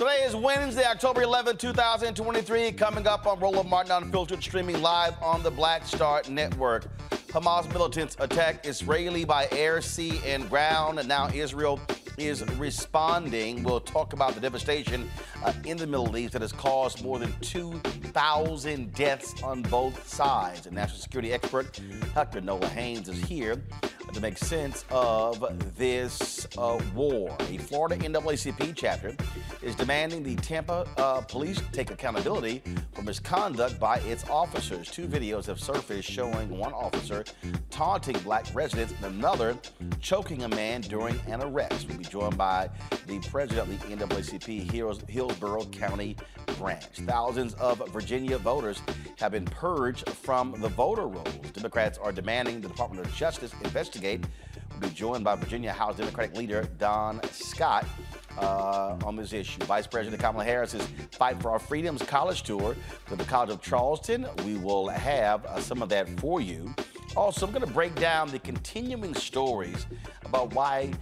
Today is Wednesday, October 11, 2023. Coming up on Roland Martin Unfiltered, streaming live on the Black Star Network. Hamas militants attack Israeli by air, sea, and ground. And now Israel is responding. We'll talk about the devastation uh, in the Middle East that has caused more than 2,000 deaths on both sides. And national security expert Dr. Nola Haynes is here to make sense of this uh, war. A Florida NAACP chapter is demanding the Tampa uh, police take accountability for misconduct by its officers. Two videos have surfaced showing one officer taunting black residents and another choking a man during an arrest. We'll be joined by the president of the NAACP Hillsborough County branch. Thousands of Virginia voters have been purged from the voter rolls. Democrats are demanding the Department of Justice investigate. We'll be joined by Virginia House Democratic leader Don Scott uh, on this issue. Vice President Kamala Harris's Fight for Our Freedoms college tour to the College of Charleston. We will have uh, some of that for you. Also, I'm going to break down the continuing stories about why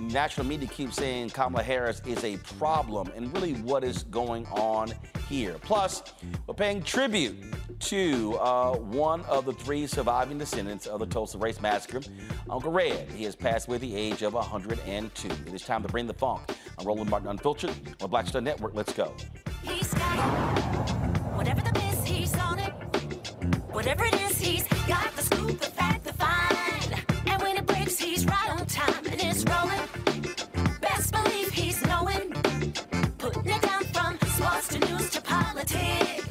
national media keeps saying Kamala Harris is a problem and really what is going on here. Plus, we're paying tribute to uh, one of the three surviving descendants of the Tulsa Race Massacre, Uncle Redd. He has passed away at the age of 102. It is time to bring the funk. I'm Roland Martin Unfiltered on Black Star Network. Let's go. He's got. Whatever the miss, he's on it. Whatever it is, he's got the scoop, the fact, the find. And when it breaks, he's right on time and it's rolling. Best believe he's knowing. Putting it down from sports to news to politics.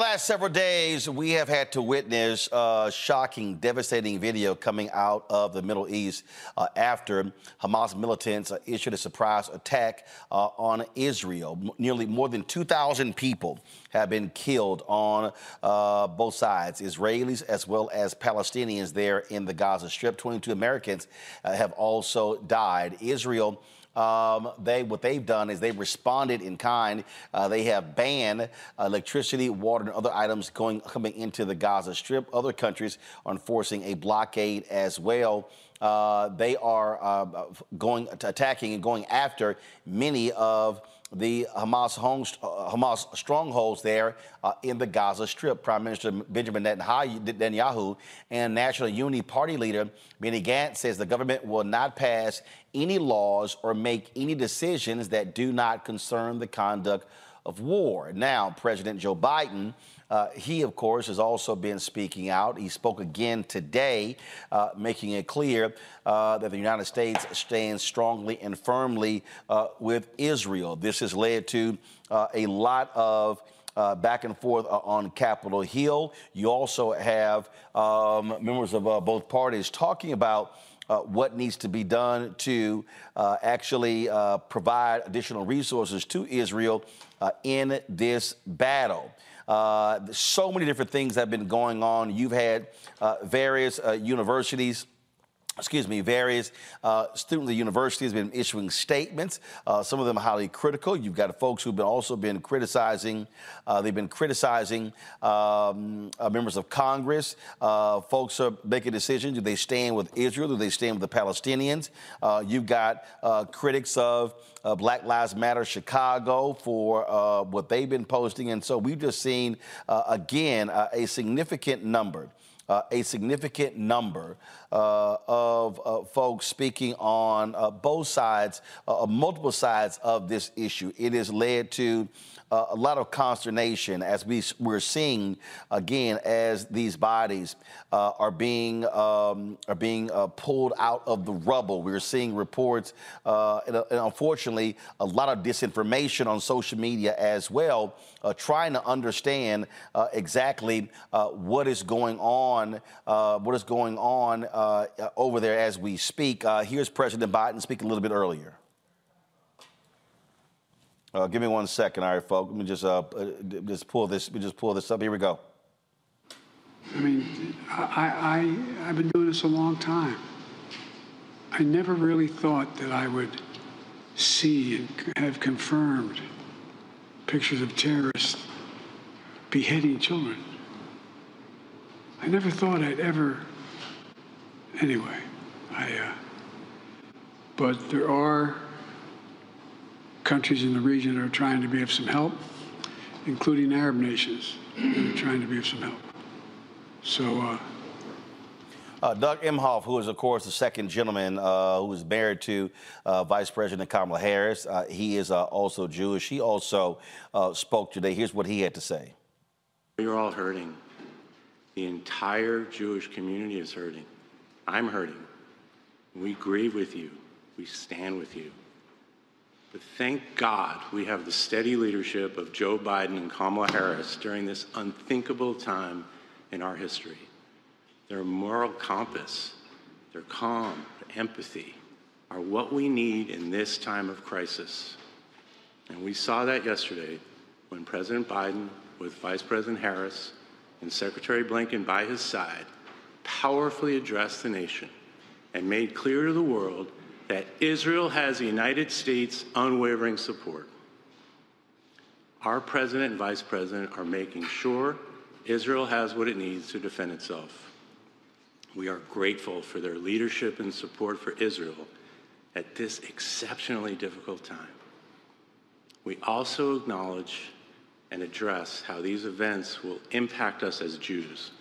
Last several days, we have had to witness a shocking, devastating video coming out of the Middle East uh, after Hamas militants uh, issued a surprise attack uh, on Israel. M- nearly more than 2,000 people have been killed on uh, both sides, Israelis as well as Palestinians there in the Gaza Strip. 22 Americans have also died. Israel um, they what they've done is they've responded in kind. Uh, they have banned electricity, water, and other items going coming into the Gaza Strip. Other countries are enforcing a blockade as well. Uh, they are uh, going attacking and going after many of the Hamas, uh, Hamas strongholds there uh, in the Gaza Strip. Prime Minister Benjamin Netanyahu and National Unity Party leader Benny Gantz says the government will not pass any laws or make any decisions that do not concern the conduct of war. Now, President Joe Biden uh, he, of course, has also been speaking out. He spoke again today, uh, making it clear uh, that the United States stands strongly and firmly uh, with Israel. This has led to uh, a lot of uh, back and forth uh, on Capitol Hill. You also have um, members of uh, both parties talking about. what needs to be done to actually provide additional resources to Israel in this battle. Uh, so many different things have been going on. You've had uh, various uh, universities excuse me, various uh, students of the university has been issuing statements. Uh, some of them highly critical. You've got folks who've been also been criticizing. Uh, they've been criticizing um, uh, members of Congress. Uh, folks are making decisions: do they stand with Israel? Do they stand with the Palestinians? Uh, you've got critics of Black Lives Matter Chicago for what they've been posting, and so we've just seen again a significant number uh, a significant number uh, of uh, folks speaking on uh, both sides, uh, multiple sides of this issue. It has led to uh, a lot of consternation as we, we're seeing again as these bodies uh, are being um, are being uh, pulled out of the rubble. We're seeing reports uh, and, uh, and, unfortunately a lot of disinformation on social media as well, uh, trying to understand exactly what is going on, what is going on over there as we speak. here's President Biden speaking a little bit earlier. Uh, give me one second, all right, folks. Let me just uh, uh just pull this. Let me just pull this up. Here we go. I mean, I, I I've been doing this a long time. I never really thought that I would see and have confirmed pictures of terrorists beheading children. I never thought I'd ever. Anyway, I. Uh, but there are countries in the region are trying to be of some help, including Arab nations that are trying to be of some help. So, uh, uh, Doug Emhoff, who is, of course, the second gentleman uh, who is married to uh, Vice President Kamala Harris, uh, he is uh, also Jewish. He also uh, spoke today. Here's what he had to say. You're all hurting. The entire Jewish community is hurting. I'm hurting. We grieve with you. We stand with you. But thank God we have the steady leadership of Joe Biden and Kamala Harris during this unthinkable time in our history. Their moral compass, their calm, their empathy are what we need in this time of crisis. And we saw that yesterday when President Biden, with Vice President Harris and Secretary Blinken by his side, powerfully addressed the nation and made clear to the world that Israel has the United States' unwavering support. Our president and vice president are making sure Israel has what it needs to defend itself. We are grateful for their leadership and support for Israel at this exceptionally difficult time. We also acknowledge and address how these events will impact us as Jews.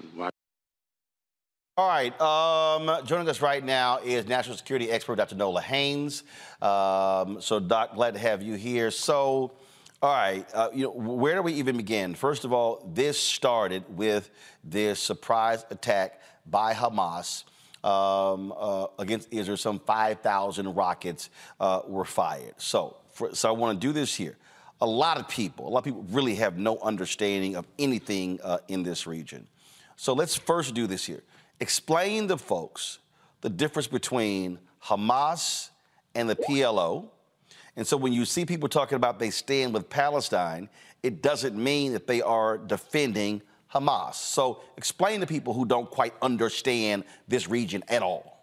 All right. Um, joining us right now is national security expert Dr. Nola Haynes. Um, so, Doc, glad to have you here. So, all right, uh, you know, where do we even begin? First of all, this started with this surprise attack by Hamas um, uh, against Israel. Some 5,000 rockets uh, were fired. So, for, so I want to do this here. A lot of people, a lot of people really have no understanding of anything uh, in this region. So let's first do this here explain to folks the difference between Hamas and the PLO. And so when you see people talking about they stand with Palestine, it doesn't mean that they are defending Hamas. So explain to people who don't quite understand this region at all.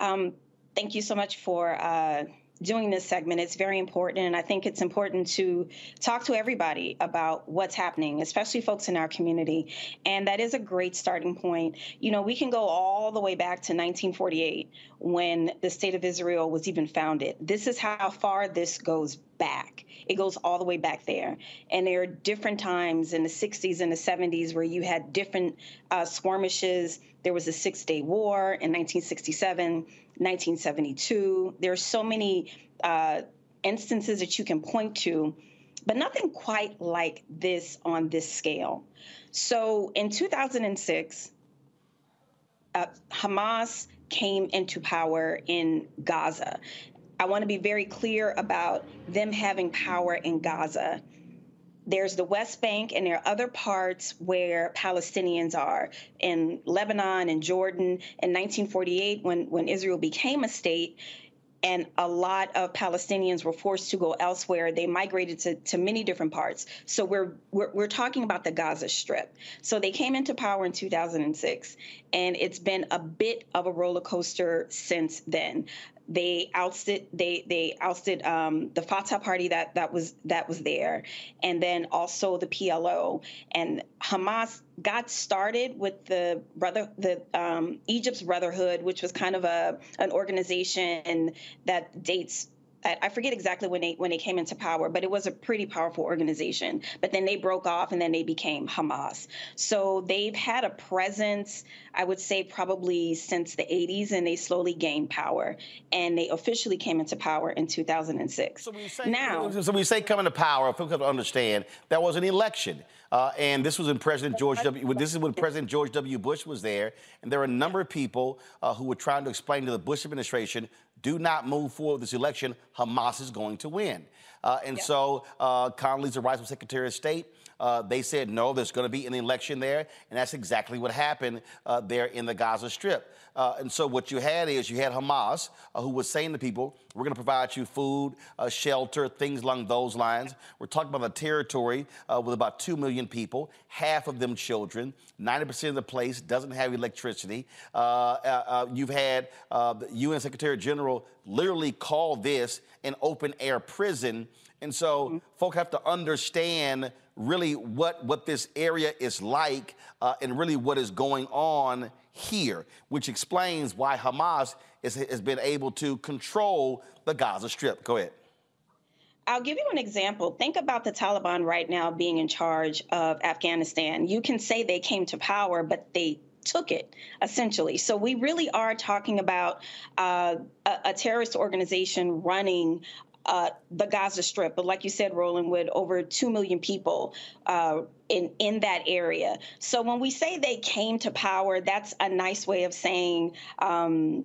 Um, thank you so much for uh, doing this segment. It's very important. And I think it's important to talk to everybody about what's happening, especially folks in our community. And that is a great starting point. You know, we can go all the way back to 1948 when the state of Israel was even founded. This is how far this goes back. It goes all the way back there. And there are different times in the 60s and the 70s where you had different uh, skirmishes. There was a Six Day War in 1967. 1972. There are so many uh, instances that you can point to, but nothing quite like this on this scale. So in 2006, uh, Hamas came into power in Gaza. I want to be very clear about them having power in Gaza there's the West Bank, and there are other parts where Palestinians are in Lebanon and Jordan. In 1948, when, when Israel became a state, and a lot of Palestinians were forced to go elsewhere. They migrated to, to many different parts. So we're, we're, we're talking about the Gaza Strip. So they came into power in 2006, and it's been a bit of a roller coaster since then they ousted they they ousted um, the Fatah party that that was that was there, and then also the PLO and Hamas got started with the brother the um, Egypt's Brotherhood, which was kind of a an organization that dates I forget exactly when they when they came into power, but it was a pretty powerful organization. But then they broke off, and then they became Hamas. So they've had a presence, I would say, probably since the 80s, and they slowly gained power. And they officially came into power in 2006. So when say, now, so you say coming to power, people have to understand that was an election. Uh, and this was when President George W. This is when President George W. Bush was there, and there were a number of people uh, who were trying to explain to the Bush administration do not move forward with this election, Hamas is going to win. Uh, and so uh, Condoleezza Rice was Secretary of State. Uh, they said, no, there's going to be an election there. And that's exactly what happened uh, there in the Gaza Strip. Uh, and so what you had is you had Hamas, uh, who was saying to people, we're going to provide you food, uh, shelter, things along those lines. We're talking about a territory uh, with about 2 million people, half of them children. 90% of the place doesn't have electricity. you've had the UN Secretary General literally call this an open air prison. And so mm-hmm. folk have to understand really what, what this area is like uh, and really what is going on here, which explains why Hamas is, has been able to control the Gaza Strip. Go ahead. I'll give you an example. Think about the Taliban right now being in charge of Afghanistan. You can say they came to power, but they took it essentially. So we really are talking about uh, a, a, terrorist organization running uh, the Gaza Strip, but like you said, Roland, with over two million people uh, in in that area. So when we say they came to power, that's a nice way of saying. Um,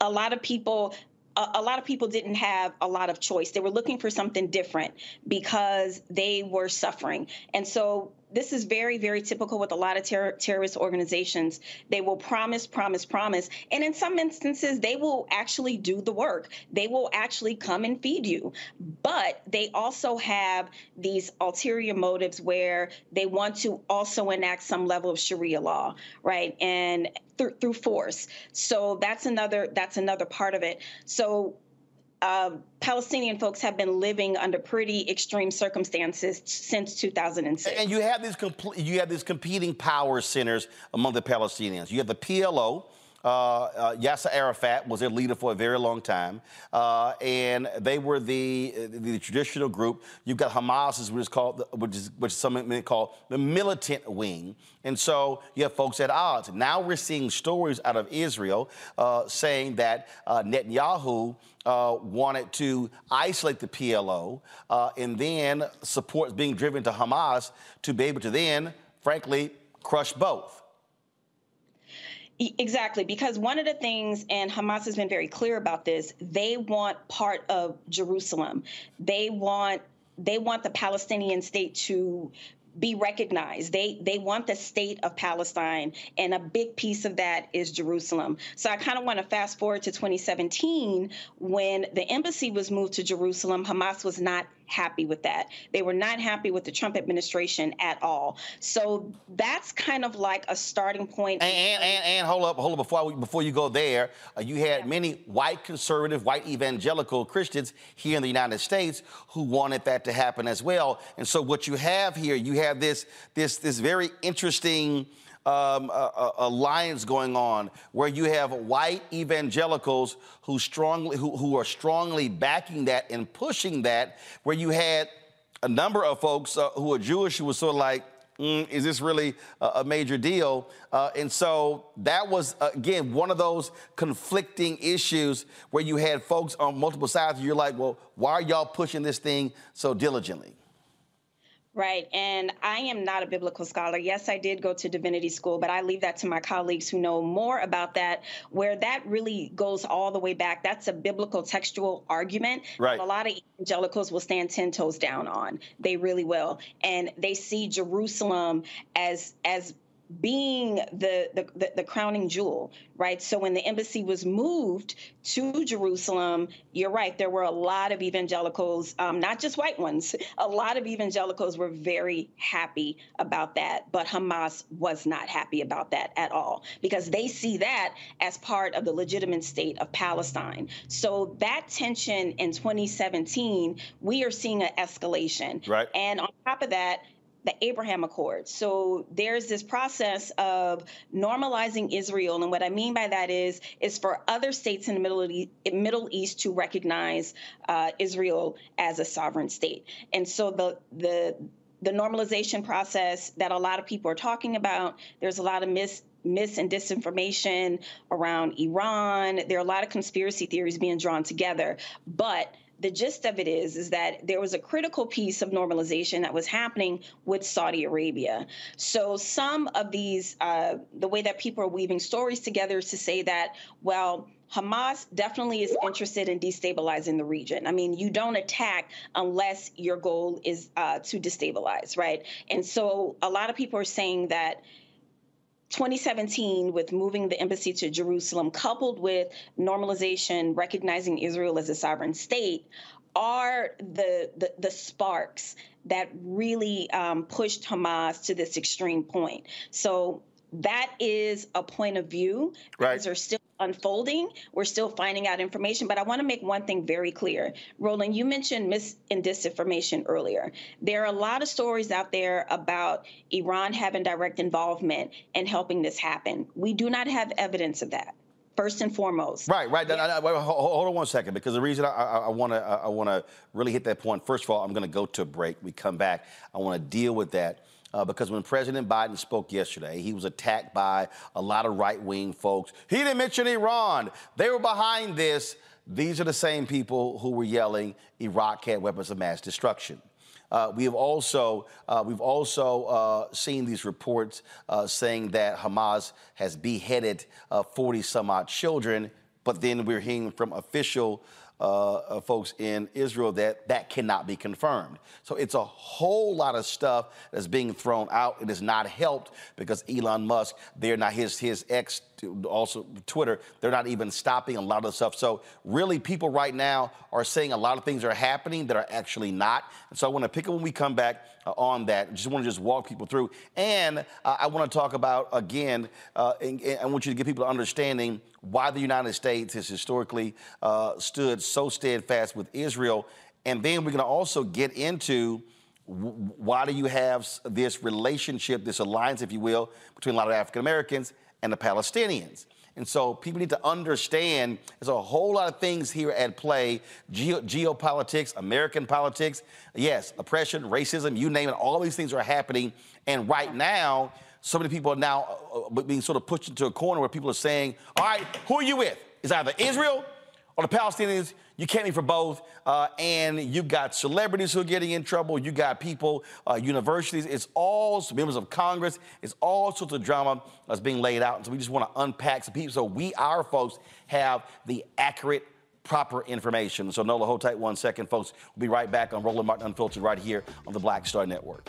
a lot of people a, lot of people didn't have a lot of choice. They were looking for something different because they were suffering. And so this is very, very typical with a lot of ter- terrorist organizations. They will promise, promise, promise. And in some instances, they will actually do the work. They will actually come and feed you. But they also have these ulterior motives where they want to also enact some level of Sharia law, right? And through, through force. So that's another that's another part of it. So uh, Palestinian folks have been living under pretty extreme circumstances since 2006. And you have these compl- you have these competing power centers among the Palestinians. You have the PLO, uh, uh, Yasser Arafat was their leader for a very long time, uh, and they were the, the traditional group. You've got Hamas, which is called, which is which some may call the militant wing, and so you have folks at odds. Now we're seeing stories out of Israel uh, saying that uh, Netanyahu. Uh, wanted to isolate the PLO and then support being driven to Hamas to be able to then, frankly, crush both. Exactly, because one of the things, and Hamas has been very clear about this, they want part of Jerusalem. They want they want the Palestinian state to be recognized. They they want the state of Palestine, and a big piece of that is Jerusalem. So I kind of want to fast forward to 2017 when the embassy was moved to Jerusalem. Hamas was not happy with that. They were not happy with the Trump administration at all. So that's kind of like a starting point. And, and, and, and hold up, hold up, before, we, before you go there, uh, you had yeah. many white conservative, white evangelical Christians here in the United States who wanted that to happen as well. And so what you have here, you have this, this, this very interesting um, alliance going on where you have white evangelicals who strongly who, who are strongly backing that and pushing that, where you had a number of folks uh, who are Jewish who were sort of like, Mm, is this really a, major deal? Uh, and so that was, uh, again, one of those conflicting issues where you had folks on multiple sides. You're like, well, why are y'all pushing this thing so diligently? Right. And I am not a biblical scholar. Yes, I did go to divinity school, but I leave that to my colleagues who know more about that, where that really goes all the way back. That's a biblical textual argument. Right. a lot of evangelicals will stand 10 toes down on. They really will. And they see Jerusalem as as being the, the, the, the, crowning jewel, right? So when the embassy was moved to Jerusalem, you're right, there were a lot of evangelicals, um, not just white ones, a lot of evangelicals were very happy about that. But Hamas was not happy about that at all because they see that as part of the legitimate state of Palestine. So that tension in 2017, we are seeing an escalation. Right. And on top of that, the Abraham Accords. So there's this process of normalizing Israel, and what I mean by that is is for other states in the Middle East, Middle East to recognize uh, Israel as a sovereign state. And so the the the normalization process that a lot of people are talking about, there's a lot of mis mis and disinformation around Iran. There are a lot of conspiracy theories being drawn together, but the gist of it is is that there was a critical piece of normalization that was happening with Saudi Arabia. So some of these, uh, the way that people are weaving stories together is to say that, well, Hamas definitely is interested in destabilizing the region. I mean, you don't attack unless your goal is uh, to destabilize, right? And so a lot of people are saying that 2017 with moving the embassy to Jerusalem, coupled with normalization, recognizing Israel as a sovereign state, are the, the, the sparks that really um, pushed Hamas to this extreme point. So that is a point of view. Right. Things are still unfolding. We're still finding out information. But I want to make one thing very clear. Roland, you mentioned mis and disinformation earlier. There are a lot of stories out there about Iran having direct involvement in helping this happen. We do not have evidence of that first and foremost. Right, right. Yeah. hold on one second, because the reason I want to I want to really hit that point. First of all, I'm going to go to a break. We come back. I want to deal with that uh, because when President Biden spoke yesterday, he was attacked by a lot of right wing folks. He didn't mention Iran. They were behind this. These are the same people who were yelling Iraq had weapons of mass destruction. Uh, we have also uh, we've also uh, seen these reports uh, saying that Hamas has beheaded uh, 40 some odd children, but then we're hearing from official uh, folks in Israel that that cannot be confirmed. So it's a whole lot of stuff that's being thrown out. It has not helped because Elon Musk, they're not his his X also Twitter, they're not even stopping a lot of the stuff. So really, people right now are saying a lot of things are happening that are actually not. And so I want to pick up when we come back uh, on that. Just want to just walk people through, and uh, I want to talk about again. Uh, and, and I want you to give people an understanding why the United States has historically uh, stood so steadfast with Israel, and then we're going to also get into why do you have this relationship, this alliance, if you will, between a lot of African Americans and the Palestinians. And so people need to understand there's a whole lot of things here at play Geo- geopolitics, American politics, yes, oppression, racism, you name it, all these things are happening. And right now, so many people are now uh, being sort of pushed into a corner where people are saying, all right, who are you with? Is either Israel or the Palestinians, you can't be for both. Uh, and you've got celebrities who are getting in trouble. You got people, uh, universities. It's all members of Congress. It's all sorts of drama that's being laid out. And so we just want to unpack some people so we, our folks, have the accurate proper information. So Nola, hold tight one second, folks. We'll be right back on Roland Martin Unfiltered right here on the Black Star Network.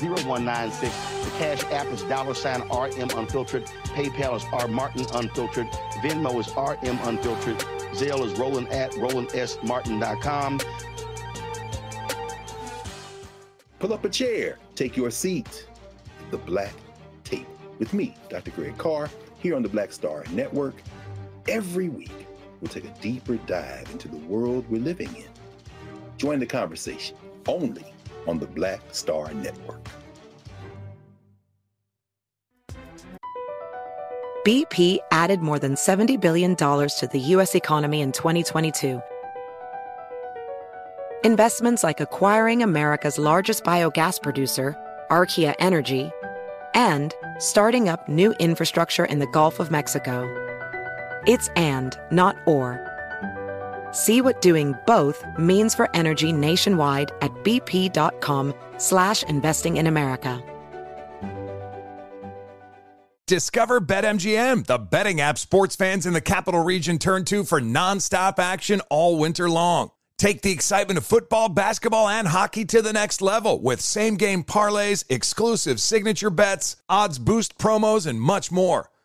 0196. The Cash App is dollar sign RM Unfiltered. PayPal is R Martin Unfiltered. Venmo is RM Unfiltered. Zelle is Roland at RolandSMartin.com. Pull up a chair. Take your seat. The Black Tape with me, Dr. Greg Carr, here on the Black Star Network. Every week, we'll take a deeper dive into the world we're living in. Join the conversation only on the Black Star Network. BP added more than $70 billion to the U.S. economy in 2022. Investments like acquiring America's largest biogas producer, Archaea Energy, and starting up new infrastructure in the Gulf of Mexico. It's and, not or. See what doing both means for energy nationwide at bp.com slash investing in America. Discover BetMGM, the betting app sports fans in the capital region turn to for nonstop action all winter long. Take the excitement of football, basketball, and hockey to the next level with same game parlays, exclusive signature bets, odds boost promos, and much more.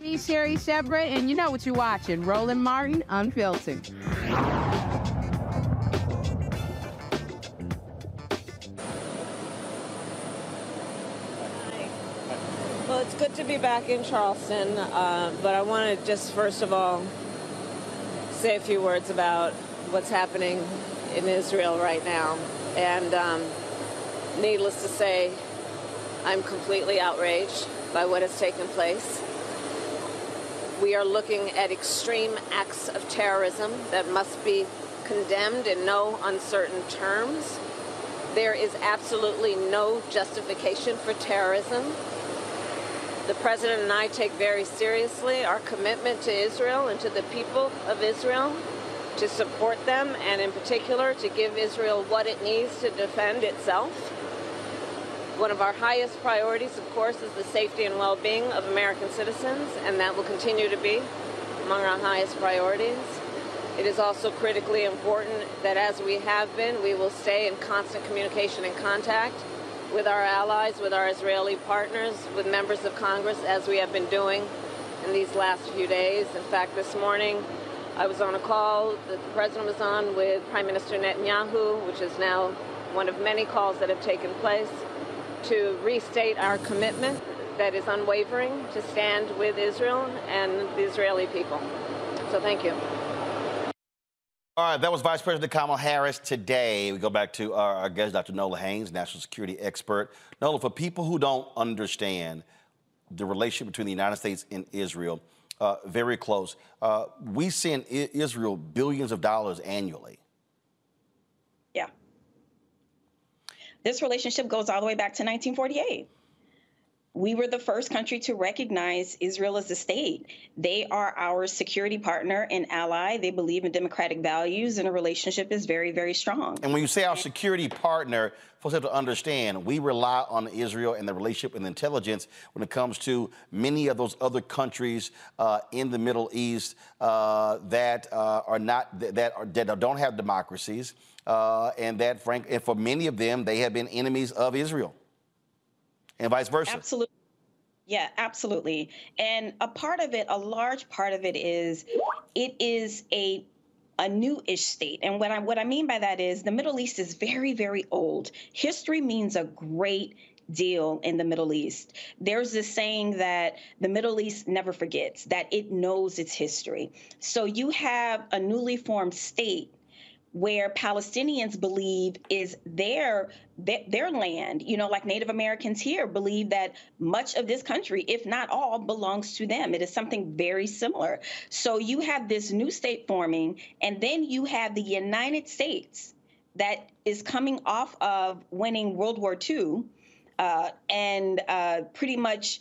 Me, Sherri Shepherd, and you know what you're watching Roland Martin Unfiltered. Well, it's good to be back in Charleston, uh, but I want to just first of all say a few words about what's happening in Israel right now. And um, needless to say, I'm completely outraged by what has taken place. We are looking at extreme acts of terrorism that must be condemned in no uncertain terms. There is absolutely no justification for terrorism. The president and I take very seriously our commitment to Israel and to the people of Israel to support them and in particular to give Israel what it needs to defend itself. One of our highest priorities, of course, is the safety and well-being of American citizens, and that will continue to be among our highest priorities. It is also critically important that as we have been, we will stay in constant communication and contact with our allies, with our Israeli partners, with members of Congress, as we have been doing in these last few days. In fact, this morning, I was on a call that the president was on with Prime Minister Netanyahu, which is now one of many calls that have taken place, to restate our commitment that is unwavering to stand with Israel and the Israeli people. So thank you. All right, that was Vice President Kamala Harris today. We go back to our, our guest, Dr. Nola Haynes, national security expert. Nola, for people who don't understand the relationship between the United States and Israel, uh, very close. Uh, we send I- Israel billions of dollars annually. Yeah. This relationship goes all the way back to 1948 we were the first country to recognize Israel as a state. They are our security partner and ally. They believe in democratic values, and a relationship is very, very strong. And when you say our security partner, folks have to understand we rely on Israel and the relationship and intelligence when it comes to many of those other countries uh, in the Middle East uh, that uh, are not that are, that don't have democracies, uh, and that frank and for many of them they have been enemies of Israel and vice versa. Absolutely. Yeah, absolutely. And a part of it, a large part of it is it is a a new-ish state. And what I what I mean by that is the Middle East is very, very old. History means a great deal in the Middle East. There's this saying that the Middle East never forgets, that it knows its history. So you have a newly formed state where Palestinians believe is their, their land. You know, like Native Americans here believe that much of this country, if not all, belongs to them. It is something very similar. So you have this new state forming, and then you have the United States that is coming off of winning World War II uh, and uh, pretty much.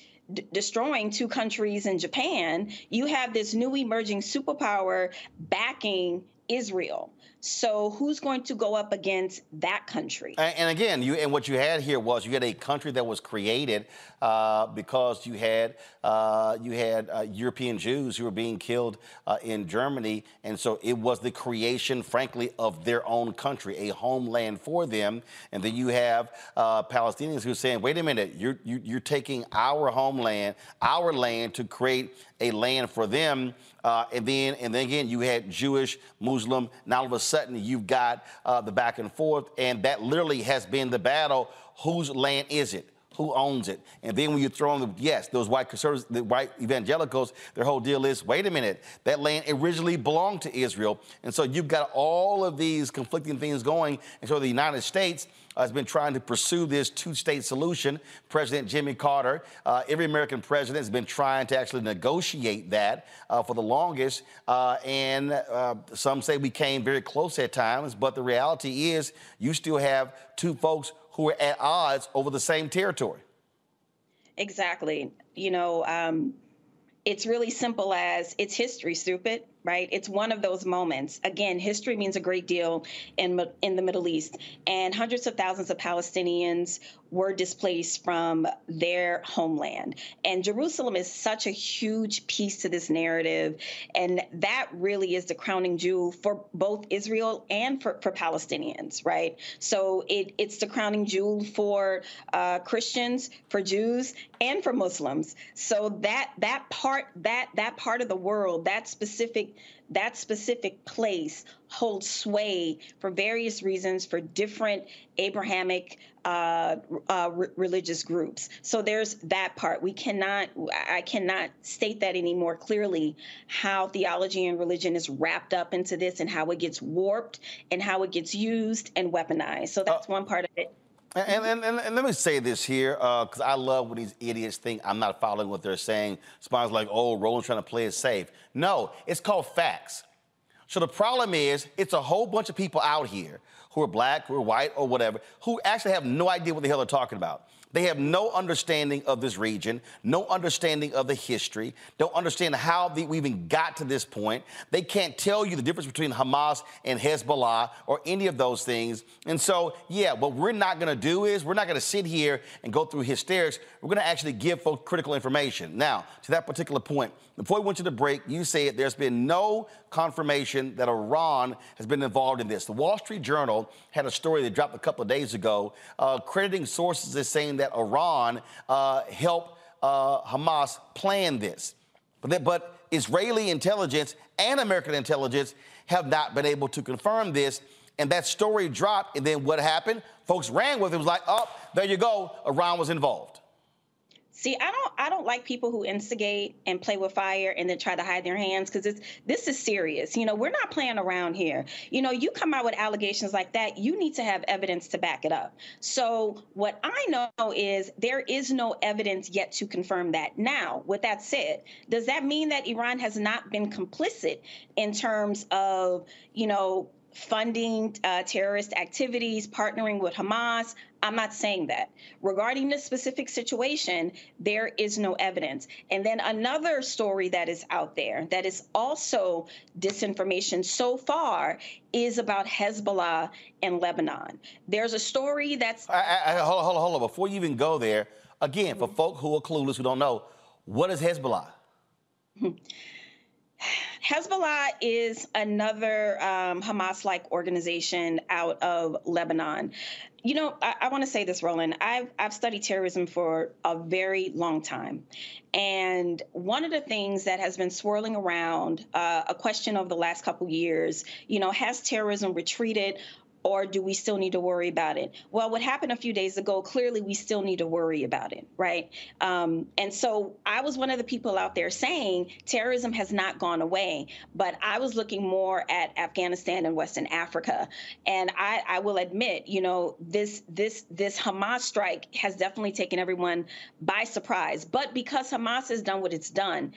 Destroying two countries in Japan, you have this new emerging superpower backing Israel. So who's going to go up against that country? And, again, you and what you had here was you had a country that was created uh, because you had uh, you had uh, European Jews who were being killed uh, in Germany, and so it was the creation, frankly, of their own country, a homeland for them. And then you have uh, Palestinians who are saying, "Wait a minute, you're you, are you are taking our homeland, our land, to create a land for them." Uh, and then and then again, you had Jewish, Muslim. Now all of a sudden, you've got the back and forth, and that literally has been the battle. Whose land is it? Who owns it. And then when you throw in the, yes, those white conservatives, the white evangelicals, their whole deal is, wait a minute, that land originally belonged to Israel. And so you've got all of these conflicting things going. And so the United States has been trying to pursue this two-state solution. President Jimmy Carter, uh, every American president has been trying to actually negotiate that uh, for the longest. Uh, and uh, some say we came very close at times, but the reality is you still have two folks who are at odds over the same territory. Exactly. You know, um, it's really simple as it's history, stupid right? It's one of those moments. Again, history means a great deal in in the Middle East, and hundreds of thousands of Palestinians were displaced from their homeland. And Jerusalem is such a huge piece to this narrative, and that really is the crowning jewel for both Israel and for, for Palestinians, right? So it, it's the crowning jewel for uh, Christians, for Jews, and for Muslims. So that that part that that part of the world, that specific that specific place holds sway for various reasons for different Abrahamic uh, uh, religious groups. So there's that part. We cannot, I cannot state that any more clearly how theology and religion is wrapped up into this and how it gets warped and how it gets used and weaponized. So that's uh, one part of it. And, and, and, and, let me say this here, because uh, I love when these idiots think I'm not following what they're saying. Spawns like, oh, Roland's trying to play it safe. No, it's called facts. So the problem is, it's a whole bunch of people out here who are black, who are white, or whatever, who actually have no idea what the hell they're talking about. They have no understanding of this region, no understanding of the history, don't understand how the, we even got to this point. They can't tell you the difference between Hamas and Hezbollah or any of those things. And so, yeah, what we're not going to do is we're not going to sit here and go through hysterics. We're going to actually give folks critical information. Now, to that particular point, before we went to the break, you said there's been no confirmation that Iran has been involved in this. The Wall Street Journal had a story that dropped a couple of days ago, uh, crediting sources as saying that Iran uh, helped uh, Hamas plan this. But, that, but Israeli intelligence and American intelligence have not been able to confirm this. And that story dropped. And then what happened? Folks ran with it. It was like, oh, there you go. Iran was involved. See, I don't I don't like people who instigate and play with fire and then try to hide their hands because it's this is serious. You know, we're not playing around here. You know, you come out with allegations like that, you need to have evidence to back it up. So what I know is there is no evidence yet to confirm that. Now, with that said, does that mean that Iran has not been complicit in terms of, you know, funding uh, terrorist activities, partnering with Hamas. I'm not saying that. Regarding this specific situation, there is no evidence. And then another story that is out there that is also disinformation so far is about Hezbollah in Lebanon. There's a story that's. I, I, hold on, hold on, hold on. Before you even go there, again, for folk who are clueless, who don't know, what is Hezbollah? Hezbollah is another um, Hamas like organization out of Lebanon. You know, I, I want to say this, Roland. I've, I've studied terrorism for a very long time. And one of the things that has been swirling around, uh, a question of the last couple years, you know, has terrorism retreated or do we still need to worry about it? Well, what happened a few days ago, clearly we still need to worry about it, right? Um, and so I was one of the people out there saying terrorism has not gone away, but I was looking more at Afghanistan and Western Africa. And I, I will admit, you know, this this this Hamas strike has definitely taken everyone by surprise. But because Hamas has done what it's done,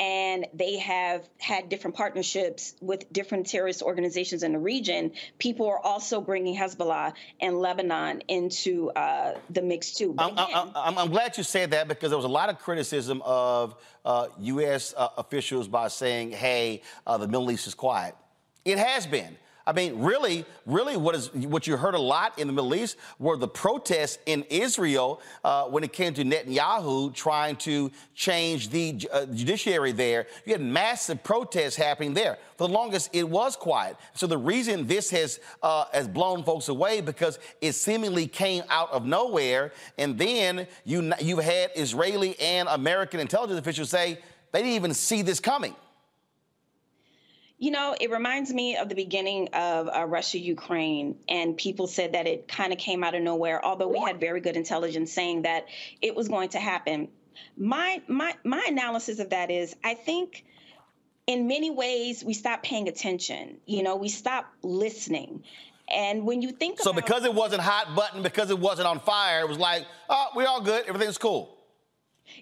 and they have had different partnerships with different terrorist organizations in the region. People are also bringing Hezbollah and Lebanon into uh, the mix too. I'm, again, I'm, I'm, glad you said that because there was a lot of criticism of uh, U.S. Uh, officials by saying, "Hey, uh, the Middle East is quiet." It has been. I mean, really, really, what is what you heard a lot in the Middle East were the protests in Israel uh, when it came to Netanyahu trying to change the uh, judiciary there. You had massive protests happening there. For the longest, it was quiet. So the reason this has uh, has blown folks away because it seemingly came out of nowhere, and then you you had Israeli and American intelligence officials say they didn't even see this coming. You know, it reminds me of the beginning of uh, Russia Ukraine, and people said that it kind of came out of nowhere, although we had very good intelligence saying that it was going to happen. My, my, my analysis of that is I think in many ways we stopped paying attention. You know, we stopped listening. And when you think about so, because it wasn't hot button, because it wasn't on fire, it was like, oh, we're all good, everything's cool.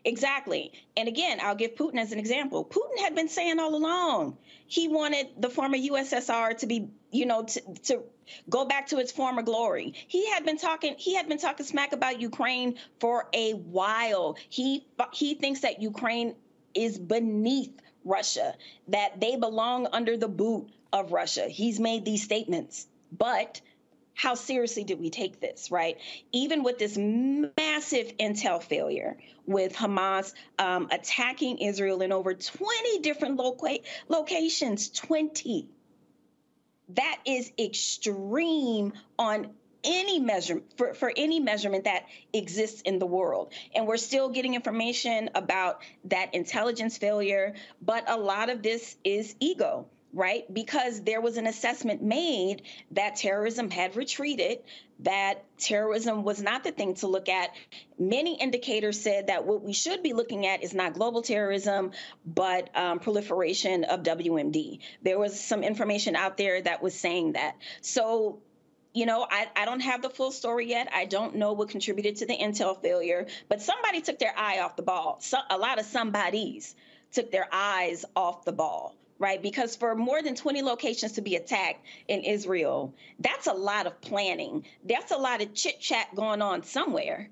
Exactly. And again, I'll give Putin as an example. Putin had been saying all along he wanted the former USSR to be, you know, to, to go back to its former glory. He had been talking he had been talking smack about Ukraine for a while. He he thinks that Ukraine is beneath Russia, that they belong under the boot of Russia. He's made these statements. But how seriously did we take this, right? Even with this massive intel failure, with Hamas um, attacking Israel in over 20 different loca- locations, 20. That is extreme on any measure for, for any measurement that exists in the world. And we're still getting information about that intelligence failure, but a lot of this is ego right? Because there was an assessment made that terrorism had retreated, that terrorism was not the thing to look at. Many indicators said that what we should be looking at is not global terrorism, but um, proliferation of WMD. There was some information out there that was saying that. So you know, I, I don't have the full story yet. I don't know what contributed to the intel failure, but somebody took their eye off the ball. So, a lot of somebodies took their eyes off the ball right? Because for more than 20 locations to be attacked in Israel, that's a lot of planning. That's a lot of chit chat going on somewhere.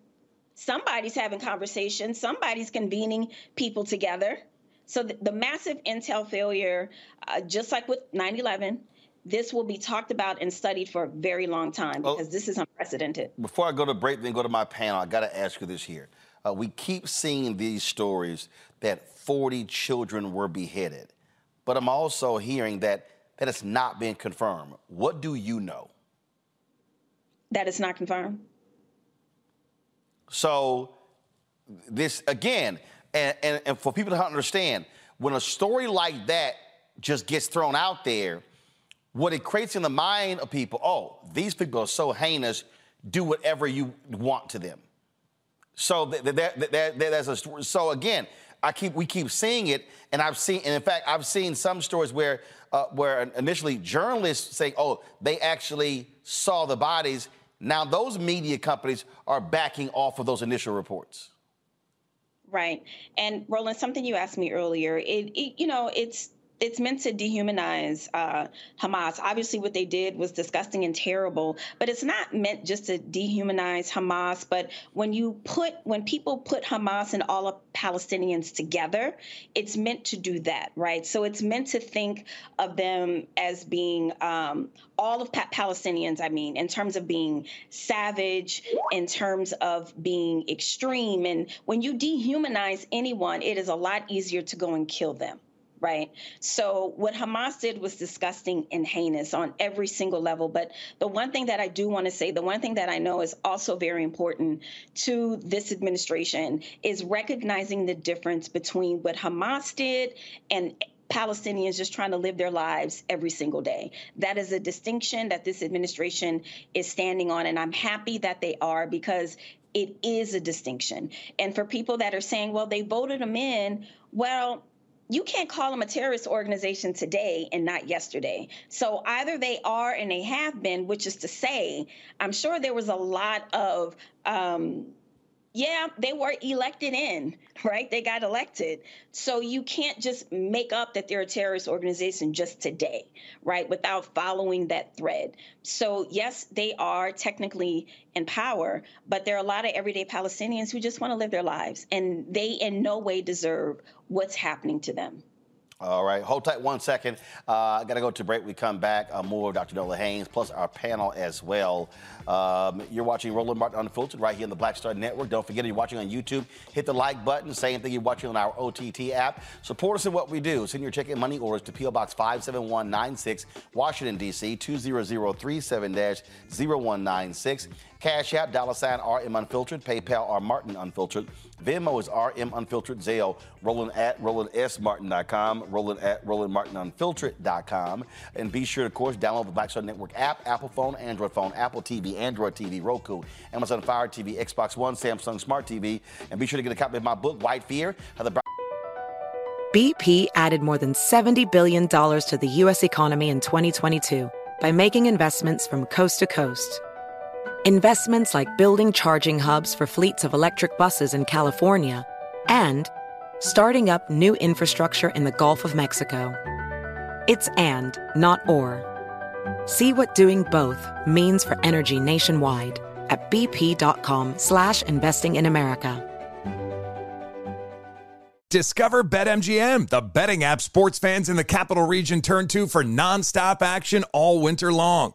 somebody's having conversations, somebody's convening people together. So the, the massive intel failure, uh, just like with 9 11, this will be talked about and studied for a very long time because oh, this is unprecedented. Before I go to break, then go to my panel, I got to ask you this here. Uh, we keep seeing these stories that 40 children were beheaded, but I'm also hearing that that it's not been confirmed. What do you know? That it's not confirmed. So, this again, and, and, and for people to understand, when a story like that just gets thrown out there, what it creates in the mind of people, oh, these people are so heinous, do whatever you want to them. So that, that, that, that's a, so again, I keep we keep seeing it, and I've seen, and in fact, I've seen some stories where uh, where initially journalists say, oh, they actually saw the bodies. Now those media companies are backing off of those initial reports. Right. And Roland, something you asked me earlier, it, it you know, it's it's meant to dehumanize uh, Hamas. Obviously, what they did was disgusting and terrible, but it's not meant just to dehumanize Hamas. But when you put, when people put Hamas and all of Palestinians together, it's meant to do that, right? So it's meant to think of them as being um, all of pa- Palestinians. I mean, in terms of being savage, in terms of being extreme, and when you dehumanize anyone, it is a lot easier to go and kill them right? So what Hamas did was disgusting and heinous on every single level. But the one thing that I do want to say, the one thing that I know is also very important to this administration is recognizing the difference between what Hamas did and Palestinians just trying to live their lives every single day. That is a distinction that this administration is standing on, and I'm happy that they are because it is a distinction. And for people that are saying, well, they voted them in, well, you can't call them a terrorist organization today and not yesterday. So either they are and they have been, which is to say, I'm sure there was a lot of um, yeah, they were elected in, right? They got elected. So you can't just make up that they're a terrorist organization just today, right? Without following that thread. So, yes, they are technically in power, but there are a lot of everyday Palestinians who just want to live their lives, and they in no way deserve what's happening to them. All right, hold tight one second. Uh, I got to go to break. We come back. Uh, more of Dr. Nola Haynes, plus our panel as well. Um, you're watching Roland Martin Unfiltered right here on the Black Star Network. Don't forget, if you're watching on YouTube, hit the like button. Same thing you're watching on our OTT app. Support us in what we do. Send your check and money orders to P.O. Box 57196, Washington, D.C., 20037-0196. Cash App, dollar sign RM Unfiltered. PayPal, R Martin Unfiltered. Venmo is RM Unfiltered. Zelle, Roland at RolandSMartin.com. Roland at RolandMartinUnfiltered.com. And be sure, to, of course, download the Black Star Network app, Apple phone, Android phone, Apple TV, Android TV, Roku, Amazon Fire TV, Xbox One, Samsung Smart TV. And be sure to get a copy of my book, White Fear, How the BP added more than $70 billion to the U.S. economy in 2022 by making investments from coast to coast investments like building charging hubs for fleets of electric buses in California, and starting up new infrastructure in the Gulf of Mexico. It's and, not or. See what doing both means for energy nationwide at bp.com slash investing in America. Discover BetMGM, the betting app sports fans in the capital region turn to for nonstop action all winter long.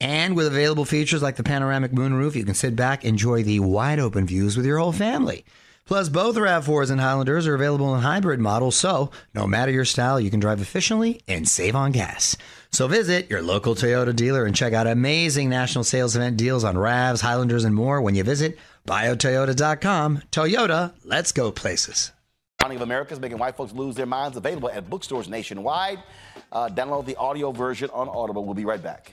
And with available features like the panoramic moonroof, you can sit back, enjoy the wide open views with your whole family. Plus, both RAV4s and Highlanders are available in hybrid models, so no matter your style, you can drive efficiently and save on gas. So visit your local Toyota dealer and check out amazing national sales event deals on RAVs, Highlanders, and more when you visit buyatoyota.com. Toyota, let's go places. Of America is making white folks lose their minds. Available at bookstores nationwide. Uh, download the audio version on Audible. We'll be right back.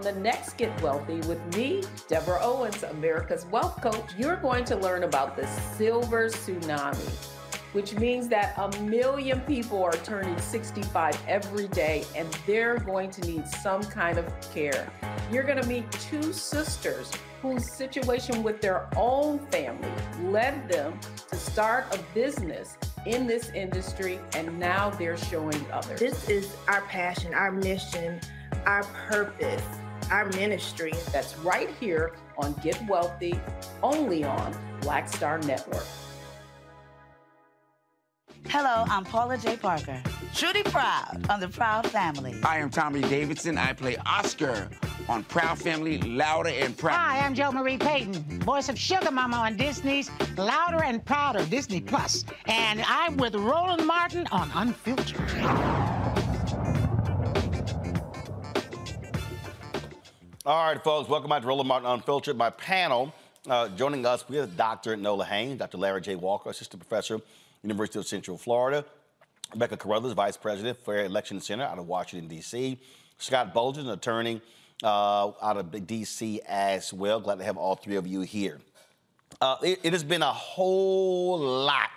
On the next Get Wealthy with me, Deborah Owens, America's Wealth Coach, you're going to learn about the silver tsunami, which means that a million people are turning 65 every day and they're going to need some kind of care. You're going to meet two sisters whose situation with their own family led them to start a business in this industry and now they're showing others. This is our passion, our mission, our purpose, our ministry. That's right here on Get Wealthy, only on Black Star Network. Hello, I'm Paula Jai Parker. Truly proud of the Proud Family. I am Tommy Davidson. I play Oscar on Proud Family, Louder and Proud. Hi, I'm Jo Marie Payton, voice of Sugar Mama on Disney's Louder and Prouder Disney Plus. Plus, and I'm with Roland Martin on Unfiltered. All right, folks, welcome back to Roland Martin Unfiltered. My panel uh, joining us, we have Dr. Nola Haynes, Dr. Larry J. Walker, Assistant Professor, University of Central Florida, Rebecca Carruthers, Vice President, Fair Election Center out of Washington, D.C., Scott Bolden, an attorney uh, out of D.C. as well. Glad to have all three of you here. Uh, it, it, has been a whole lot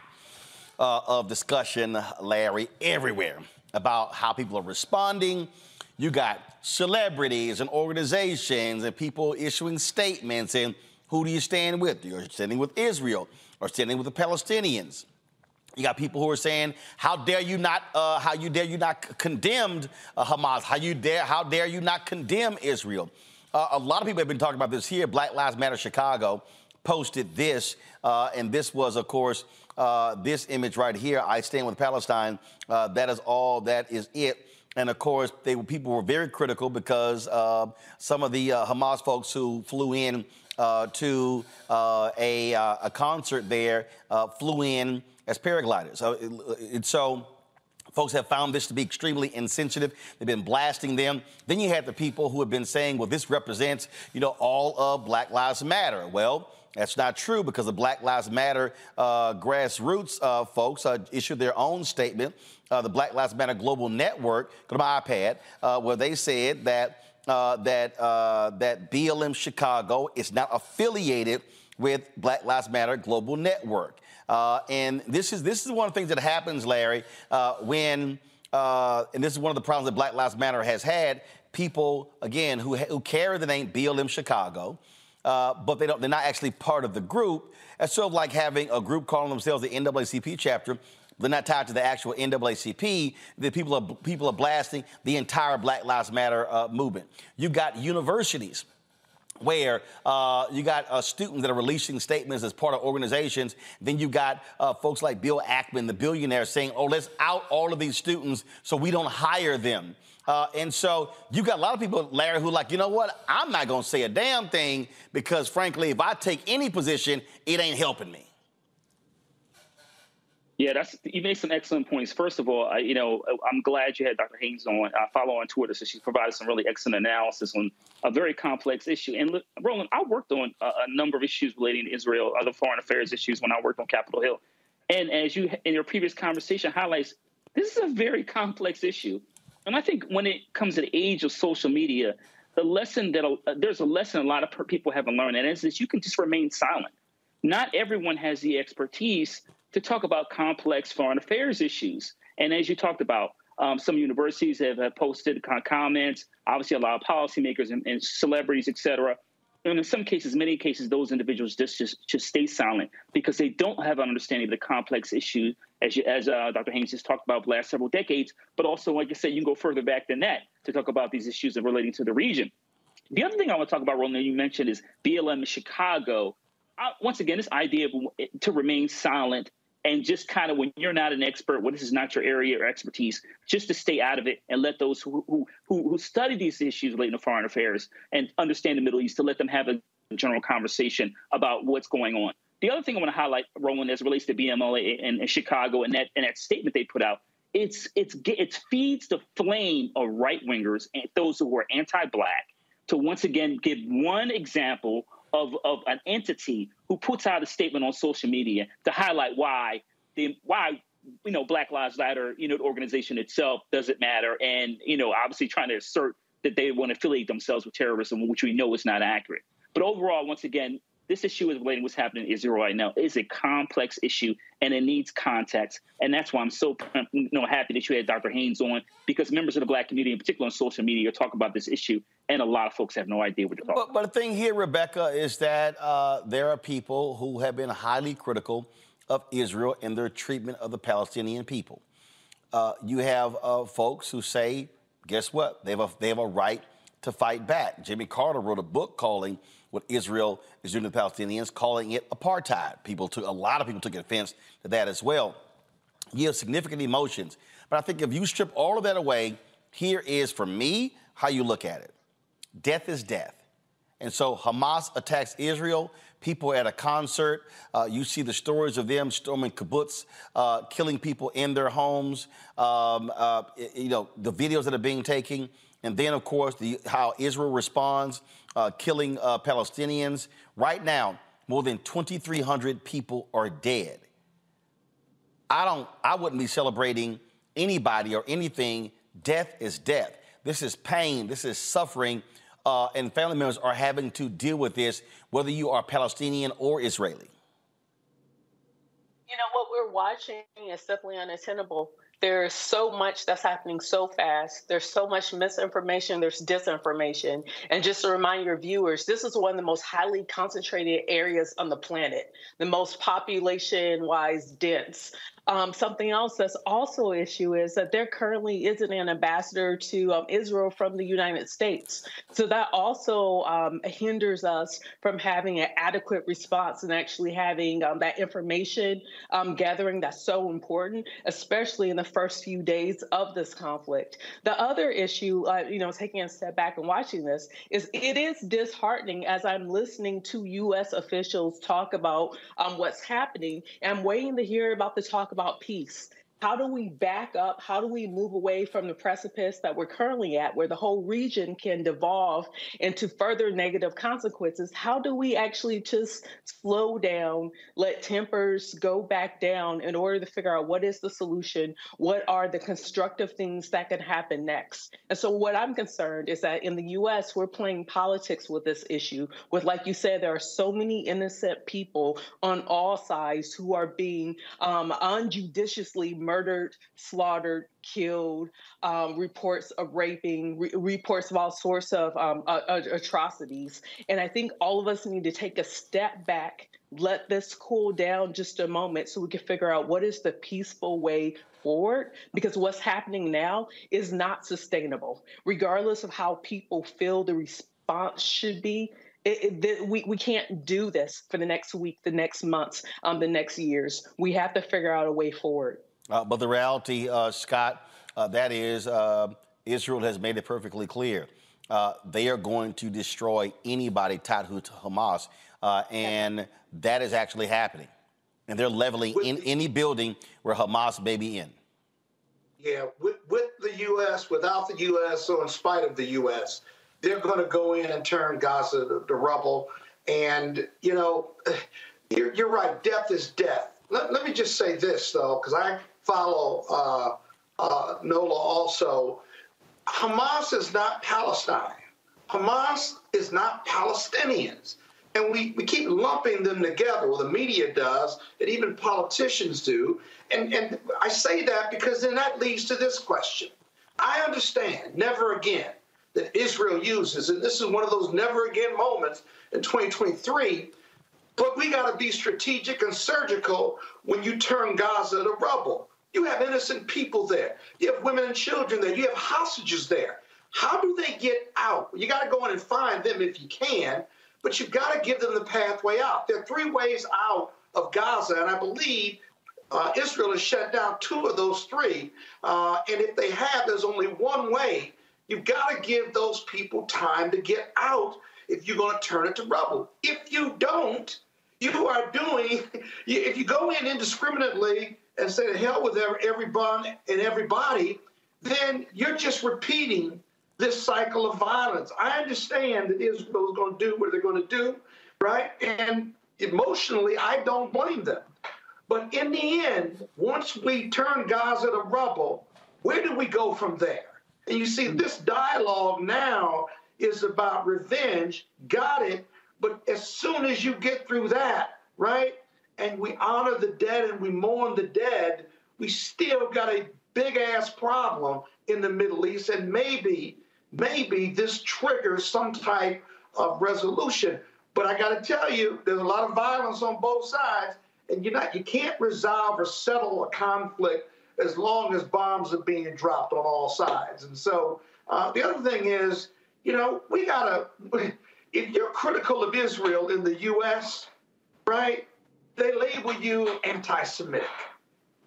uh, of discussion, Larry, everywhere about how people are responding. You got celebrities and organizations and people issuing statements and who do you stand with? You're standing with Israel or standing with the Palestinians. You got people who are saying, "How dare you not? Uh, how you dare you not condemned uh, Hamas? How you dare? How dare you not condemn Israel?" Uh, a lot of people have been talking about this here. Black Lives Matter Chicago posted this, uh, and this was, of course, uh, this image right here. I stand with Palestine. Uh, that is all. That is it. And of course, they people were very critical because uh, some of the uh, Hamas folks who flew in uh, to uh, a, uh, a, concert there uh, flew in as paragliders. So, it, so folks have found this to be extremely insensitive. They've been blasting them. Then you had the people who have been saying, well, this represents, you know, all of Black Lives Matter. Well, that's not true because the Black Lives Matter uh, grassroots uh, folks uh, issued their own statement, uh, the Black Lives Matter Global Network, go to my iPad, uh, where they said that uh, that that BLM Chicago is not affiliated with Black Lives Matter Global Network. Uh, and this is this is one of the things that happens, Larry, uh, when uh, and this is one of the problems that Black Lives Matter has had. People again who who carry the name BLM Chicago, uh, but they don't they're not actually part of the group. It's sort of like having a group calling themselves the NAACP chapter. They're not tied to the actual NAACP. The people are people are blasting the entire Black Lives Matter uh, movement. You got universities where uh, you got uh, students that are releasing statements as part of organizations. Then you got uh, folks like Bill Ackman, the billionaire, saying, oh, let's out all of these students so we don't hire them. Uh, and so you got a lot of people, Larry, who like, you know what? I'm not going to say a damn thing because, frankly, if I take any position, it ain't helping me. Yeah, that's you made some excellent points. First of all, I, you know, I'm glad you had Dr. Haynes on. I follow on Twitter, so she provided some really excellent analysis on a very complex issue. And look, Roland, I worked on a, a number of issues relating to Israel, other foreign affairs issues when I worked on Capitol Hill. And as you in your previous conversation highlights, this is a very complex issue. And I think when it comes to the age of social media, the lesson that uh, there's a lesson a lot of people haven't learned, and it's that you can just remain silent. Not everyone has the expertise to talk about complex foreign affairs issues. And as you talked about, um, some universities have, have posted comments, obviously a lot of policymakers and, and celebrities, et cetera. And in some cases, many cases, those individuals just, just just stay silent because they don't have an understanding of the complex issue, as you, as uh, Dr. Haynes just talked about the last several decades. But also, like I said, you can go further back than that to talk about these issues relating to the region. The other thing I want to talk about, Roland, you mentioned is BLM in Chicago. Uh, once again, this idea of to remain silent and just kind of when you're not an expert, when this is not your area or expertise, just to stay out of it and let those who who who, study these issues relating to foreign affairs and understand the Middle East to let them have a general conversation about what's going on. The other thing I want to highlight, Roland, as relates to BMLA and, and Chicago and that and that statement they put out, it's it's it feeds the flame of right wingers and those who are anti-black to once again give one example of, of an entity who puts out a statement on social media to highlight why the why you know Black Lives Matter, you know, the organization itself doesn't matter, and you know, obviously trying to assert that they want to affiliate themselves with terrorism, which we know is not accurate. But overall, once again, this issue is relating what's happening in Israel right now. It's a complex issue and it needs context. And that's why I'm so you know, happy that you had Dr. Haynes on because members of the black community, in particular on social media, talk about this issue. And a lot of folks have no idea what they're talking but, about. But the thing here, Rebecca, is that uh, there are people who have been highly critical of Israel and their treatment of the Palestinian people. Uh, you have uh, folks who say, guess what? They have, a, they have a right to fight back. Jimmy Carter wrote a book calling what Israel is doing to the Palestinians, calling it apartheid. People took a lot of people took offense to that as well. You have significant emotions, but I think if you strip all of that away, here is for me how you look at it. Death is death. And so Hamas attacks Israel. People at a concert, uh, you see the stories of them storming kibbutz, uh, killing people in their homes. Um, uh, you know the videos that are being taken, and then of course the how Israel responds uh, killing uh, Palestinians. Right now, more than 2,300 people are dead. I don't. I wouldn't be celebrating anybody or anything. Death is death. This is pain. This is suffering, uh, and family members are having to deal with this, whether you are Palestinian or Israeli. You know what we're watching is simply untenable there's so much that's happening so fast. There's so much misinformation, there's disinformation. And just to remind your viewers, this is one of the most highly concentrated areas on the planet, the most population wise dense. Um, something else that's also an issue is that there currently isn't an ambassador to um, Israel from the United States. So that also um, hinders us from having an adequate response and actually having um, that information um, gathering that's so important, especially in the first few days of this conflict. The other issue, uh, you know, taking a step back and watching this, is it is disheartening as I'm listening to U.S. officials talk about um, what's happening. I'm waiting to hear about the talk about peace how do we back up? How do we move away from the precipice that we're currently at, where the whole region can devolve into further negative consequences? How do we actually just slow down, let tempers go back down in order to figure out what is the solution? What are the constructive things that can happen next? And so, what I'm concerned is that in the US, we're playing politics with this issue. With, like you said, there are so many innocent people on all sides who are being um, unjudiciously murdered murdered, slaughtered, killed, um, reports of raping, re- reports of all sorts of um, uh, atrocities. And I think all of us need to take a step back, let this cool down just a moment so we can figure out what is the peaceful way forward because what's happening now is not sustainable. Regardless of how people feel the response should be, it, it, we, we can't do this for the next week, the next months, um, the next years. We have to figure out a way forward. Uh, but the reality, uh, Scott, uh, that is uh, Israel has made it perfectly clear. Uh, they are going to destroy anybody tied to Hamas, uh, and that is actually happening. And they're leveling in any building where Hamas may be in. Yeah, with, with the U.S., without the U.S., so in spite of the U.S., they're going to go in and turn Gaza to, to rubble. And, you know, you're, you're right, death is death. Let, let me just say this, though, because I follow uh, uh, Nola also. Hamas is not Palestine. Hamas is not Palestinians. And we, we keep lumping them together, the media does, and even politicians do. And, and I say that because then that leads to this question. I understand, never again, that Israel uses, and this is one of those never again moments in 2023 but we got to be strategic and surgical when you turn Gaza to rubble. You have innocent people there. You have women and children there. You have hostages there. How do they get out? You got to go in and find them if you can, but you've got to give them the pathway out. There are three ways out of Gaza, and I believe uh, Israel has shut down two of those three. Uh, and if they have, there's only one way. You've got to give those people time to get out if you're going to turn it to rubble. If you don't, you are doing, if you go in indiscriminately and say to hell with everyone and everybody, then you're just repeating this cycle of violence. I understand that Israel is going to do what they're going to do, right? And emotionally, I don't blame them. But in the end, once we turn Gaza to rubble, where do we go from there? And you see, this dialogue now is about revenge. Got it. But as soon as you get through that, right, and we honor the dead and we mourn the dead, we still got a big ass problem in the Middle East. And maybe, maybe this triggers some type of resolution. But I got to tell you, there's a lot of violence on both sides, and you're not, you can't resolve or settle a conflict as long as bombs are being dropped on all sides. And so uh, the other thing is, you know, we got to, if you're critical of Israel in the U.S., right, they label you anti Semitic.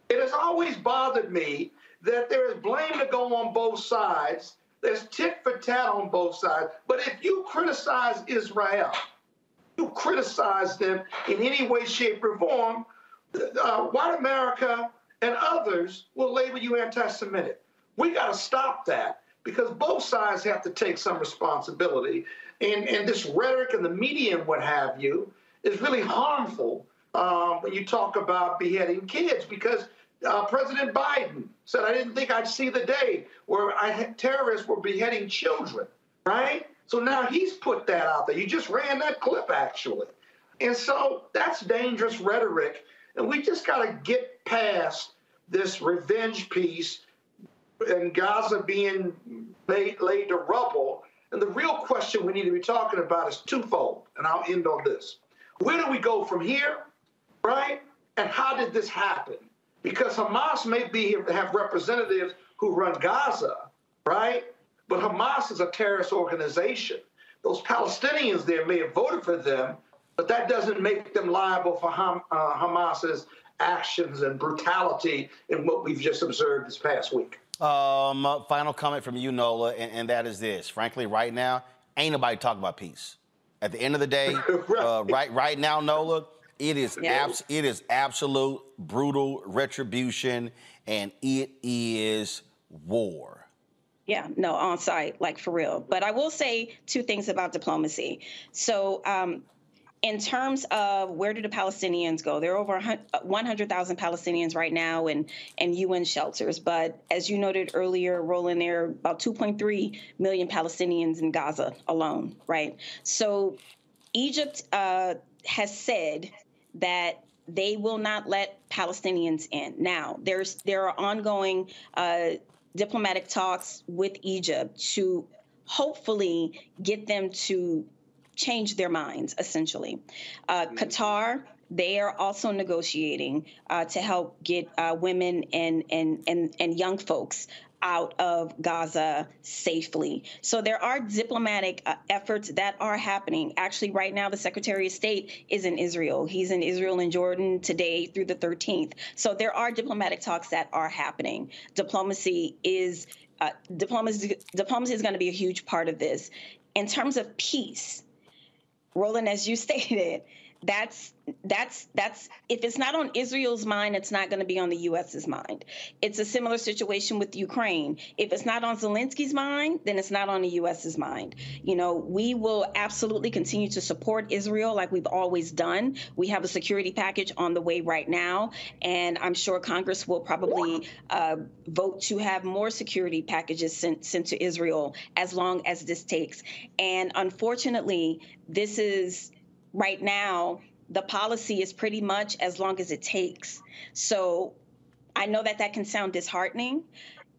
It has always bothered me that there is blame to go on both sides. There's tit for tat on both sides. But if you criticize Israel, you criticize them in any way, shape, or form, uh, white America and others will label you anti Semitic. We got to stop that because both sides have to take some responsibility. And, and this rhetoric and the media and what have you is really harmful um, when you talk about beheading kids because uh, President Biden said, I didn't think I'd see the day where I, terrorists were beheading children, right? So now he's put that out there. You just ran that clip, actually. And so that's dangerous rhetoric. And we just got to get past this revenge piece and Gaza being laid, laid to rubble. And the real question we need to be talking about is twofold. And I'll end on this. Where do we go from here? Right? And how did this happen? Because Hamas may be here have representatives who run Gaza, right? But Hamas is a terrorist organization. Those Palestinians there may have voted for them, but that doesn't make them liable for Ham, uh, Hamas's actions and brutality in what we've just observed this past week. Um, final comment from you, Nola, and, and, that is this. Frankly, right now, ain't nobody talking about peace. At the end of the day, right. Uh, right, right now, Nola, It is Yeah. abs- it is absolute brutal retribution, and it is war. Yeah, no, on site, like for real. But I will say two things about diplomacy. So, um, in terms of where do the Palestinians go? There are over 100,000 Palestinians right now in, in UN shelters. But as you noted earlier, Roland, there are about 2.3 million Palestinians in Gaza alone, right? So Egypt uh, has said that they will not let Palestinians in. Now, there's there are ongoing uh, diplomatic talks with Egypt to hopefully get them to change their minds, essentially. Uh, Qatar, they are also negotiating uh, to help get uh, women and, and, and, and young folks out of Gaza safely. So there are diplomatic uh, efforts that are happening. Actually, right now, the Secretary of State is in Israel. He's in Israel and Jordan today through the 13th. So there are diplomatic talks that are happening. Diplomacy is uh, diplomacy. Diplomacy is going to be a huge part of this. In terms of peace, Roland, as you stated, that's that's that's if it's not on Israel's mind, it's not going to be on the U.S.'s mind. It's a similar situation with Ukraine. If it's not on Zelensky's mind, then it's not on the U.S.'s mind. You know, we will absolutely continue to support Israel like we've always done. We have a security package on the way right now, and I'm sure Congress will probably uh, vote to have more security packages sent sent to Israel as long as this takes. And unfortunately, this is right now the policy is pretty much as long as it takes. So I know that that can sound disheartening.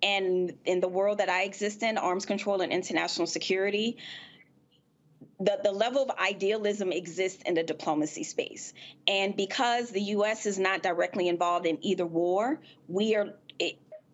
And in the world that I exist in, arms control and international security, the, the level of idealism exists in the diplomacy space. And because the U.S. is not directly involved in either war, we are.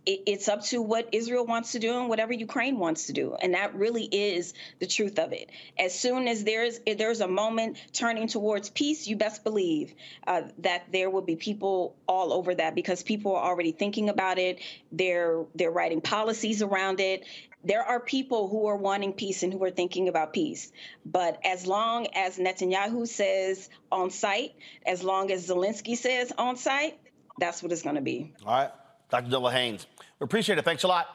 It, it- it's up to what Israel wants to do and whatever Ukraine wants to do, and that really is the truth of it. As soon as there's there's a moment turning towards peace, you best believe uh, that there will be people all over that because people are already thinking about it. They're they're writing policies around it. There are people who are wanting peace and who are thinking about peace. But as long as Netanyahu says on site, as long as Zelensky says on site, that's what it's going to be. All right, Dr. Nola Haynes, we appreciate it. Thanks a lot.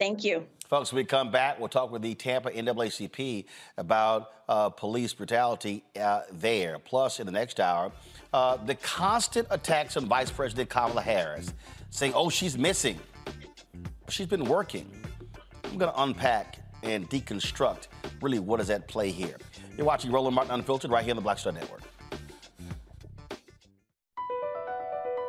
Thank you. Folks, when we come back, we'll talk with the Tampa NAACP about uh, police brutality uh, there. Plus, in the next hour, uh, the constant attacks on Vice President Kamala Harris, saying, oh, she's missing. She's been working. I'm going to unpack and deconstruct really what is at play here. You're watching Roland Martin Unfiltered right here on the Black Star Network.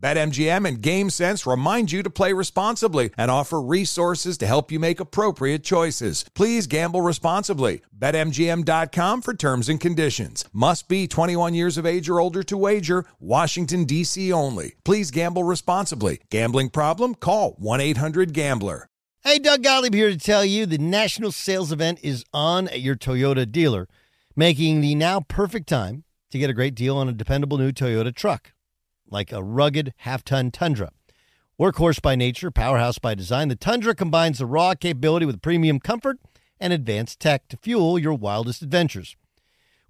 BetMGM and GameSense remind you to play responsibly and offer resources to help you make appropriate choices. Please gamble responsibly. BetMGM.com for terms and conditions. Must be 21 years of age or older to wager. Washington, D.C. only. Please gamble responsibly. Gambling problem? Call 1 800 Gambler. Hey, Doug Gottlieb here to tell you the national sales event is on at your Toyota dealer, making the now perfect time to get a great deal on a dependable new Toyota truck, like a rugged half ton Tundra. Workhorse by nature, powerhouse by design, the Tundra combines the raw capability with premium comfort and advanced tech to fuel your wildest adventures.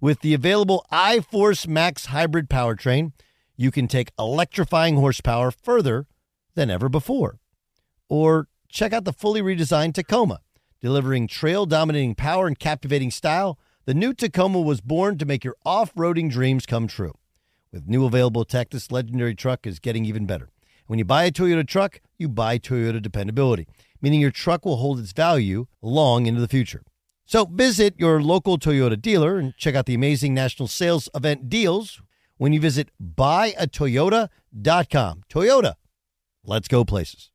With the available iForce Max hybrid powertrain, you can take electrifying horsepower further than ever before. Or check out the fully redesigned Tacoma. Delivering trail dominating power and captivating style, the new Tacoma was born to make your off roading dreams come true. With new available tech, this legendary truck is getting even better. When you buy a Toyota truck, you buy Toyota dependability, meaning your truck will hold its value long into the future. So visit your local Toyota dealer and check out the amazing national sales event deals when you visit buyatoyota.com. Toyota, let's go places.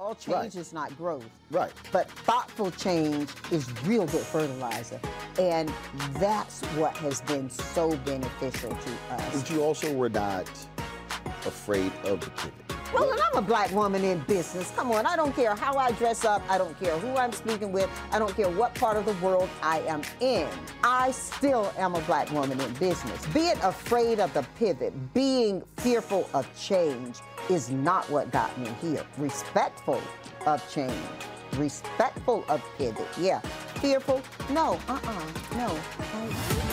All change Right. is not growth. Right. But thoughtful change is real good fertilizer. And that's what has been so beneficial to us. But you also were not afraid of the pivot. Well, and I'm a black woman in business. Come on, I don't care how I dress up. I don't care who I'm speaking with. I don't care what part of the world I am in. I still am a black woman in business. Being afraid of the pivot, being fearful of change is not what got me here. Respectful of change, respectful of pivot. Yeah. Fearful? No, uh-uh, no.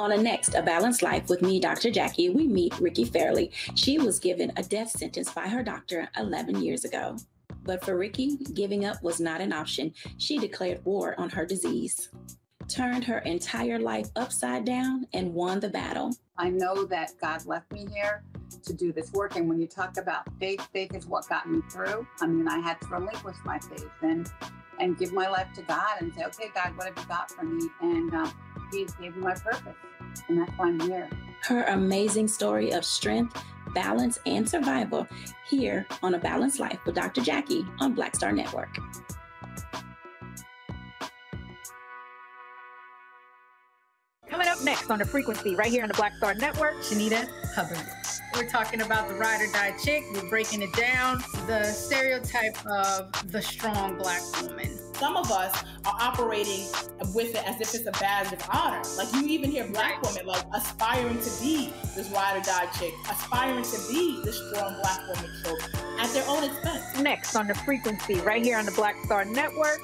On a next, A Balanced Life with me, Dr. Jackie, we meet Ricky Fairley. She was given a death sentence by her doctor 11 years ago. But for Ricky, giving up was not an option. She declared war on her disease, turned her entire life upside down, and won the battle. I know that God left me here to do this work. And when you talk about faith, faith is what got me through. I mean, I had to relinquish my faith and and give my life to God and say, okay, God, what have you got for me? And um, He gave me my purpose, and that's why I'm here. Her amazing story of strength, balance, and survival here on A Balanced Life with Dr. Jackie on Black Star Network. Coming up next on the frequency, right here on the Black Star Network, Shanita Hubbard. We're talking about the ride or die chick. We're breaking it down. The stereotype of the strong black woman. Some of us are operating with it as if it's a badge of honor. Like you even hear black women like aspiring to be this ride or die chick, aspiring to be this strong black woman so at their own expense. Next on the frequency, right here on the Black Star Network.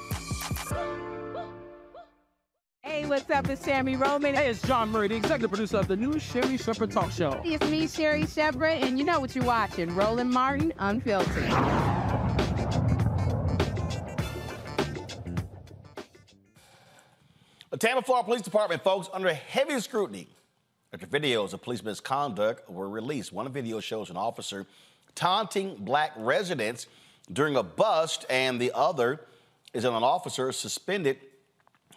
Hey, what's up? It's Sammy Roman. Hey, it's Jawn Murray, the executive producer of the new Sherri Shepherd Talk Show. It's me, Sherri Shepherd, and you know what you're watching. Roland Martin, Unfiltered. The Tampa, Florida Police Department, folks, under heavy scrutiny after videos of police misconduct were released. One video shows an officer taunting black residents during a bust, and the other is an officer suspended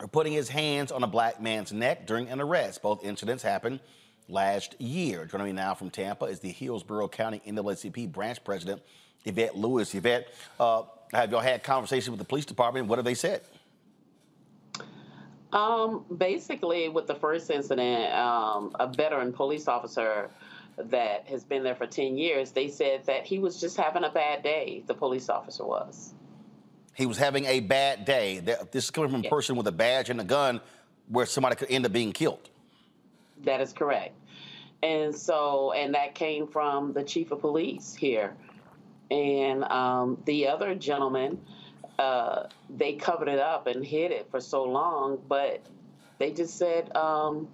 for putting his hands on a black man's neck during an arrest. Both incidents happened last year. Joining me now from Tampa is the Hillsborough County NAACP branch president, Yvette Lewis. Yvette, uh, have y'all had conversations with the police department? What have they said? Um, basically, with the first incident, um, a veteran police officer that has been there for 10 years, they said that he was just having a bad day, the police officer was. He was having a bad day. This is coming from a person with a badge and a gun where somebody could end up being killed. That is correct. And so, and that came from the chief of police here. And um, the other gentleman, uh, they covered it up and hid it for so long, but they just said um,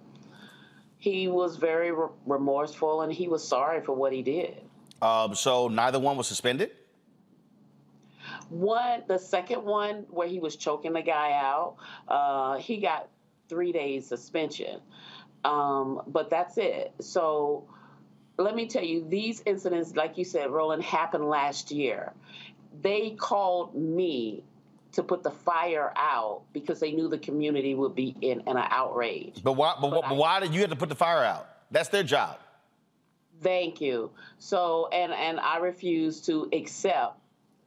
he was very re- remorseful and he was sorry for what he did. Um, so neither one was suspended? One, the second one where he was choking the guy out, uh, he got three days suspension. Um, but that's it. So let me tell you, these incidents, like you said, Roland, happened last year. They called me to put the fire out because they knew the community would be in, in an outrage. But why, but, but why did you have to put the fire out? That's their job. Thank you. So, and and I refuse to accept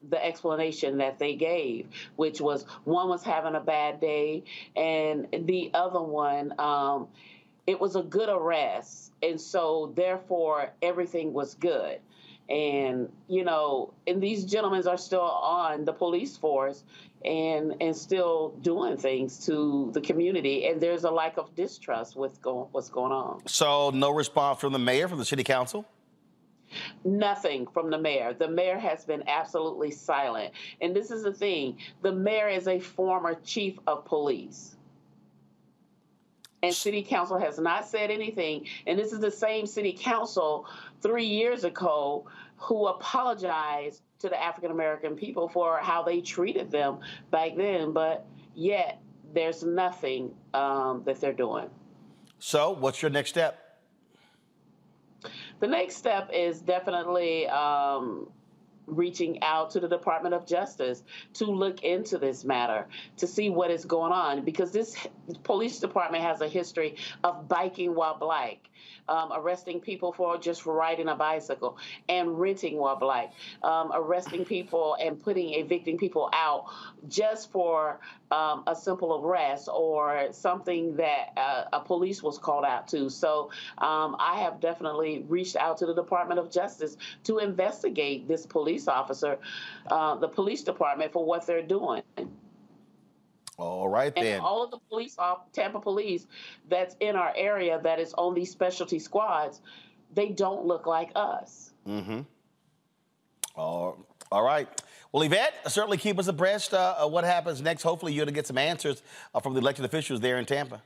the explanation that they gave, which was one was having a bad day, and the other one, um, it was a good arrest, and so therefore everything was good. And you know, and these gentlemen are still on the police force and and still doing things to the community, and there's a lack of distrust with go, what's going on. So no response from the mayor, from the city council? Nothing from the mayor. The mayor has been absolutely silent. And this is the thing the mayor is a former chief of police. And city council has not said anything. And this is the same city council three years ago who apologized to the African American people for how they treated them back then. But yet, there's nothing um, that they're doing. So, what's your next step? The next step is definitely um, reaching out to the Department of Justice to look into this matter to see what is going on because this police department has a history of biking while black um, arresting people for just riding a bicycle and renting while black, um, arresting people and putting evicting people out just for um, a simple arrest or something that uh, a police was called out to. So um, I have definitely reached out to the Department of Justice to investigate this police officer, uh, the police department, for what they're doing. All right and then. all of the police, Tampa police, that's in our area that is on these specialty squads, they don't look like us. Mm-hmm. All, all right. Well, Yvette, certainly keep us abreast uh, of what happens next. Hopefully, you're going to get some answers uh, from the elected officials there in Tampa.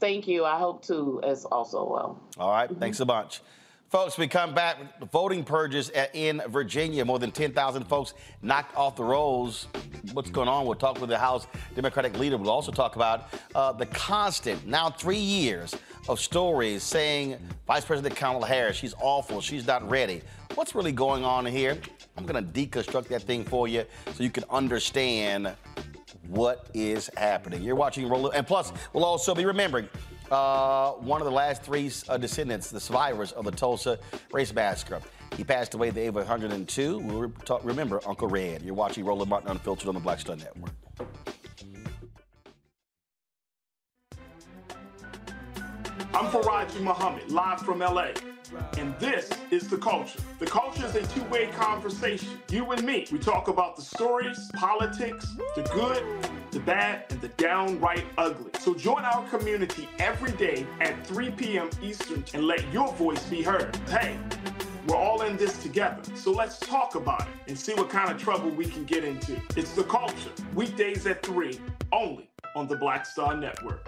Thank you. I hope to as also well. All right. Thanks a bunch. Folks, we come back with voting purges in Virginia. More than 10,000 folks knocked off the rolls. What's going on? We'll talk with the House Democratic leader. We'll also talk about uh, the constant, now three years of stories saying Vice President Kamala Harris, she's awful, she's not ready. What's really going on here? I'm going to deconstruct that thing for you so you can understand what is happening. You're watching Roll, and plus, we'll also be remembering uh, one of the last three uh, descendants, the survivors of the Tulsa race massacre. He passed away at the age of 102. We'll remember Uncle Redd. You're watching Roland Martin Unfiltered on the Black Star Network. I'm Faraji Muhammad, live from LA. And this is The Culture. The Culture is a two way conversation. You and me. We talk about the stories, politics, the good, the bad, and the downright ugly. So join our community every day at 3 p.m. Eastern and let your voice be heard. Hey, we're all in this together. So let's talk about it and see what kind of trouble we can get into. It's The Culture, weekdays at 3, only on the Black Star Network.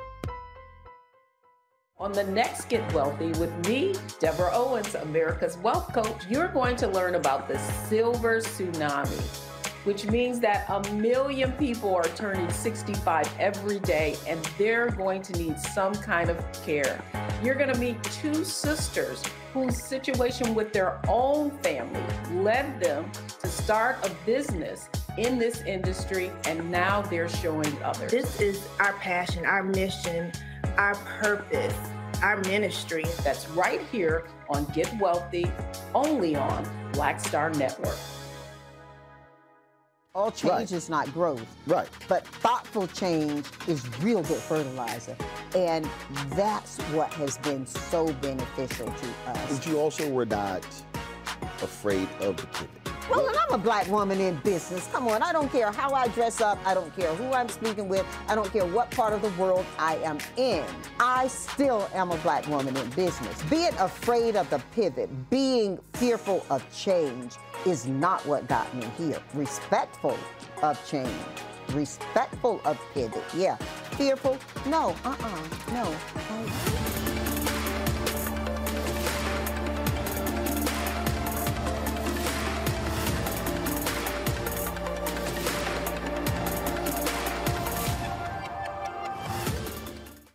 On the next Get Wealthy with me, Deborah Owens, America's Wealth Coach, you're going to learn about the silver tsunami, which means that a million people are turning 65 every day and they're going to need some kind of care. You're going to meet two sisters whose situation with their own family led them to start a business in this industry and now they're showing others. This is our passion, our mission our purpose, our ministry. That's right here on Get Wealthy, only on Black Star Network. All change right. is not growth. Right. But thoughtful change is real good fertilizer. And that's what has been so beneficial to us. But you also were not afraid of the pivot. Well, and I'm a black woman in business. Come on, I don't care how I dress up. I don't care who I'm speaking with. I don't care what part of the world I am in. I still am a black woman in business. Being afraid of the pivot, being fearful of change is not what got me here. Respectful of change, respectful of pivot. Yeah. Fearful? No. Uh-uh. No.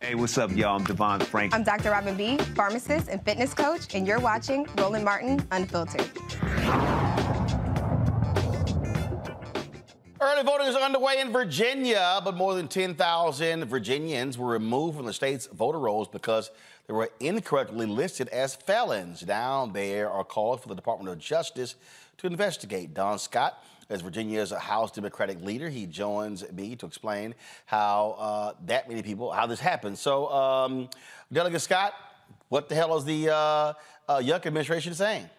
Hey, what's up, y'all? I'm Devon Frank. I'm Dr. Robin B., pharmacist and fitness coach, and you're watching Roland Martin Unfiltered. Early voting is underway in Virginia, but more than 10,000 Virginians were removed from the state's voter rolls because they were incorrectly listed as felons. Now there are calls for the Department of Justice to investigate. Don Scott as Virginia's House Democratic leader. He joins me to explain how uh, that many people, how this happened. So, um, Delegate Scott, what the hell is the uh, uh, Youngkin administration saying?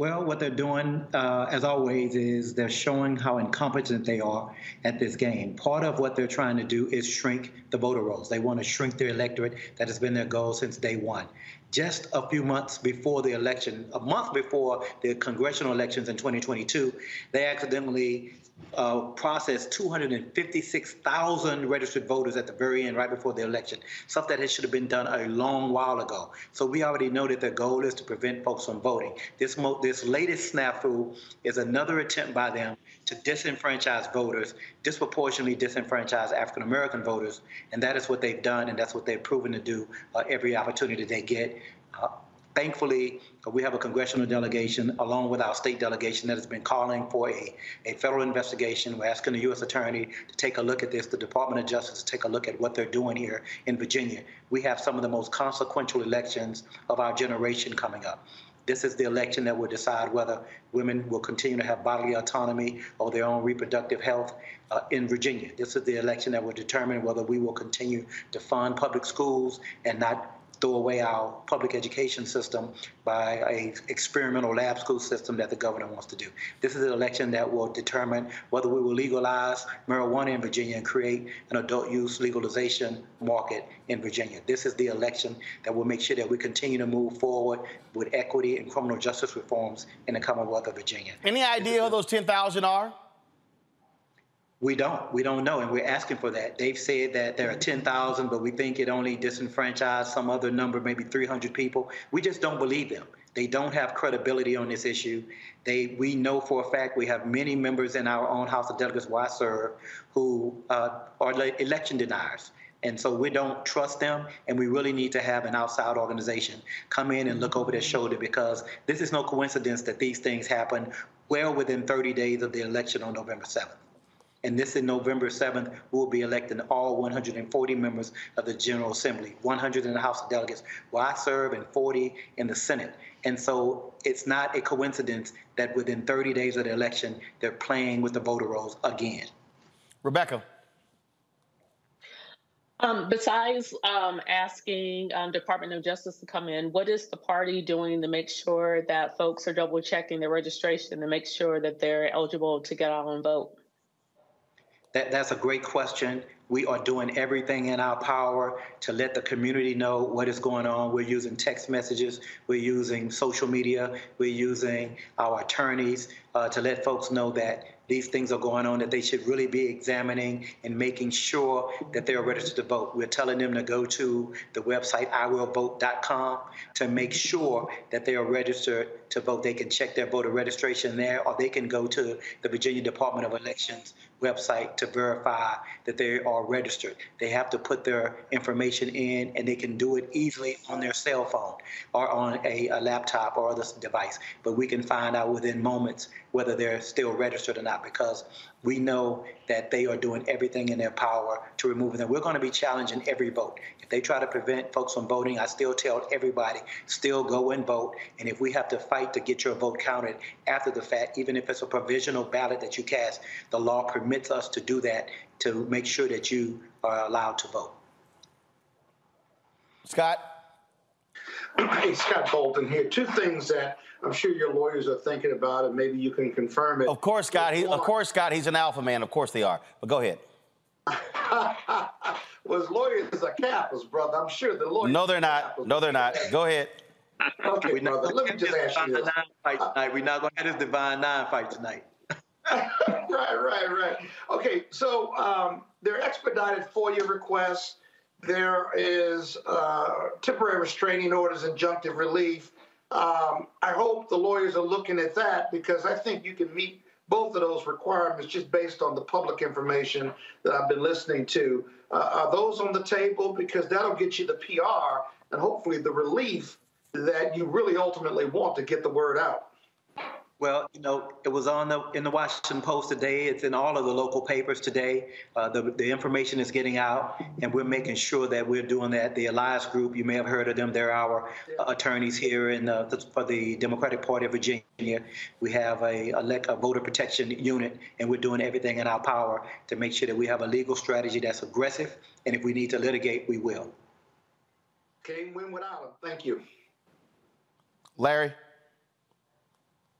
Well, what they're doing, uh, as always, is they're showing how incompetent they are at this game. Part of what they're trying to do is shrink the voter rolls. They want to shrink their electorate. That has been their goal since day one. just a few months before the election, a month before the congressional elections in 2022, they accidentally uh, processed 256,000 registered voters at the very end, right before the election. Stuff that should have been done a long while ago. So we already know that their goal is to prevent folks from voting. This this latest snafu is another attempt by them to disenfranchise voters, disproportionately disenfranchise African American voters, and that is what they've done, and that's what they've proven to do uh, every opportunity they get. Uh, thankfully, we have a congressional delegation along with our state delegation that has been calling for a, a federal investigation. We're asking the U.S. Attorney to take a look at this, the Department of Justice to take a look at what they're doing here in Virginia. We have some of the most consequential elections of our generation coming up. This is the election that will decide whether women will continue to have bodily autonomy or their own reproductive health uh, in Virginia. This is the election that will determine whether we will continue to fund public schools and not throw away our public education system by a experimental lab school system that the governor wants to do. This is an election that will determine whether we will legalize marijuana in Virginia and create an adult use legalization market in Virginia. This is the election that will make sure that we continue to move forward with equity and criminal justice reforms in the Commonwealth of Virginia. Any idea who those 10,000 are? We don't. We don't know, and we're asking for that. They've said that there are 10,000, but we think it only disenfranchised some other number, maybe 300 people. We just don't believe them. They don't have credibility on this issue. They, we know for a fact we have many members in our own House of Delegates I serve who uh, are election deniers. And so we don't trust them, and we really need to have an outside organization come in and look over their shoulder because this is no coincidence that these things happen well within 30 days of the election on November 7th. And this is November 7th, we'll be electing all 140 members of the General Assembly, 100 in the House of Delegates, where I serve, and 40 in the Senate. And so it's not a coincidence that within 30 days of the election, they're playing with the voter rolls again. Rebecca. Um, besides um, asking um, Department of Justice to come in, what is the party doing to make sure that folks are double checking their registration to make sure that they're eligible to get out and vote? That, that's a great question. We are doing everything in our power to let the community know what is going on. We're using text messages, we're using social media, we're using our attorneys uh, to let folks know that these things are going on that they should really be examining and making sure that they are registered to vote. We're telling them to go to the website iwillvote.com to make sure that they are registered to vote. They can check their voter registration there, or they can go to the Virginia Department of Elections website to verify that they are registered. They have to put their information in, and they can do it easily on their cell phone or on a, a laptop or other device. But we can find out within moments whether they're still registered or not because we know that they are doing everything in their power to remove them. We're going to be challenging every vote. If they try to prevent folks from voting, I still tell everybody, still go and vote. And if we have to fight to get your vote counted after the fact, even if it's a provisional ballot that you cast, the law permits us to do that to make sure that you are allowed to vote. Scott? Hey, Scott Bolden here. Two things that I'm sure your lawyers are thinking about, it. maybe you can confirm it. Of course, Scott. He, of course, Scott. He's an alpha man. Of course they are. But go ahead. Was lawyers are Kappas, brother. I'm sure the lawyers. No, they're not. No, they're not. Go ahead. Okay, We're not brother. Let me just ask you this. Fight tonight. We're not going to have this divine nine fight tonight. right, right, right. Okay, so um, there are expedited FOIA requests. There is uh, temporary restraining orders, injunctive relief. Um, I hope the lawyers are looking at that because I think you can meet both of those requirements just based on the public information that I've been listening to. Uh, are those on the table? Because that'll get you the PR and hopefully the relief that you really ultimately want to get the word out. Well, you know, it was on the in the Washington Post today. It's in all of the local papers today. Uh, the the information is getting out, and we're making sure that we're doing that. The Elias Group, you may have heard of them. They're our uh, attorneys here in uh, for the Democratic Party of Virginia. We have a, a, a voter protection unit, and we're doing everything in our power to make sure that we have a legal strategy that's aggressive. And if we need to litigate, we will. Can't win without them. Thank you. Larry.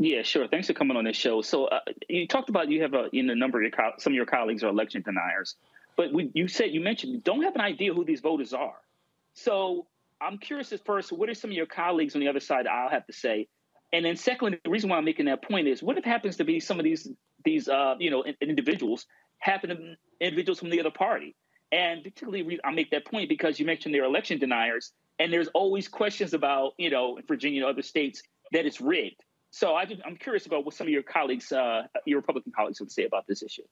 Yeah, sure. Thanks for coming on this show. So uh, you talked about you have a in a number of your co- some of your colleagues are election deniers, but we, you said you mentioned you don't have an idea who these voters are. So I'm curious at first, what are some of your colleagues on the other side I'll have to say? And then secondly, the reason why I'm making that point is what if happens to be some of these these uh, you know individuals happen to individuals from the other party? And particularly, I make that point because you mentioned they're election deniers, and there's always questions about you know in Virginia and other states that it's rigged. So I am curious about what some of your colleagues, uh, your Republican colleagues, would say about this issue.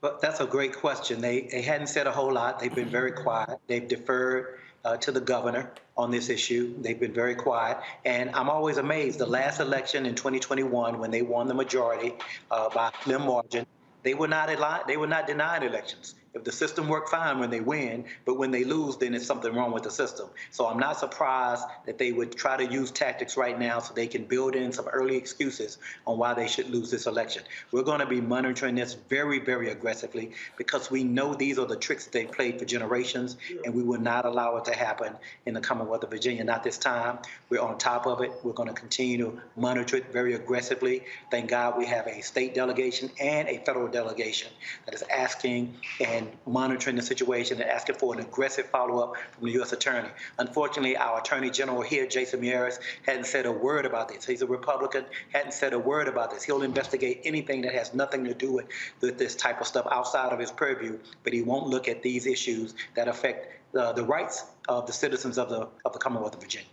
But that's a great question. They they hadn't said a whole lot. They've been very quiet. They've deferred uh, to the governor on this issue. They've been very quiet. And I'm always amazed. The last election in 2021, when they won the majority uh, by slim margin, they were not a lot, they were not denied elections. If the system worked fine when they win, but when they lose, then it's something wrong with the system. So I'm not surprised that they would try to use tactics right now so they can build in some early excuses on why they should lose this election. We're going to be monitoring this very, very aggressively because we know these are the tricks they played for generations, and we will not allow it to happen in the Commonwealth of Virginia. Not this time. We're on top of it. We're going to continue to monitor it very aggressively. Thank God we have a state delegation and a federal delegation that is asking and and monitoring the situation and asking for an aggressive follow-up from the U.S. Attorney. Unfortunately, our Attorney General here, Jason Miyares, hadn't said a word about this. He's a Republican, hadn't said a word about this. He'll investigate anything that has nothing to do with, with this type of stuff outside of his purview, but he won't look at these issues that affect uh, the rights of the citizens of the of the Commonwealth of Virginia.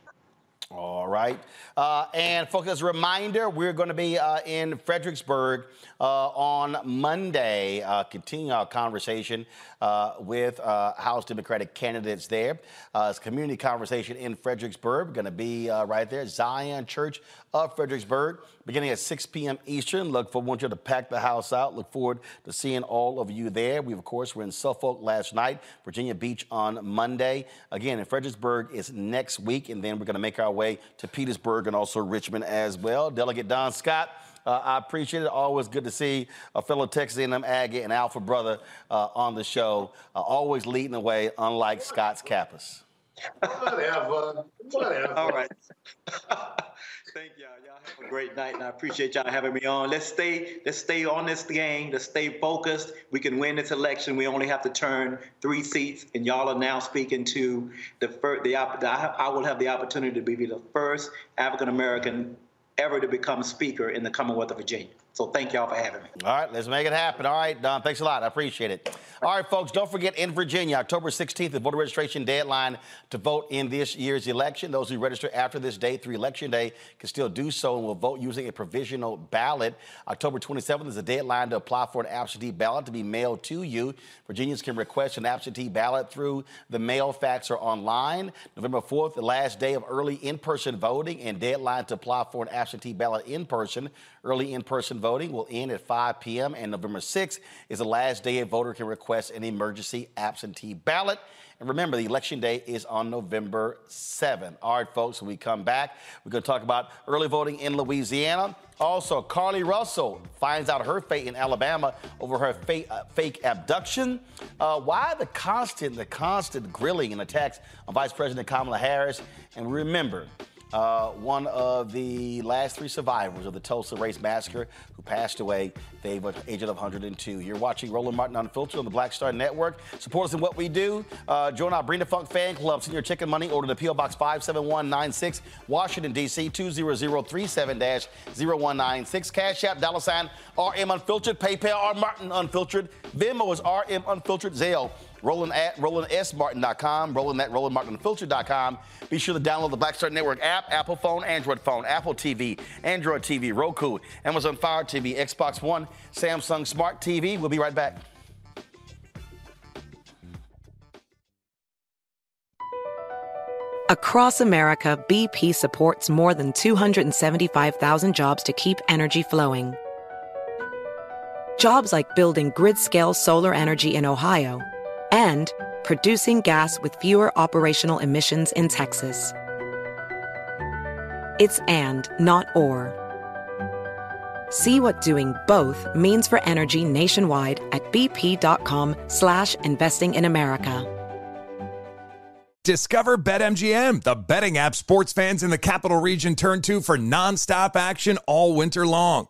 All right. Uh, and folks, as a reminder, we're going to be uh, in Fredericksburg uh, on Monday, uh, continuing our conversation uh, with uh, House Democratic candidates there. it's community conversation in Fredericksburg. Going to be right there, Zion Church of Fredericksburg, beginning at 6 p.m. Eastern. Look forward you to pack the house out. Look forward to seeing all of you there. We, of course, were in Suffolk last night, Virginia Beach on Monday. Again, in Fredericksburg is next week, and then we're going to make our way to Petersburg and also Richmond as well. Delegate Don Scott. Uh, I appreciate it. Always good to see a fellow Texas A&M Aggie and Alpha brother uh, on the show. Uh, always leading the way, unlike Scott's Kappas. Whatever. Whatever. All right. Thank y'all. Y'all have a great night, and I appreciate y'all having me on. Let's stay, let's stay on this game. Let's stay focused. We can win this election. We only have to turn three seats, and y'all are now speaking to the first. The, the I will have the opportunity to be the first African American ever to become Speaker in the Commonwealth of Virginia. So thank y'all for having me. All right, let's make it happen. All right, Don, thanks a lot. I appreciate it. All right, folks, don't forget in Virginia, October 16th, the voter registration deadline to vote in this year's election. Those who register after this date through Election Day can still do so and will vote using a provisional ballot. October 27th is the deadline to apply for an absentee ballot to be mailed to you. Virginians can request an absentee ballot through the mail, fax, or online. November 4th, the last day of early in-person voting and deadline to apply for an absentee ballot in person. Early in-person voting will end at 5 p.m. and November 6th is the last day a voter can request an emergency absentee ballot. And remember, the election day is on November 7th. All right, folks, when we come back, we're going to talk about early voting in Louisiana. Also, Carlee Russell finds out her fate in Alabama over her fake, uh, fake abduction. Uh, why the constant, the constant grilling and attacks on Vice President Kamala Harris? And remember, uh, one of the last three survivors of the Tulsa Race Massacre who passed away at the age of 102. You're watching Roland Martin Unfiltered on the Black Star Network. Support us in what we do. Uh, join our Bring the Funk fan club. Send your chicken money. Order the P.O. Box 57196, Washington, D.C. 20037-0196. Cash App, dollar sign, RM Unfiltered. PayPal, R Martin Unfiltered. Venmo is RM Unfiltered. Zelle Roland at RolandSMartin.com, Roland at RolandMartinFilter.com. Be sure to download the Black Star Network app, Apple phone, Android phone, Apple TV, Android TV, Roku, Amazon Fire TV, Xbox One, Samsung Smart TV. We'll be right back. Across America, BP supports more than 275,000 jobs to keep energy flowing. Jobs like building grid scale solar energy in Ohio and producing gas with fewer operational emissions in Texas. It's and, not or. See what doing both means for energy nationwide at bp.com slash investing in America. Discover BetMGM, the betting app sports fans in the capital region turn to for nonstop action all winter long.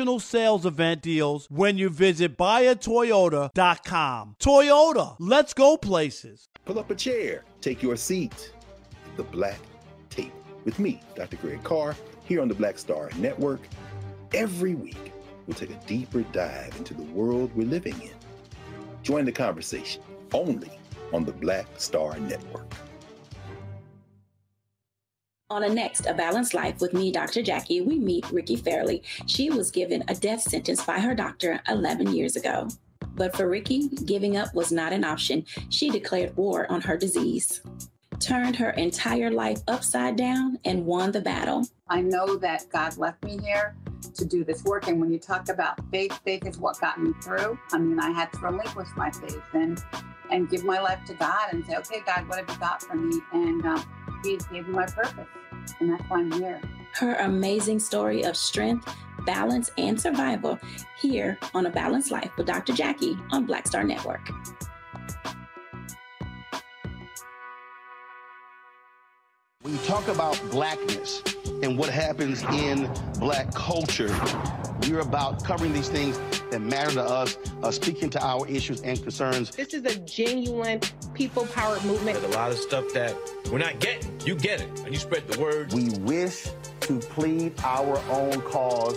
national sales event deals when you visit buyatoyota.com. Toyota, let's go places. Pull up a chair, take your seat. The Black Tape with me, Dr. Greg Carr, here on the Black Star Network. Every week, we'll take a deeper dive into the world we're living in. Join the conversation only on the Black Star Network. On a next A Balanced Life with me, Dr. Jackie, we meet Ricky Fairley. She was given a death sentence by her doctor 11 years ago. But for Ricky, giving up was not an option. She declared war on her disease, turned her entire life upside down, and won the battle. I know that God left me here to do this work. And when you talk about faith, faith is what got me through. I mean, I had to relinquish my faith and and give my life to God and say, okay, God, what have you got for me? And um, He gave me my purpose and that's why I'm here. Her amazing story of strength, balance, and survival here on A Balanced Life with Dr. Jackie on Black Star Network. When you talk about blackness and what happens in black culture, we're about covering these things that matter to us, uh, speaking to our issues and concerns. This is a genuine people powered movement. There's a lot of stuff that we're not getting. You get it, and you spread the word. We wish to plead our own cause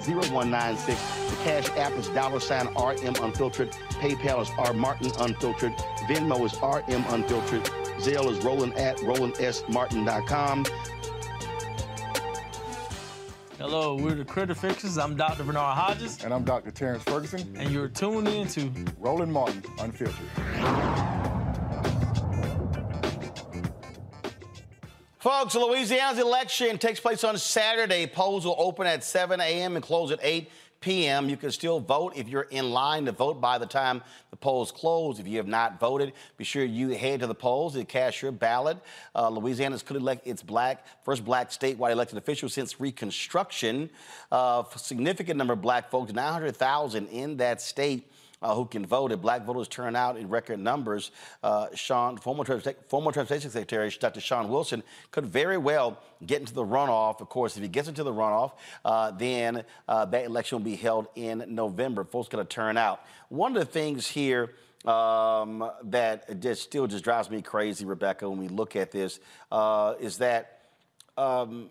0196. The Cash App is dollar sign RM Unfiltered. PayPal is R Martin Unfiltered. Venmo is RM Unfiltered. Zelle is Roland at RolandSMartin.com. Hello, we're the Critter Fixers. I'm Dr. Vernard Hodges. And I'm Dr. Terrence Ferguson. And you're tuned in to Roland Martin Unfiltered. Folks, Louisiana's election takes place on Saturday. Polls will open at 7 a.m. and close at 8 p.m. You can still vote if you're in line to vote by the time the polls close. If you have not voted, be sure you head to the polls and cast your ballot. Uh, Louisiana's could elect its black first black statewide elected official since Reconstruction. Uh, significant number of black folks, 900,000 in that state uh, who can vote. If black voters turn out in record numbers, uh, Shawn, former, former Transportation Secretary Dr. Shawn Wilson could very well get into the runoff. Of course, if he gets into the runoff, uh, then uh, that election will be held in November. Folks going to turn out. One of the things here um, that just still just drives me crazy, Rebecca, when we look at this, uh, is that um,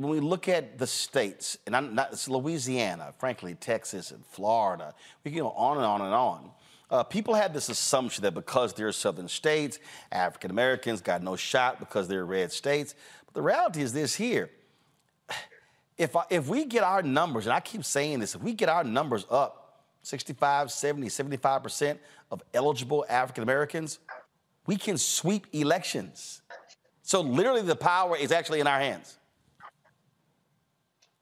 when we look at the states, and I'm not, it's Louisiana, frankly, Texas and Florida, we can go on and on and on. Uh, people have this assumption that because they're southern states, African Americans got no shot because they're red states. But the reality is this here. If, I, if we get our numbers, and I keep saying this, if we get our numbers up 65, 70, 75% of eligible African Americans, we can sweep elections. So literally the power is actually in our hands.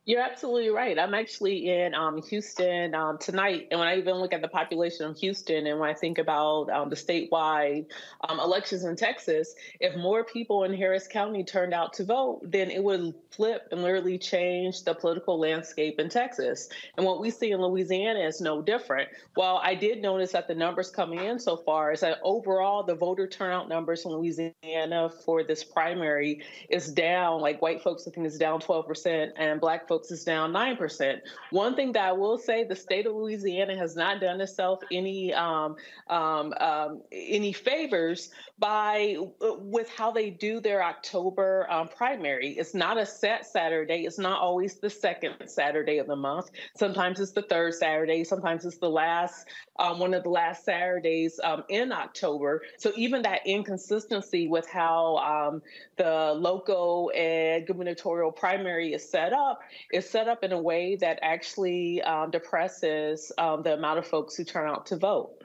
You're absolutely right. I'm actually in um, Houston um, tonight, and when I even look at the population of Houston, and when I think about um, the statewide um, elections in Texas, if more people in Harris County turned out to vote, then it would flip and literally change the political landscape in Texas. And what we see in Louisiana is no different. While I did notice that the numbers coming in so far is that overall the voter turnout numbers in Louisiana for this primary is down. Like white folks, I think is down 12%, and black folks is down 9%. One thing that I will say, the state of Louisiana has not done itself any um, um, um, any favors by uh, with how they do their October um, primary. It's not a set Saturday. It's not always the second Saturday of the month. Sometimes it's the third Saturday. Sometimes it's the last um, one of the last Saturdays um, in October. So even that inconsistency with how the local and gubernatorial primary is set up is set up in a way that actually um, depresses um, the amount of folks who turn out to vote.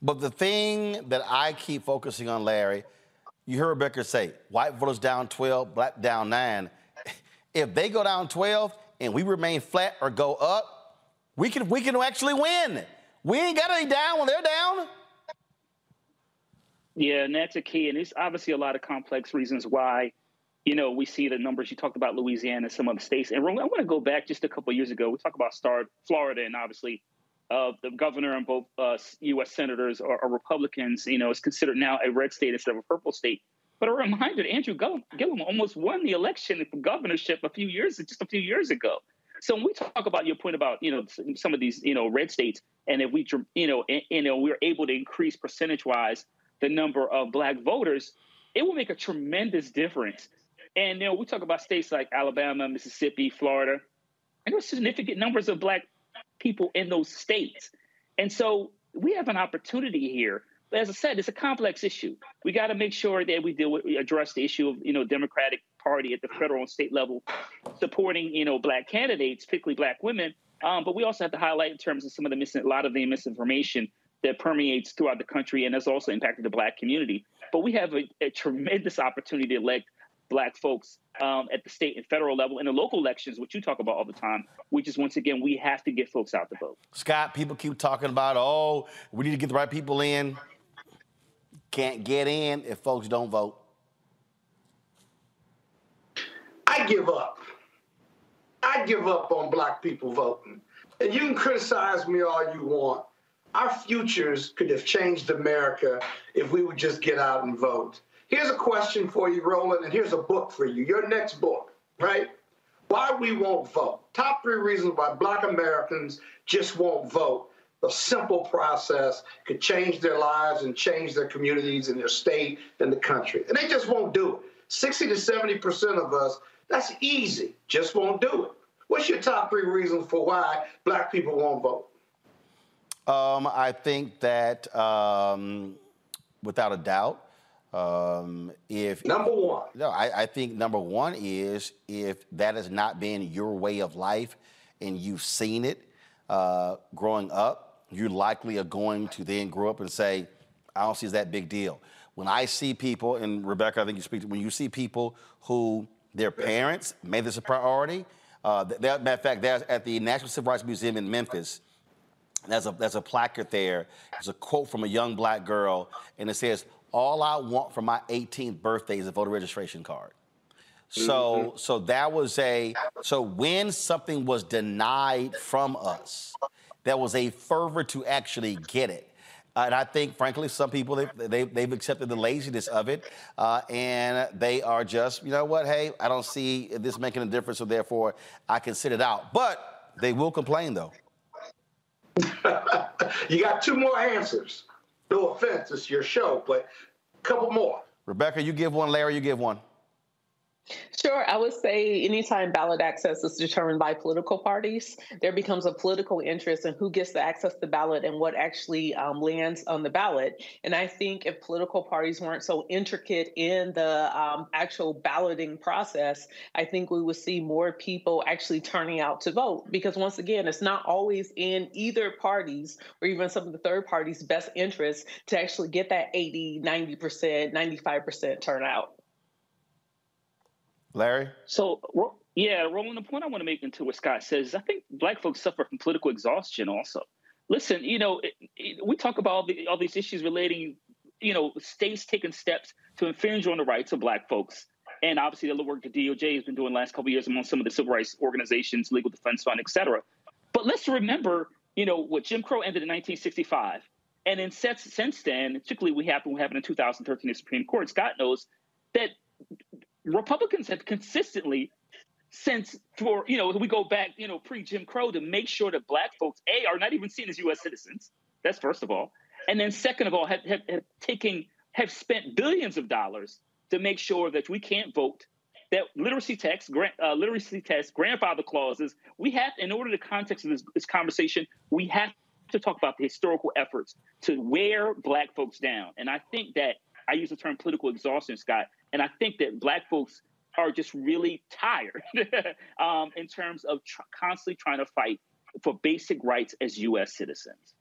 But the thing that I keep focusing on, Larry, you heard Rebecca say, white voters down 12, black down 9. If they go down 12 and we remain flat or go up, we can, we can actually win. We ain't got any down when they're down. Yeah, and that's a key. And there's obviously a lot of complex reasons why you know, we see the numbers you talked about Louisiana and some other states. And I want to go back just a couple years ago. We talk about Star Florida, and obviously uh, the governor and both uh, U.S. senators are, are, Republicans. You know, it's considered now a red state instead of a purple state. But a reminder, Andrew Gillum almost won the election for governorship a few years, just a few years ago. So when we talk about your point about you know some of these you know red states, and if we you know and, you know we're able to increase percentage wise the number of black voters, it will make a tremendous difference and you know, we talk about states like Alabama, Mississippi, Florida, and there's significant numbers of black people in those states. And so we have an opportunity here. But as I said, it's a complex issue. We got to make sure that we deal with, we address the issue of, you know, Democratic Party at the federal and state level supporting, you know, black candidates, particularly black women. Um, but we also have to highlight in terms of some of the a lot of the misinformation that permeates throughout the country and has also impacted the black community. But we have a, a tremendous opportunity to elect black folks um, at the state and federal level and the local elections, which you talk about all the time, which is once again, we have to get folks out to vote. Scott, people keep talking about, oh, we need to get the right people in. Can't get in if folks don't vote. I give up. I give up on black people voting. And you can criticize me all you want. Our futures could have changed America if we would just get out and vote. Here's a question for you, Roland, and here's a book for you. Your next book, right? Why we won't vote. Top three reasons why black Americans just won't vote. A simple process could change their lives and change their communities and their state and the country. And they just won't do it. 60 to 70% of us, that's easy, just won't do it. What's your top three reasons for why black people won't vote? Um, I think that um, without a doubt, um, if number one, no, I, I, think number one is if that has not been your way of life and you've seen it uh, growing up, you likely are going to then grow up and say, I don't see that big deal. When I see people, and Rebecca, I think you speak to, when you see people who their parents made this a priority, uh, that, matter of fact, there's at the National Civil Rights Museum in Memphis, there's a, there's a placard there. There's a quote from a young black girl, and it says, all I want for my 18th birthday is a voter registration card. So, mm-hmm. so that was a so when something was denied from us, there was a fervor to actually get it. Uh, and I think, frankly, some people they, they they've accepted the laziness of it, uh, and they are just, you know what? Hey, I don't see this making a difference, so therefore I can sit it out. But they will complain, though. you got two more answers. No offense, it's your show, but a couple more. Rebecca, you give one. Larry, you give one. Sure. I would say anytime ballot access is determined by political parties, there becomes a political interest in who gets to access the ballot and what actually um, lands on the ballot. And I think if political parties weren't so intricate in the um, actual balloting process, I think we would see more people actually turning out to vote. Because once again, it's not always in either party's or even some of the third parties' best interest to actually get that 80, 90%, 95% turnout. Larry? So, yeah, Roland, the point I want to make into what Scott says, is I think black folks suffer from political exhaustion also. Listen, you know, it, it, we talk about all, the, all these issues relating, you know, states taking steps to infringe on the rights of black folks. And obviously, the work the DOJ has been doing the last couple years among some of the civil rights organizations, Legal Defense Fund, et cetera. But let's remember, you know, what Jim Crow ended in 1965. And then since, since then, particularly we happened, what happened in 2013 in the Supreme Court, Scott knows that Republicans have consistently since for you know we go back you know pre Jim Crow to make sure that black folks a are not even seen as U.S. citizens. That's first of all, and then second of all have have, have taken have spent billions of dollars to make sure that we can't vote. That literacy text, uh, literacy test, grandfather clauses. We have, in order to context of this, this conversation, we have to talk about the historical efforts to wear black folks down. And I think that I use the term political exhaustion, Scott. And I think that black folks are just really tired um, in terms of tr- constantly trying to fight for basic rights as U.S. citizens.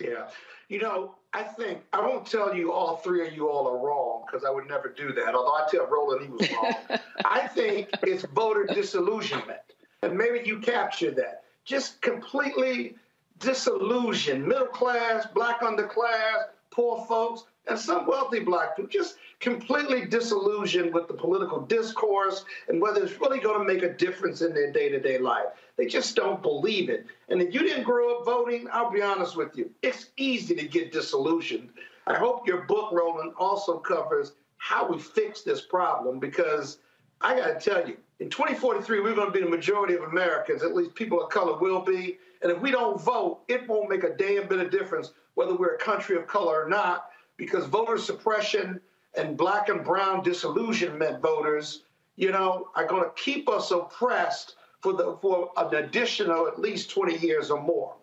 Yeah. You know, I think, I won't tell you all three of you all are wrong because I would never do that, although I tell Roland he was wrong. I think it's voter disillusionment. And maybe you capture that. Just completely disillusioned, middle class, black underclass, poor folks, and some wealthy black people just completely disillusioned with the political discourse and whether it's really going to make a difference in their day to day life. They just don't believe it. And if you didn't grow up voting, I'll be honest with you, it's easy to get disillusioned. I hope your book, Roland, also covers how we fix this problem because I got to tell you, in 2043, we're going to be the majority of Americans, at least people of color will be. And if we don't vote, it won't make a damn bit of difference whether we're a country of color or not because voter suppression and black and brown disillusionment voters, you know, are going to keep us oppressed for the for an additional at least 20 years or more.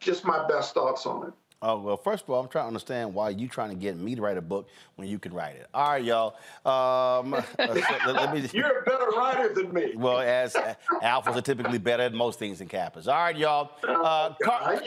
Just my best thoughts on it. Oh, well, first of all, I'm trying to understand why you trying to get me to write a book when you can write it. All right, y'all. Um, let, let me, You're a better writer than me. Well, as uh, alphas are typically better at most things than kappas. All right, y'all. Oh, uh, Car-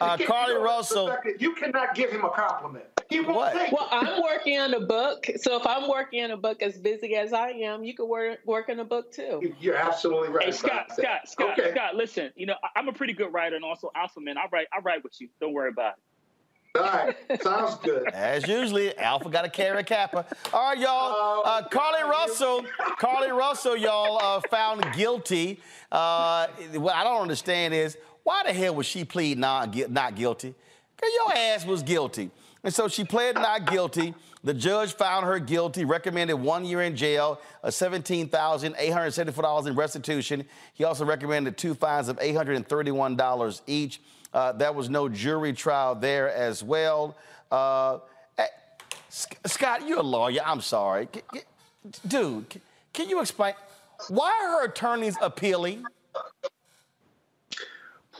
uh, Carlee Russell. You cannot give him a compliment. He what? take Well, I'm working on a book. So if I'm working on a book as busy as I am, you could work, work on a book too. You're absolutely right. Hey, Scott, Scott, Scott, okay. Scott, listen, you know, I'm a pretty good writer and also alpha man. I write, I write with you. Don't worry about it. All right, sounds good. As usually, Alpha got to carry a kappa. All right, y'all. Oh, uh, Carlee Russell, Carlee Russell, y'all uh, found guilty. Uh, what I don't understand is why the hell was she plead not not guilty? Cause your ass was guilty, and so she pled not guilty. The judge found her guilty, recommended one year in jail, a $17,874 in restitution. He also recommended two fines of $831 each. Uh, there was no jury trial there as well. Uh, eh, Scott, you're a lawyer. I'm sorry. Dude, can you explain why are her attorneys appealing?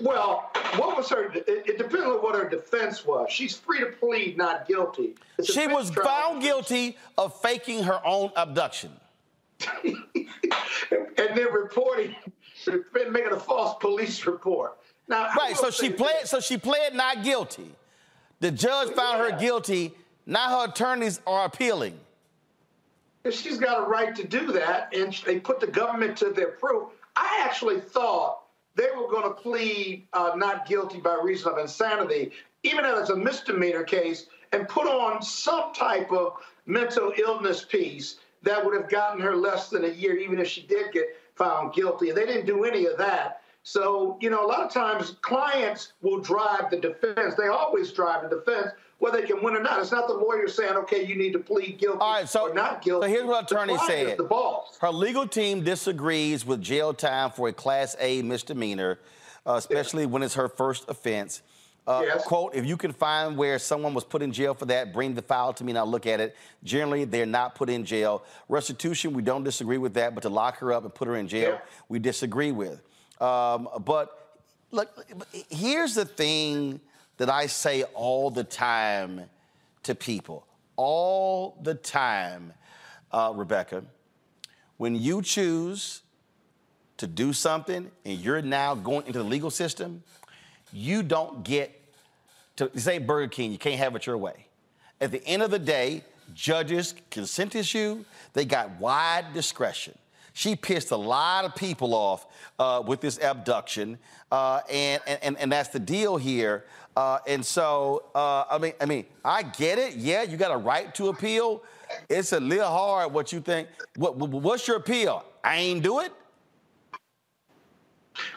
Well, what was her? It, it depends on what her defense was. She's free to plead not guilty. She was found guilty of faking her own abduction. and then reporting, making a false police report. Now, right. So she pled. So she pled not guilty. The judge found yeah. her guilty. Now her attorneys are appealing. She's got a right to do that, and they put the government to their proof. I actually thought they were going to plead uh, not guilty by reason of insanity, even as it's a misdemeanor case, and put on some type of mental illness piece that would have gotten her less than a year, even if she did get found guilty. And they didn't do any of that. So, you know, a lot of times clients will drive the defense. They always drive the defense, whether they can win or not. It's not the lawyer saying, okay, you need to plead guilty All right, so, or not guilty. So here's what attorney said. The boss. Her legal team disagrees with jail time for a Class A misdemeanor, uh, especially when it's her first offense. Uh, yes. Quote, if you can find where someone was put in jail for that, bring the file to me and I'll look at it. Generally, they're not put in jail. Restitution, we don't disagree with that, but to lock her up and put her in jail, yeah. we disagree with. Um, but look, here's the thing that I say all the time to people. All the time, uh, Rebecca, when you choose to do something and you're now going into the legal system, you don't get to say Burger King, you can't have it your way. At the end of the day, judges can sentence you, they got wide discretion. She pissed a lot of people off uh, with this abduction, uh, and, and, and that's the deal here. Uh, and so, uh, I mean, I mean, I get it. Yeah, you got a right to appeal. It's a little hard what you think. What, what's your appeal? I ain't do it.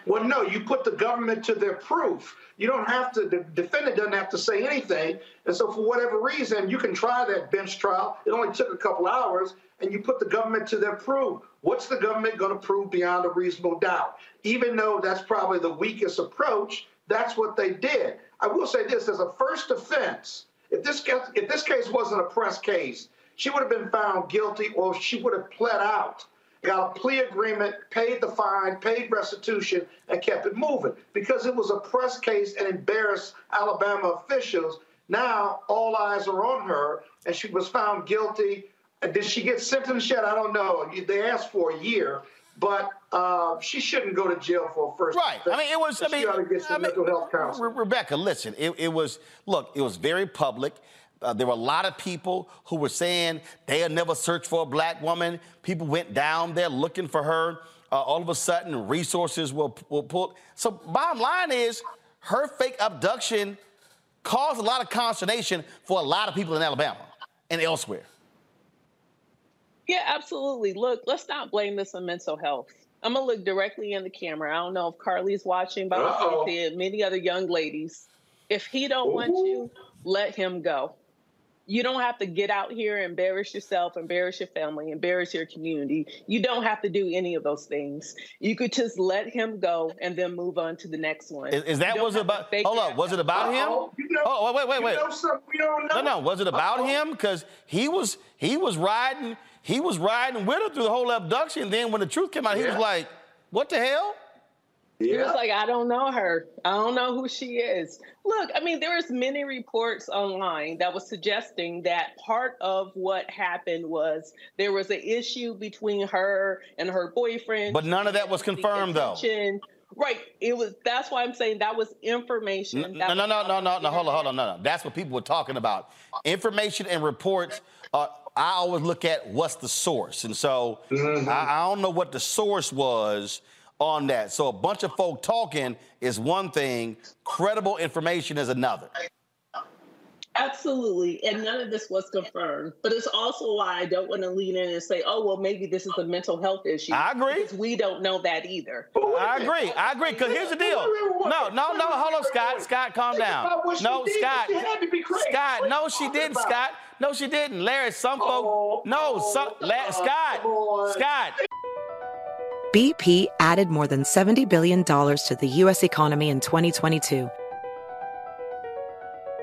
Well, no, you put the government to their proof. You don't have to, the defendant doesn't have to say anything. And so, for whatever reason, you can try that bench trial. It only took a couple hours, and you put the government to their proof. What's the government going to prove beyond a reasonable doubt? Even though that's probably the weakest approach, that's what they did. I will say this as a first offense, if this, if this case wasn't a press case, she would have been found guilty or she would have pled out got a plea agreement, paid the fine, paid restitution, and kept it moving because it was a press case and embarrassed Alabama officials. Now all eyes are on her, and she was found guilty. Did she get sentenced yet? I don't know. They asked for a year, but uh, she shouldn't go to jail for a first. Right. I mean, it was. I mean, I mean, mental health counseling. Rebecca, listen. It, it was. Look, it was very public. Uh, there were a lot of people who were saying they'll never search for a black woman. People went down there looking for her. Uh, all of a sudden, resources were, were pulled. So, bottom line is, her fake abduction caused a lot of consternation for a lot of people in Alabama and elsewhere. Yeah, absolutely. Look, let's not blame this on mental health. I'm gonna look directly in the camera. I don't know if Carlee's watching, but I see many other young ladies. If he don't Ooh. want you, let him go. You don't have to get out here and embarrass yourself, embarrass your family, embarrass your community. You don't have to do any of those things. You could just let him go and then move on to the next one. Is, is that was it about? Hold on, oh, was it about Uh-oh. him? You know, oh, wait, wait, wait. You know no, no, was it about Uh-oh. him? Because he was he was riding he was riding with her through the whole abduction. Then when the truth came out, yeah. he was like, "What the hell?" Yeah. He was like, I don't know her. I don't know who she is. Look, I mean, there was many reports online that was suggesting that part of what happened was there was an issue between her and her boyfriend. But none of that was confirmed, though. Right. It was. That's why I'm saying that was information. No, no, no, no, no, no. Hold on, hold on, no, no. That's what people were talking about. Information and reports. Uh, I always look at what's the source, and so mm-hmm. I, I don't know what the source was on that. So a bunch of folk talking is one thing, credible information is another. Absolutely. And none of this was confirmed. But it's also why I don't want to lean in and say, oh, well, maybe this is a mental health issue. I agree. Because we don't know that either. I agree. I agree. Because here's the deal. No, no, no. Hold on, Scott. Scott, calm down. No, Scott. Scott, no, she didn't, Scott. No, she didn't. Larry, some folks. No, some, Scott. Scott. BP added more than $70 billion to the U.S. economy in 2022.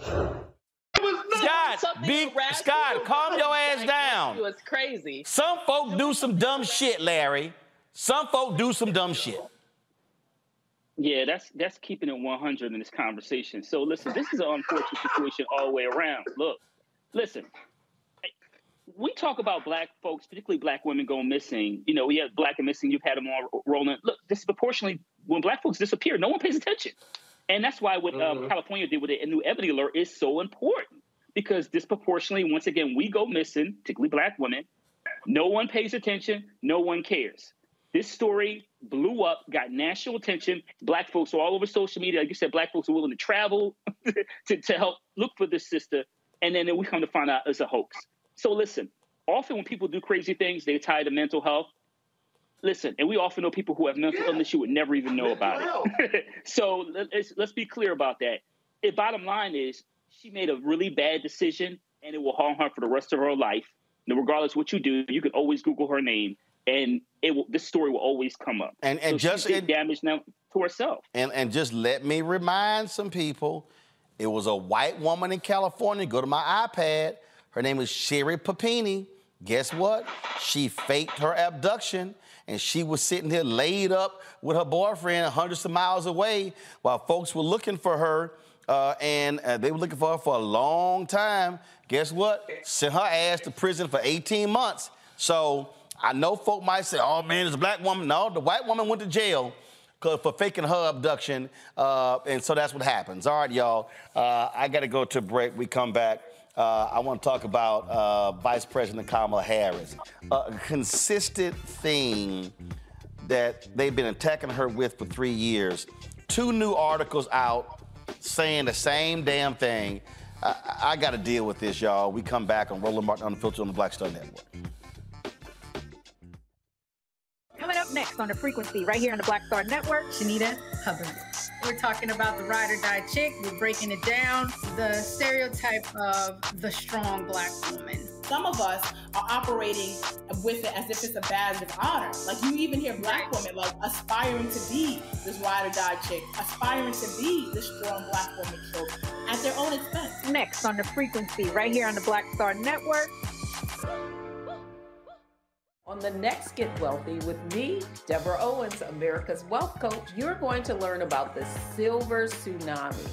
Scott, big Scott, calm your ass down. It was crazy. Some folk do some dumb shit, Larry. Some folk do some dumb shit. Yeah, that's that's keeping it 100 in this conversation. So listen, this is an unfortunate situation all the way around. Look, listen, we talk about black folks, particularly black women going missing. You know, we have black and missing. You've had them all rolling. Look, disproportionately, when black folks disappear, no one pays attention, and that's why what um, California did with the new Ebony Alert is so important because disproportionately, once again, we go missing, particularly black women. No one pays attention. No one cares. This story blew up, got national attention. Black folks are all over social media. Like you said, black folks are willing to travel to, to help look for this sister. And then we come to find out it's a hoax. So listen, often when people do crazy things, they tie to mental health. Listen, and we often know people who have mental yeah. illness you would never even know about it. so let's, let's be clear about that. The bottom line is she made a really bad decision and it will harm her for the rest of her life. And regardless what you do, you can always Google her name and it will this story will always come up. And and so just she did damage now to herself. And and just let me remind some people, it was a white woman in California. Go to my iPad. Her name is Sherri Papini. Guess what? She faked her abduction and she was sitting here laid up with her boyfriend hundreds of miles away while folks were looking for her. Uh, and uh, they were looking for her for a long time. Guess what? Sent her ass to prison for 18 months. So I know folk might say, oh man, it's a black woman. No, the white woman went to jail for faking her abduction. Uh, and so that's what happens. All right, y'all. Uh, I got to go to break. We come back. Uh, I want to talk about uh, Vice President Kamala Harris. a consistent thing that they've been attacking her with for three years. Two new articles out saying the same damn thing. I, I got to deal with this, y'all. We come back on Roland Martin Unfiltered on the Black Star Network. Coming up next on the frequency, right here on the Black Star Network, Shanita Hubbard. We're talking about the ride or die chick. We're breaking it down. The stereotype of the strong black woman. Some of us are operating with it as if it's a badge of honor. Like you even hear black women like aspiring to be this ride or die chick, aspiring to be this strong black woman. So at their own expense. Next on the frequency, right here on the Black Star Network. On the next Get Wealthy with me, Deborah Owens, America's Wealth Coach, you're going to learn about the silver tsunami,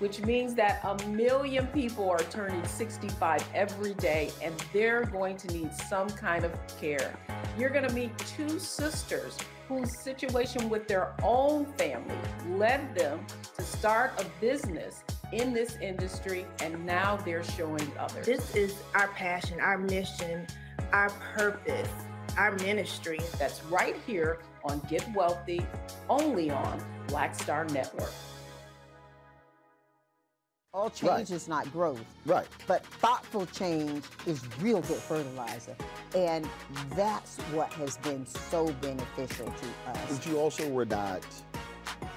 which means that a million people are turning 65 every day and they're going to need some kind of care. You're going to meet two sisters whose situation with their own family led them to start a business in this industry and now they're showing others. This is our passion, our mission, our purpose our ministry. That's right here on Get Wealthy, only on Black Star Network. All change right. is not growth. Right. But thoughtful change is real good fertilizer. And that's what has been so beneficial to us. But you also were not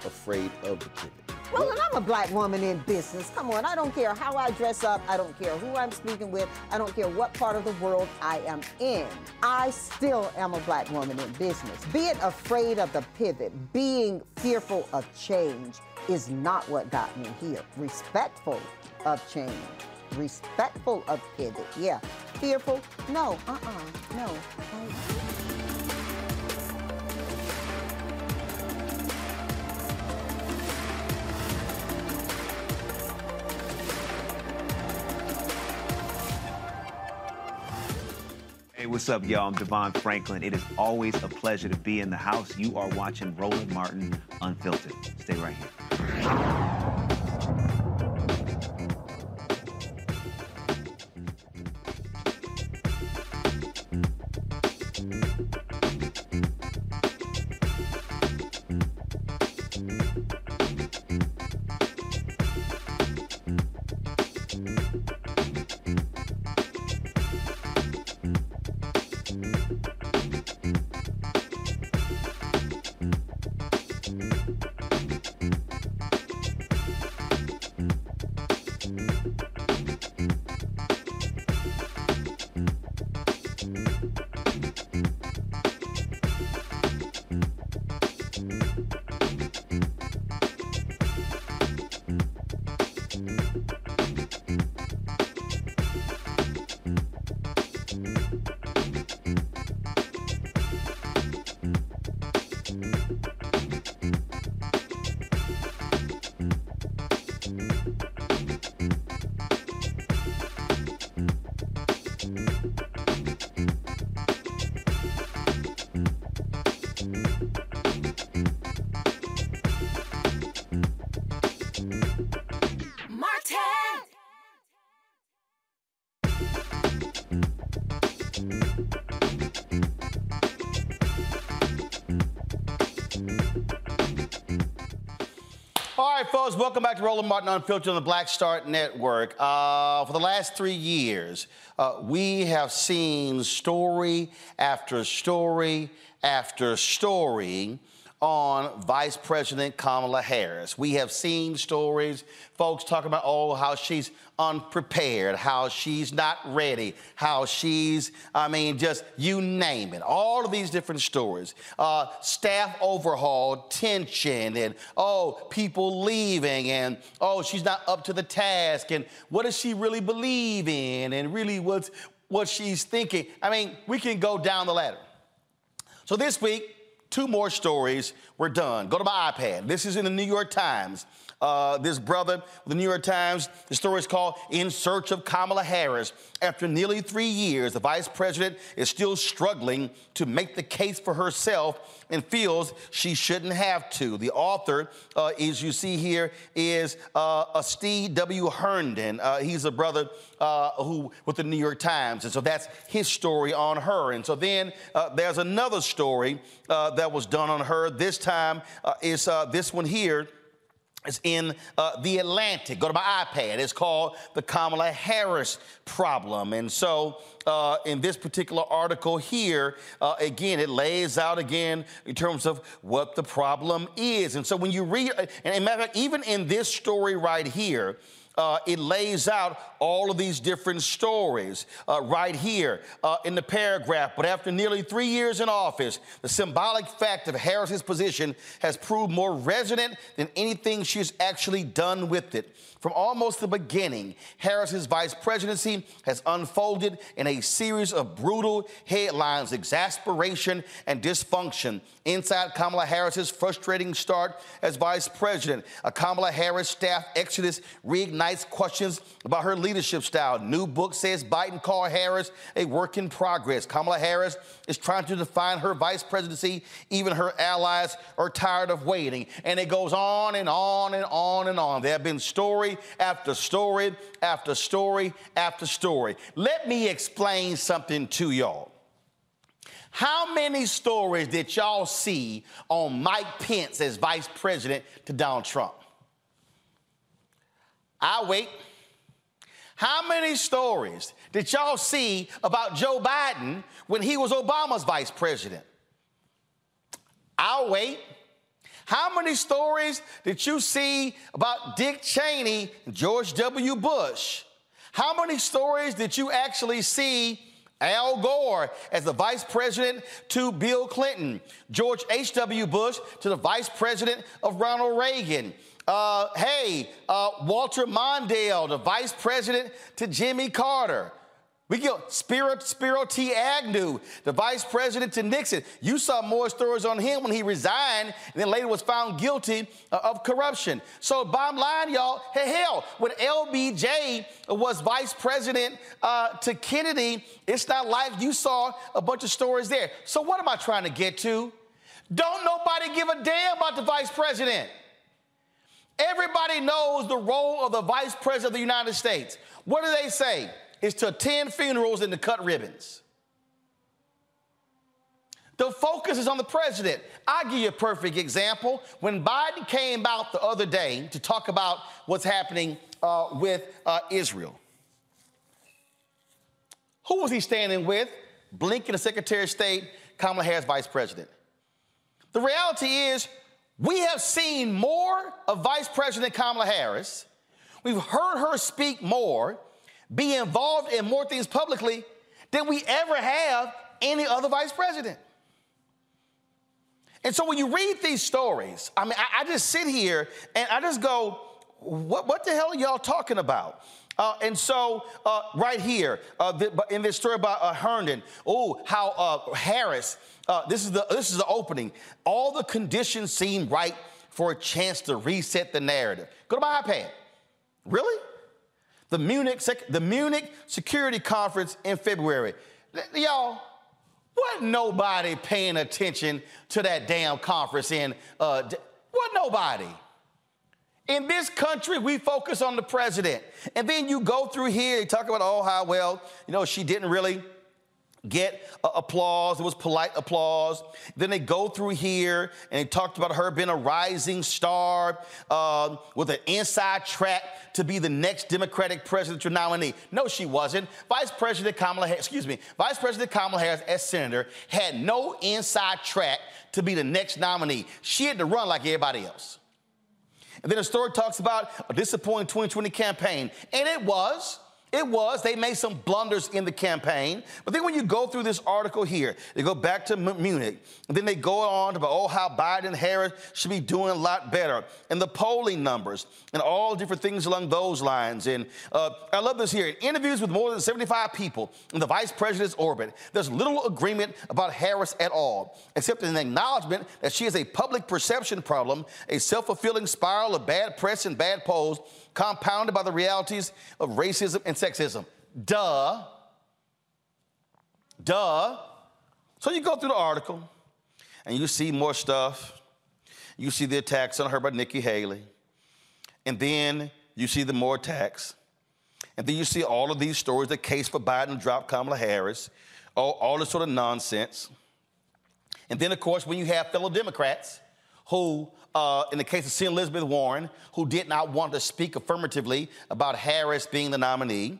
afraid of the pivot. Well, and I'm a black woman in business. Come on, I don't care how I dress up. I don't care who I'm speaking with. I don't care what part of the world I am in. I still am a black woman in business. Being afraid of the pivot, being fearful of change, is not what got me here. Respectful of change, respectful of pivot. Yeah. Fearful? No. Uh uh No. Hey, what's up, y'all? I'm Devon Franklin. It is always a pleasure to be in the house. You are watching Roland Martin Unfiltered. Stay right here. Welcome back to Roland Martin Unfiltered on the Black Star Network. Uh, for the last three years, uh, we have seen story after story after story on Vice President Kamala Harris. We have seen stories, folks talking about, oh, how she's unprepared, how she's not ready, how she's, I mean, just you name it. All of these different stories. Uh, staff overhaul, tension, and oh, people leaving, and oh, she's not up to the task, and what does she really believe in, and really what's what she's thinking. I mean, we can go down the ladder. So this week, two more stories We're done. Go to my iPad. This is in the New York Times. Uh, this brother, the New York Times, the story is called In Search of Kamala Harris. After nearly three years, the vice president is still struggling to make the case for herself and feels she shouldn't have to. The author, uh, as you see here, is uh, Astead W. Herndon. Uh, he's a brother uh, who with the New York Times, and so that's his story on her. And so then uh, there's another story uh, that was done on her. This time is this one here. It's in uh, the Atlantic. Go to my iPad. It's called the Kamala Harris problem. And so, uh, in this particular article here, uh, again, it lays out again in terms of what the problem is. And so, when you read, and matter of fact, even in this story right here, uh, it lays out all of these different stories uh, right here uh, in the paragraph. But after nearly three years in office, the symbolic fact of Harris's position has proved more resonant than anything she's actually done with it. From almost the beginning, Harris's vice presidency has unfolded in a series of brutal headlines, exasperation, and dysfunction. Inside Kamala Harris's frustrating start as vice president, a Kamala Harris staff exodus reignites questions about her leadership style. New book says Biden called Harris a work in progress. Kamala Harris is trying to define her vice presidency. Even her allies are tired of waiting. And it goes on and on and on and on. There have been story after story after story after story. Let me explain something to y'all. How many stories did y'all see on Mike Pence as vice president to Donald Trump? I wait. How many stories did y'all see about Joe Biden when he was Obama's vice president? I'll wait. How many stories did you see about Dick Cheney and George W. Bush? How many stories did you actually see Al Gore as the vice president to Bill Clinton, George H.W. Bush to the vice president of Ronald Reagan, Uh, hey, uh, Walter Mondale, the vice president to Jimmy Carter. We get Spiro, Spiro T. Agnew, the vice president to Nixon. You saw more stories on him when he resigned and then later was found guilty uh, of corruption. So, bottom line, y'all, hey, hell, when LBJ was vice president uh, to Kennedy, it's not like you saw a bunch of stories there. So, what am I trying to get to? Don't nobody give a damn about the vice president. Everybody knows the role of the vice president of the United States. What do they say? Is to attend funerals and to cut ribbons. The focus is on the president. I'll give you a perfect example. When Biden came out the other day to talk about what's happening uh, with uh, Israel, who was he standing with? Blinken, the Secretary of State, Kamala Harris, Vice President. The reality is, we have seen more of Vice President Kamala Harris. We've heard her speak more be involved in more things publicly than we ever have any other vice president. And so when you read these stories, I mean, I, I just sit here and I just go, what, what the hell are y'all talking about? Uh, and so, uh, right here, uh, the, in this story about uh, Herndon, oh, how uh, Harris, uh, this is the this is the opening. All the conditions seem right for a chance to reset the narrative. Go to my iPad. Really? The Munich, the Munich Security Conference in February. Y'all, what nobody paying attention to that damn conference in, uh, what nobody? In this country, we focus on the president. And then you go through here, you talk about, oh, how well, you know, she didn't really get applause. It was polite applause. Then they go through here and they talked about her being a rising star uh, with an inside track to be the next Democratic presidential nominee. No, she wasn't. Vice President Kamala Harris, excuse me, Vice President Kamala Harris, as senator, had no inside track to be the next nominee. She had to run like everybody else. And then the story talks about a disappointing 2020 campaign, and it was. It was. They made some blunders in the campaign. But then when you go through this article here, they go back to Munich, and then they go on about, oh, how Biden Harris should be doing a lot better, and the polling numbers, and all different things along those lines. And uh, I love this here. In interviews with more than 75 people in the vice president's orbit, there's little agreement about Harris at all, except an acknowledgement that she is a public perception problem, a self fulfilling spiral of bad press and bad polls compounded by the realities of racism and sexism. Duh. Duh. So you go through the article and you see more stuff. You see the attacks on her by Nikki Haley. And then you see the more attacks. And then you see all of these stories, the case for Biden to drop Kamala Harris, all, all this sort of nonsense. And then, of course, when you have fellow Democrats who uh, in the case of Senator Elizabeth Warren, who did not want to speak affirmatively about Harris being the nominee.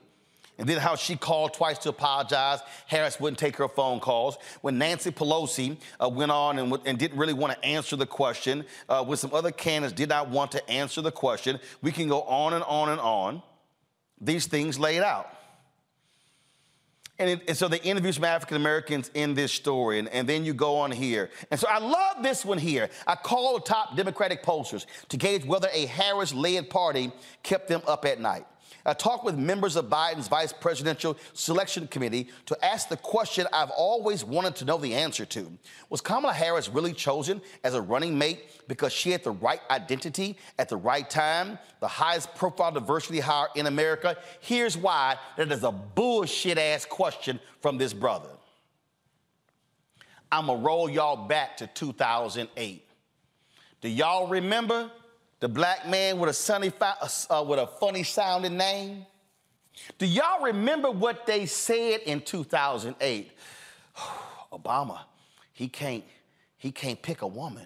And then how she called twice to apologize. Harris wouldn't take her phone calls. When Nancy Pelosi uh, went on and, and, didn't really want to answer the question, uh, with some other candidates did not want to answer the question. We can go on and on and on. These things laid out. And, it, and, so they interview some African Americans in this story, and, and, then you go on here. And so I love this one here. I called top Democratic pollsters to gauge whether a Harris led party kept them up at night. I talked with members of Biden's vice presidential selection committee to ask the question I've always wanted to know the answer to. Was Kamala Harris really chosen as a running mate because she had the right identity at the right time, the highest profile diversity hire in America? Here's why that is a bullshit ass question from this brother. I'm gonna roll y'all back to 2008. Do y'all remember the black man with a sunny, uh, with a funny sounding name. Do y'all remember what they said in 2008? Obama, he can't, he can't pick a woman.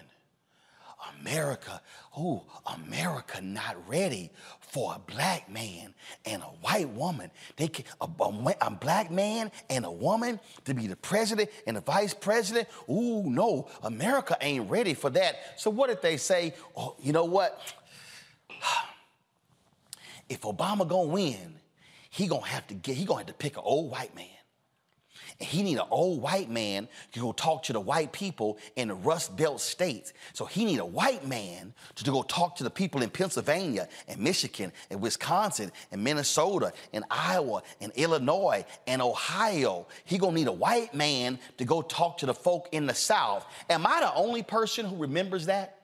America, oh, America not ready for a black man and a white woman. They can, a, a, a, black man and a woman to be the president and the vice president. Ooh, no, America ain't ready for that. So what did they say? Oh, you know what? If Obama gonna win, he gonna have to get, he gonna have to pick an old white man. He need an old white man to go talk to the white people in the Rust Belt states. So he need a white man to go talk to the people in Pennsylvania and Michigan and Wisconsin and Minnesota and Iowa and Illinois and Ohio. He gonna need a white man to go talk to the folk in the South. Am I the only person who remembers that?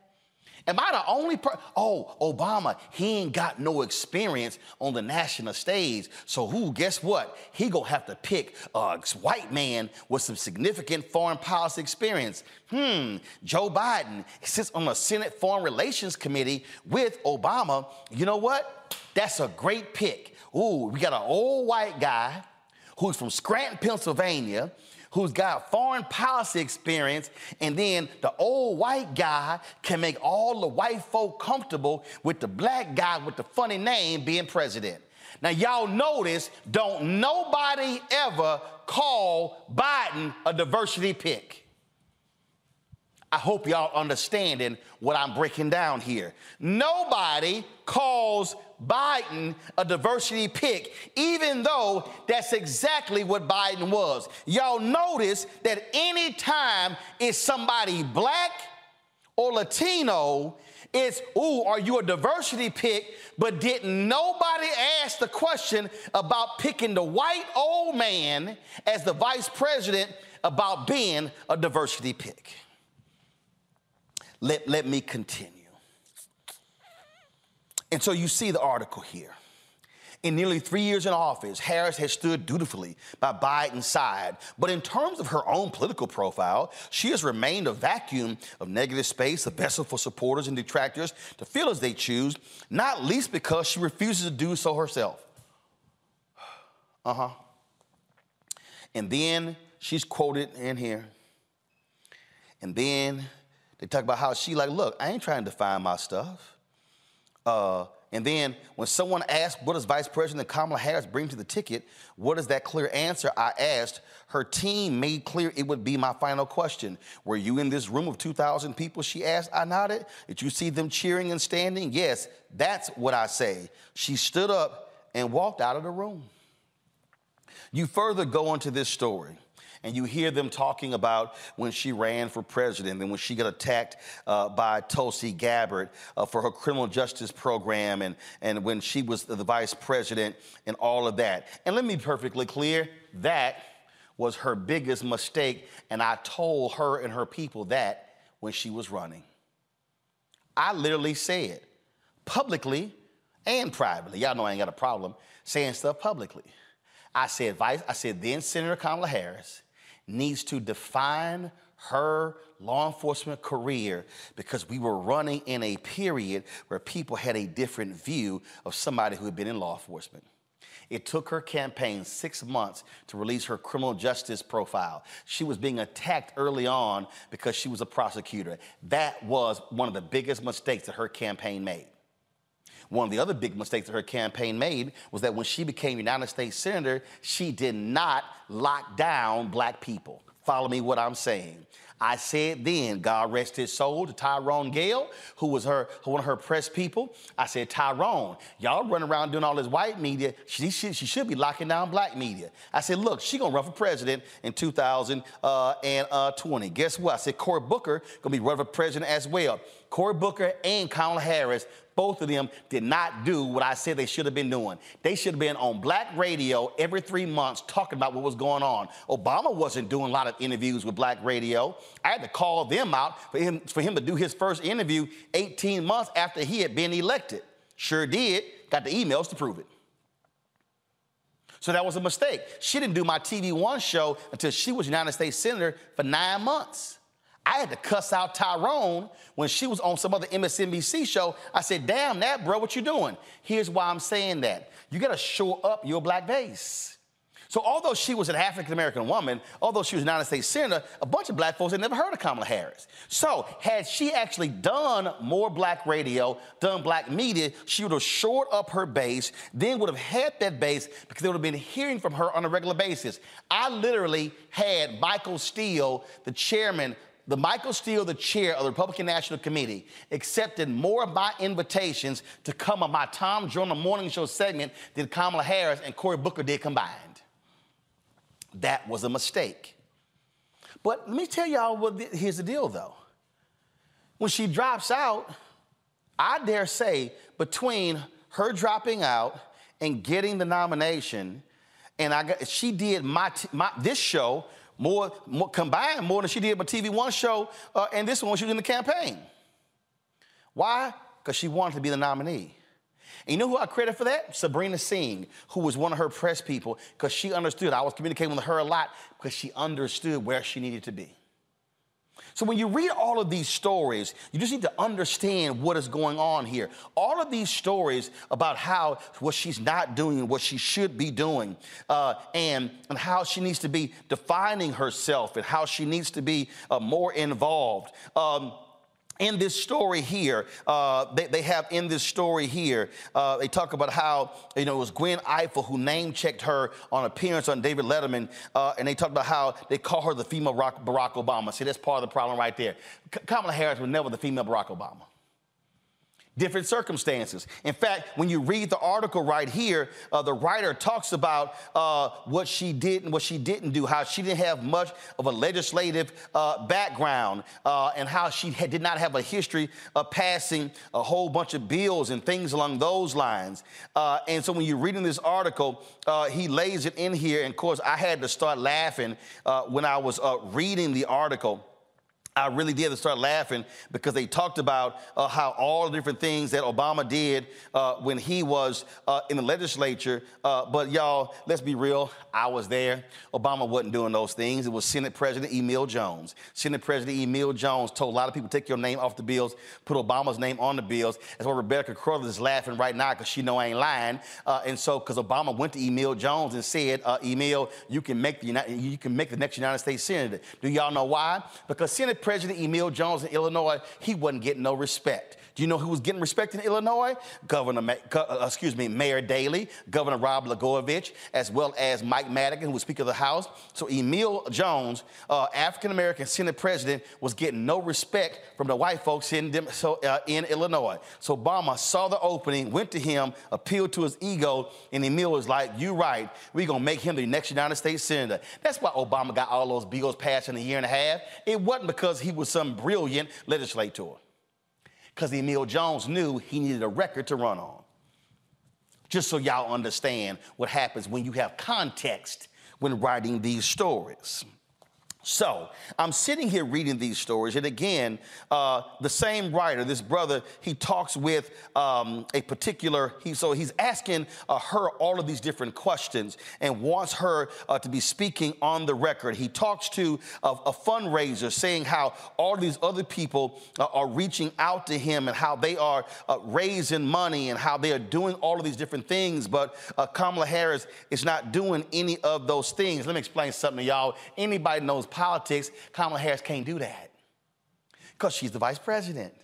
Am I the only person? Oh, Obama, he ain't got no experience on the national stage. So who, guess what? He gonna have to pick a white man with some significant foreign policy experience. Hmm, Joe Biden sits on the Senate Foreign Relations Committee with Obama. You know what? That's a great pick. Ooh, we got an old white guy who's from Scranton, Pennsylvania, who's got foreign policy experience, and then the old white guy can make all the white folk comfortable with the black guy with the funny name being president. Now, y'all notice, don't nobody ever call Biden a diversity pick. I hope y'all understanding what I'm breaking down here. Nobody calls Biden a diversity pick, even though that's exactly what Biden was. Y'all notice that anytime it's somebody black or Latino, it's, ooh, are you a diversity pick? But didn't nobody ask the question about picking the white old man as the vice president about being a diversity pick? Let, let me continue. And so you see the article here. In nearly three years in office, Harris has stood dutifully by Biden's side. But in terms of her own political profile, she has remained a vacuum of negative space, a vessel for supporters and detractors to feel as they choose, not least because she refuses to do so herself. Uh huh. And then she's quoted in here. And then they talk about how she like, look, I ain't trying to define my stuff. Uh, and then when someone asked, what does Vice President Kamala Harris bring to the ticket? What is that clear answer? I asked. Her team made clear it would be my final question. Were you in this room of 2,000 people? She asked. I nodded. Did you see them cheering and standing? Yes, that's what I say. She stood up and walked out of the room. You further go into this story and you hear them talking about when she ran for president and when she got attacked uh, by Tulsi Gabbard uh, for her criminal justice program and, and when she was the vice president and all of that. And let me be perfectly clear that was her biggest mistake. And I told her and her people that when she was running. I literally said publicly and privately, y'all know I ain't got a problem saying stuff publicly. I said, Vice, I said, then Senator Kamala Harris needs to define her law enforcement career because we were running in a period where people had a different view of somebody who had been in law enforcement. It took her campaign six months to release her criminal justice profile. She was being attacked early on because she was a prosecutor. That was one of the biggest mistakes that her campaign made. One of the other big mistakes that her campaign made was that when she became United States Senator, she did not lock down black people. Follow me what I'm saying. I said then, God rest his soul, to Tyrone Gayle, who was her one of her press people. I said, Tyrone, y'all running around doing all this white media. She, she, she should be locking down black media. I said, look, she gonna run for president in 2020. Uh, Guess what? I said, Cory Booker gonna be running for president as well. Cory Booker and Kamala Harris both of them did not do what I said they should have been doing. They should have been on black radio every three months talking about what was going on. Obama wasn't doing a lot of interviews with black radio. I had to call them out for him, for him to do his first interview 18 months after he had been elected. Sure did. Got the emails to prove it. So that was a mistake. She didn't do my TV One show until she was United States Senator for nine months. I had to cuss out Tyrone when she was on some other MSNBC show. I said, damn that, bro, what you doing? Here's why I'm saying that. You gotta show up your black base. So although she was an African American woman, although she was a United States Senator, a bunch of black folks had never heard of Kamala Harris. So had she actually done more black radio, done black media, she would have shored up her base, then would have had that base because they would have been hearing from her on a regular basis. I literally had Michael Steele, the chairman the Michael Steele, the chair of the Republican National Committee, accepted more of my invitations to come on my Tom Joyner morning show segment than Kamala Harris and Cory Booker did combined. That was a mistake. But let me tell y'all what the, here's the deal though. When she drops out, I dare say between her dropping out and getting the nomination, and I got, she did my, my this show more, more combined more than she did my TV One show uh, and this one when she was in the campaign. Why? Because she wanted to be the nominee. And you know who I credit for that? Sabrina Singh, who was one of her press people, because she understood. I was communicating with her a lot because she understood where she needed to be. So when you read all of these stories, you just need to understand what is going on here. All of these stories about how what she's not doing, what she should be doing, uh, and and how she needs to be defining herself, and how she needs to be uh, more involved. Um, in this story here, uh, they, they, have in this story here, uh, they talk about how, you know, it was Gwen Ifill who name checked her on appearance on David Letterman. Uh, and they talked about how they call her the female Barack Obama. See, that's part of the problem right there. Kamala Harris was never the female Barack Obama different circumstances. In fact, when you read the article right here, uh, the writer talks about uh, what she did and what she didn't do, how she didn't have much of a legislative uh, background, uh, and how she had, did not have a history of passing a whole bunch of bills and things along those lines. Uh, and so when you're reading this article, uh, he lays it in here. And of course, I had to start laughing when I was reading the article. I really did start laughing because they talked about uh, how all the different things that Obama did uh, when he was uh, in the legislature. Uh, but y'all, let's be real. I was there. Obama wasn't doing those things. It was Senate President Emil Jones. Senate President Emil Jones told a lot of people take your name off the bills, put Obama's name on the bills. That's why Rebecca Carruthers is laughing right now because she know I ain't lying. Uh, and so, because Obama went to Emil Jones and said, uh, Emil, you can make the you can make the next United States senator. Do y'all know why? Because Senate President Emil Jones in Illinois, he wasn't getting no respect. Do you know who was getting respect in Illinois? Governor, uh, excuse me, Mayor Daley, Governor Rod Blagojevich, as well as Mike Madigan, who was Speaker of the House. So Emil Jones, uh, African American Senate President, was getting no respect from the white folks in, so, uh, in Illinois. So Obama saw the opening, went to him, appealed to his ego, and Emil was like, "You're right, we're gonna make him the next United States Senator." That's why Obama got all those bills passed in a year and a half. It wasn't because he was some brilliant legislator because Emil Jones knew he needed a record to run on. Just so y'all understand what happens when you have context when writing these stories. So I'm sitting here reading these stories, and again, uh, the same writer, this brother, he talks with um, a particular. He, so he's asking uh, her all of these different questions and wants her uh, to be speaking on the record. He talks to a, a fundraiser, saying how all these other people uh, are reaching out to him and how they are uh, raising money and how they are doing all of these different things, but uh, Kamala Harris is not doing any of those things. Let me explain something to y'all. Anybody knows politics, Kamala Harris can't do that because she's the vice president.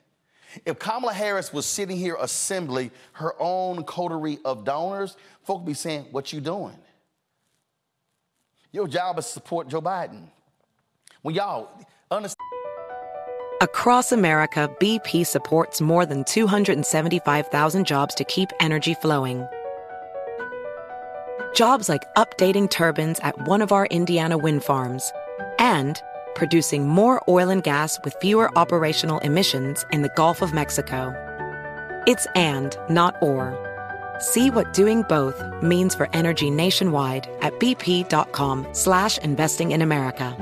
If Kamala Harris was sitting here assembling her own coterie of donors, folks would be saying, What you doing? Your job is to support Joe Biden. When y'all understand. Across America, BP supports more than 275,000 jobs to keep energy flowing. Jobs like updating turbines at one of our Indiana wind farms and producing more oil and gas with fewer operational emissions in the Gulf of Mexico. It's and, not or. See what doing both means for energy nationwide at bp.com slash investing in America.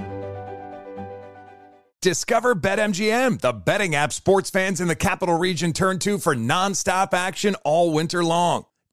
Discover BetMGM, the betting app sports fans in the capital region turn to for nonstop action all winter long.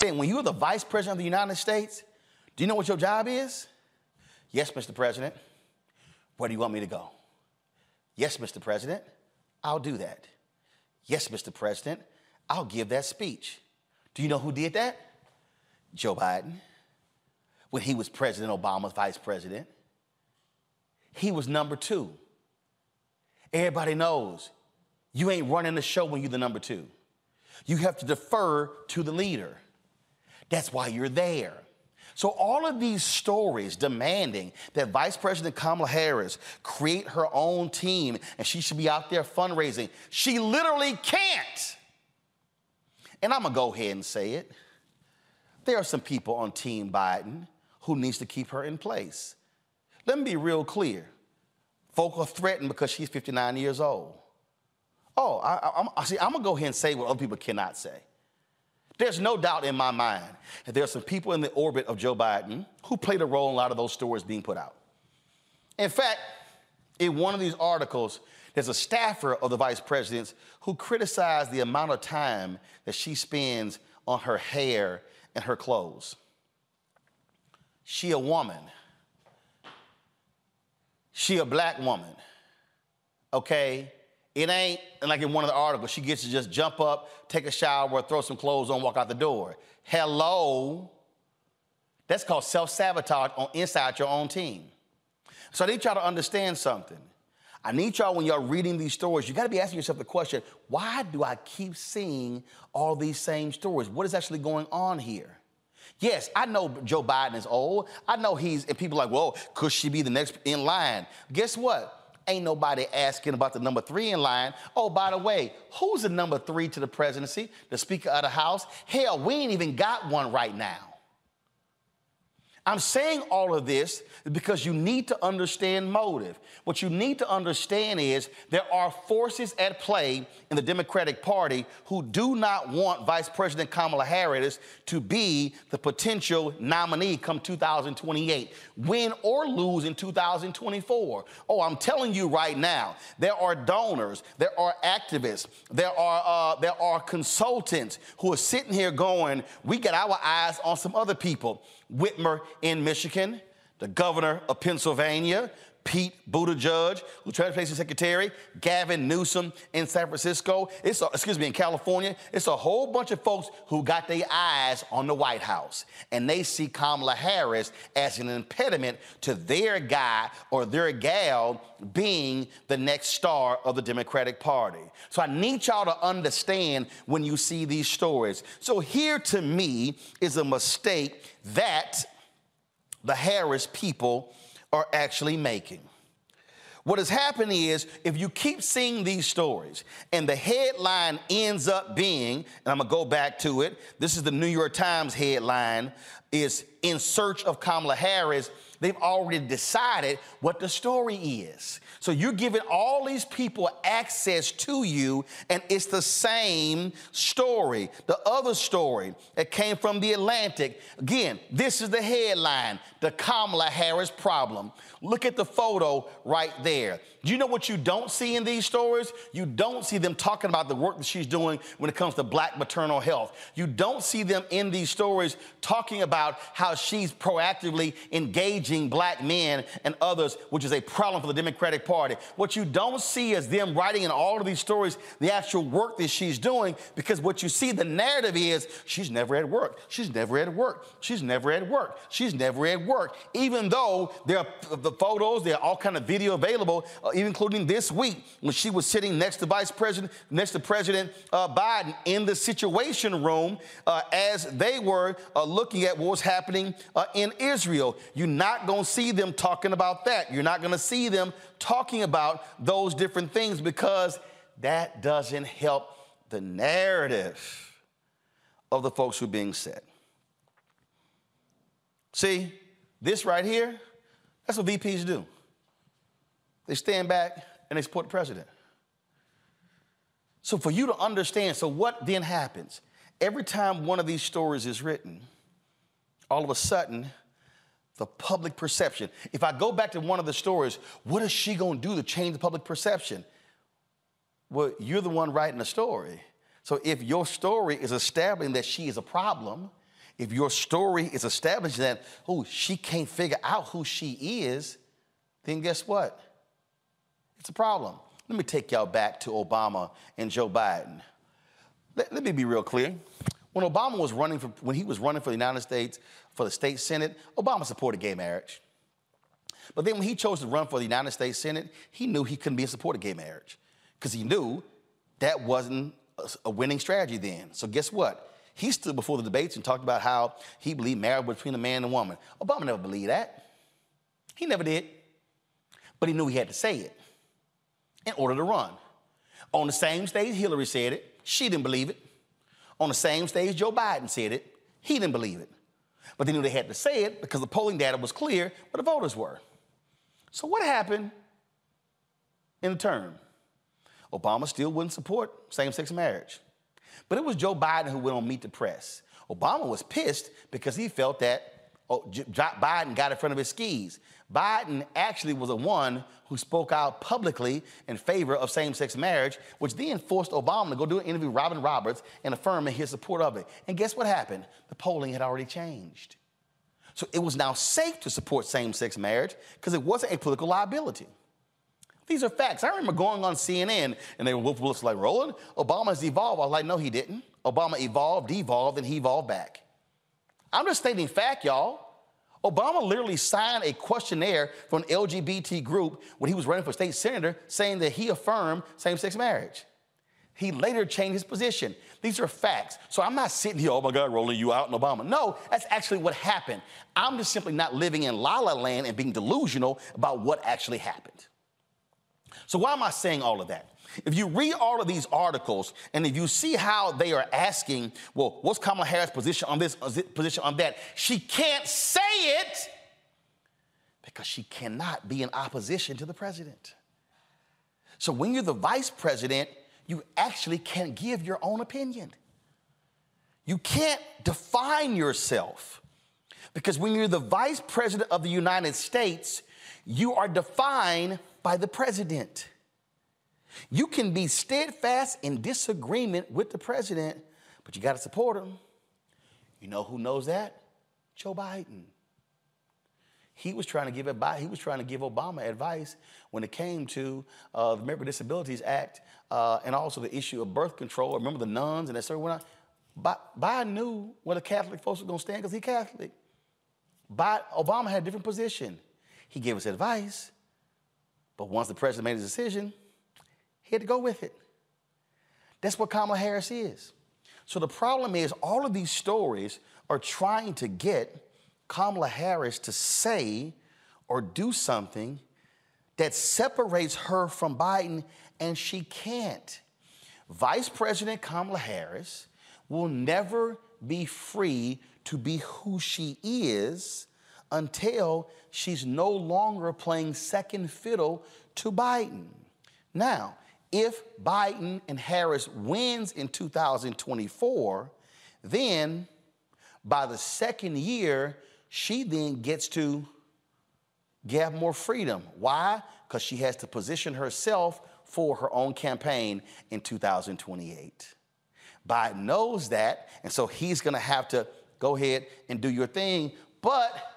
When you're the vice president of the United States, do you know what your job is? Yes, Mr. President. Where do you want me to go? Yes, Mr. President. I'll do that. Yes, Mr. President, I'll give that speech. Do you know who did that? Joe Biden. When he was President Obama's vice president, he was number two. Everybody knows you ain't running the show when you're the number two. You have to defer to the leader. That's why you're there. So, all of these stories demanding that Vice President Kamala Harris create her own team and she should be out there fundraising, she literally can't. And I'm gonna go ahead and say it. There are some people on Team Biden who needs to keep her in place. Let me be real clear. Folk are threatened because she's 59 years old. Oh, I, I, see, I'm gonna go ahead and say what other people cannot say. There's no doubt in my mind that there are some people in the orbit of Joe Biden who played a role in a lot of those stories being put out. In fact, in one of these articles, there's a staffer of the vice president's who criticized the amount of time that she spends on her hair and her clothes. She a woman. She a black woman. Okay? It ain't like in one of the articles, she gets to just jump up, take a shower, throw some clothes on, walk out the door. Hello. That's called self sabotage on inside your own team. So I need y'all to understand something. I need y'all when y'all reading these stories, you got to be asking yourself the question why do I keep seeing all these same stories? What is actually going on here? Yes, I know Joe Biden is old. I know he's, and people are like, well, could she be the next in line? Guess what? Ain't nobody asking about the number three in line. Oh, by the way, who's the number three to the presidency? The Speaker of the House? Hell, we ain't even got one right now. I'm saying all of this because you need to understand motive. What you need to understand is there are forces at play in the Democratic Party who do not want Vice President Kamala Harris to be the potential nominee come 2028, win or lose in 2024. Oh, I'm telling you right now, there are donors, there are activists, there are uh, there are consultants who are sitting here going, we got our eyes on some other people. Whitmer in Michigan, the governor of Pennsylvania, Pete Buttigieg, who transportation secretary, Gavin Newsom in San Francisco. It's a, excuse me in California. It's a whole bunch of folks who got their eyes on the White House, and they see Kamala Harris as an impediment to their guy or their gal being the next star of the Democratic Party. So I need y'all to understand when you see these stories. So here to me is a mistake that the Harris people are actually making. What has happened is if you keep seeing these stories and the headline ends up being, and I'm gonna go back to it, this is the New York Times headline, is in search of Kamala Harris, they've already decided what the story is. So you're giving all these people access to you, and it's the same story. The other story that came from the Atlantic. Again, this is the headline the Kamala Harris problem. Look at the photo right there. Do you know what you don't see in these stories? You don't see them talking about the work that she's doing when it comes to black maternal health. You don't see them in these stories talking about how she's proactively engaging black men and others, which is a problem for the Democratic Party. What you don't see is them writing in all of these stories the actual work that she's doing, because what you see, the narrative is she's never at work. She's never at work. She's never at work. She's never at work. Even though there are the photos, there are all kind of video available, uh, including this week when she was sitting next to Vice President, next to President uh, Biden in the Situation Room uh, as they were uh, looking at what was happening uh, in Israel. You're not going to see them talking about that. You're not going to see them talking about those different things because that doesn't help the narrative of the folks who are being said. See, this right here, that's what VPs do. They stand back and they support the president. So, for you to understand, so what then happens? Every time one of these stories is written, all of a sudden, the public perception. If I go back to one of the stories, what is she gonna do to change the public perception? Well, you're the one writing the story. So if your story is establishing that she is a problem, if your story is establishing that, oh, she can't figure out who she is, then guess what? It's a problem. Let me take y'all back to Obama and Joe Biden. Let, let me be real clear. When Obama was running for, when he was running for the United States for the state senate, Obama supported gay marriage. But then when he chose to run for the United States Senate, he knew he couldn't be in support of gay marriage because he knew that wasn't a, winning strategy then. So guess what? He stood before the debates and talked about how he believed marriage between a man and a woman. Obama never believed that. He never did. But he knew he had to say it in order to run. On the same stage, Hillary said it. She didn't believe it. On the same stage, Joe Biden said it. He didn't believe it. But they knew they had to say it because the polling data was clear where the voters were. So what happened in the term? Obama still wouldn't support same-sex marriage. But it was Joe Biden who went on Meet the Press. Obama was pissed because he felt that oh, Biden got in front of his skis. Biden actually was the one who spoke out publicly in favor of same sex marriage, which then forced Obama to go do an interview with Robin Roberts and affirm his support of it. And guess what happened? The polling had already changed. So it was now safe to support same sex marriage because it wasn't a political liability. These are facts. I remember going on CNN and they were Willis like, Roland, Obama's evolved. I was like, no, he didn't. Obama evolved, devolved, and he evolved back. I'm just stating fact, y'all. Obama literally signed a questionnaire for an LGBT group when he was running for state senator saying that he affirmed same sex marriage. He later changed his position. These are facts. So I'm not sitting here, oh my God, rolling you out in Obama. No, that's actually what happened. I'm just simply not living in la la land and being delusional about what actually happened. So why am I saying all of that? If you read all of these articles and if you see how they are asking, well, what's Kamala Harris' position on this, uh, position on that? She can't say it because she cannot be in opposition to the president. So when you're the vice president, you actually can't give your own opinion. You can't define yourself because when you're the vice president of the United States, you are defined by the president. You can be steadfast in disagreement with the president, but you got to support him. You know who knows that? Joe Biden. He was trying to give advice. He was trying to give Obama advice when it came to uh, the American Disabilities Act uh, and also the issue of birth control. Remember the nuns and that sort of went on. Biden knew where the Catholic folks were going to stand because he's Catholic. Biden, Obama had a different position. He gave us advice, but once the president made his decision, he had to go with it. That's what Kamala Harris is. So the problem is, all of these stories are trying to get Kamala Harris to say or do something that separates her from Biden, and she can't. Vice President Kamala Harris will never be free to be who she is until she's no longer playing second fiddle to Biden. Now, if Biden and Harris wins in 2024, then by the second year, she then gets to get more freedom. Why? Because she has to position herself for her own campaign in 2028. Biden knows that, and so he's gonna have to go ahead and do your thing, but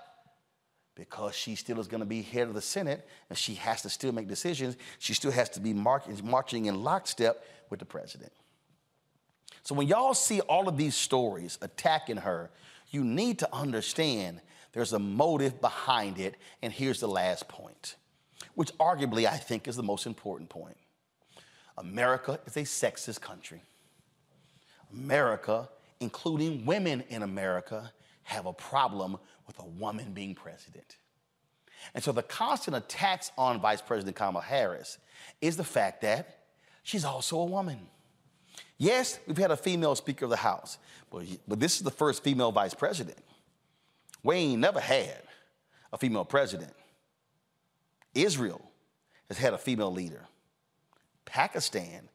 because she still is going to be head of the Senate and she has to still make decisions, she still has to be marching in lockstep with the president. So when y'all see all of these stories attacking her, you need to understand there's a motive behind it. And here's the last point, which arguably I think is the most important point America is a sexist country. America, including women in America, have a problem with a woman being president. And so the constant attacks on Vice President Kamala Harris is the fact that she's also a woman. Yes, we've had a female Speaker of the House, but, but this is the first female vice president. We ain't never had a female president. Israel has had a female leader. Pakistan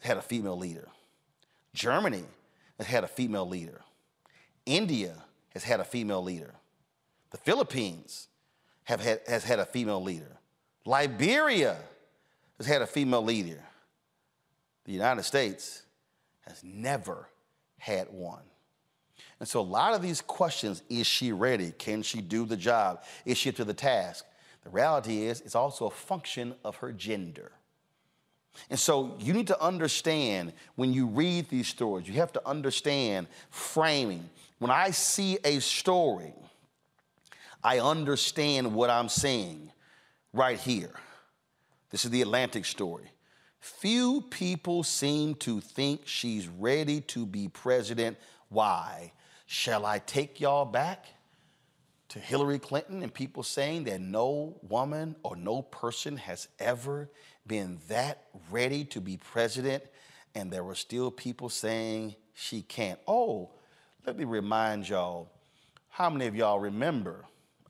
has had a female leader. Germany has had a female leader. India has had a female leader. The Philippines have had, has had a female leader. Liberia has had a female leader. The United States has never had one. And so, a lot of these questions is she ready? Can she do the job? Is she up to the task? The reality is, it's also a function of her gender. And so, you need to understand when you read these stories, you have to understand framing. When I see a story, I understand what I'm saying right here. This is the Atlantic story. Few people seem to think she's ready to be president. Why? Shall I take y'all back to Hillary Clinton and people saying that no woman or no person has ever been that ready to be president? And there were still people saying she can't. Oh, let me remind y'all how many of y'all remember?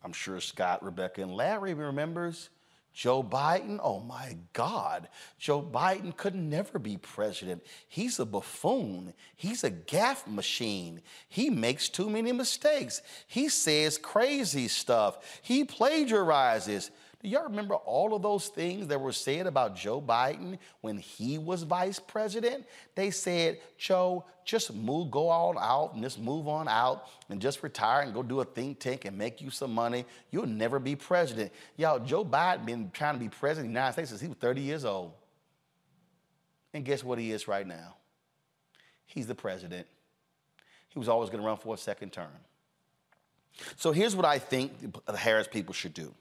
I'm sure Scott, Rebecca, and Larry remembers Joe Biden, oh my God, Joe Biden could never be president. He's a buffoon. He's a gaffe machine. He makes too many mistakes. He says crazy stuff. He plagiarizes. Do y'all remember all of those things that were said about Joe Biden when he was vice president? They said, Joe, just move, go all out and just move on out and just retire and go do a think tank and make you some money. You'll never be president. Y'all, Joe Biden been trying to be president of the United States since he was 30 years old. And guess what he is right now? He's the president. He was always going to run for a second term. So here's what I think the Harris people should do.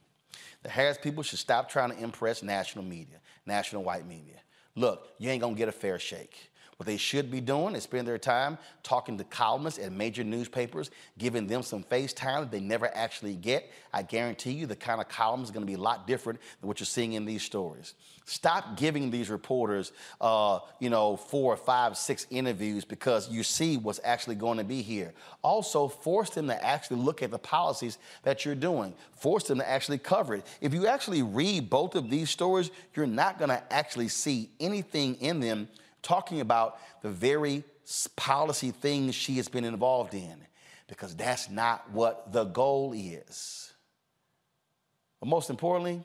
The Harris people should stop trying to impress national media, national white media. Look, you ain't gonna get a fair shake. What they should be doing is spending their time talking to columnists at major newspapers, giving them some face time that they never actually get. I guarantee you the kind of columns is going to be a lot different than what you're seeing in these stories. Stop giving these reporters, uh, you know, four, five, six interviews because you see what's actually going to be here. Also, force them to actually look at the policies that you're doing. Force them to actually cover it. If you actually read both of these stories, you're not going to actually see anything in them talking about the very policy things she has been involved in because that's not what the goal is. But most importantly,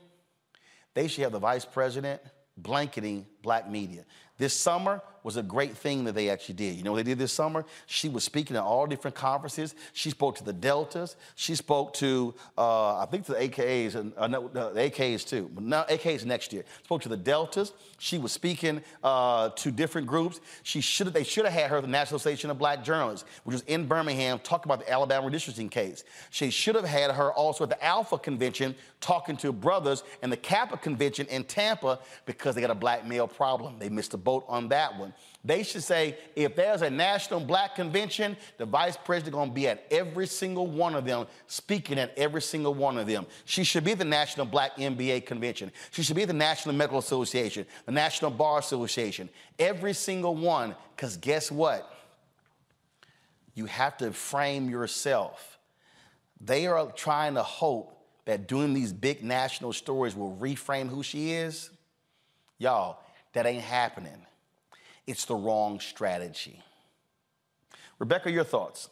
they should have the vice president blanketing black media. This summer was a great thing that they actually did. You know what they did this summer? She was speaking at all different conferences. She spoke to the Deltas. She spoke to, uh, I think, to the AKAs, and uh, no, the AKAs too. But now AKAs next year. Spoke to the Deltas. She was speaking uh, to different groups. She should they should have had her at the National Association of Black Journalists, which was in Birmingham, talking about the Alabama redistricting case. She should have had her also at the Alpha Convention talking to brothers and the Kappa Convention in Tampa because they got a black male problem. They missed the boat on that one. They should say if there's a national black convention, the vice president going to be at every single one of them, speaking at every single one of them. She should be the national black MBA convention. She should be the National Medical Association, the National Bar Association, every single one. Because guess what? You have to frame yourself. they are trying to hope that doing these big national stories will reframe who she is. Y'all, that ain't happening. It's the wrong strategy. Rebecca, your thoughts?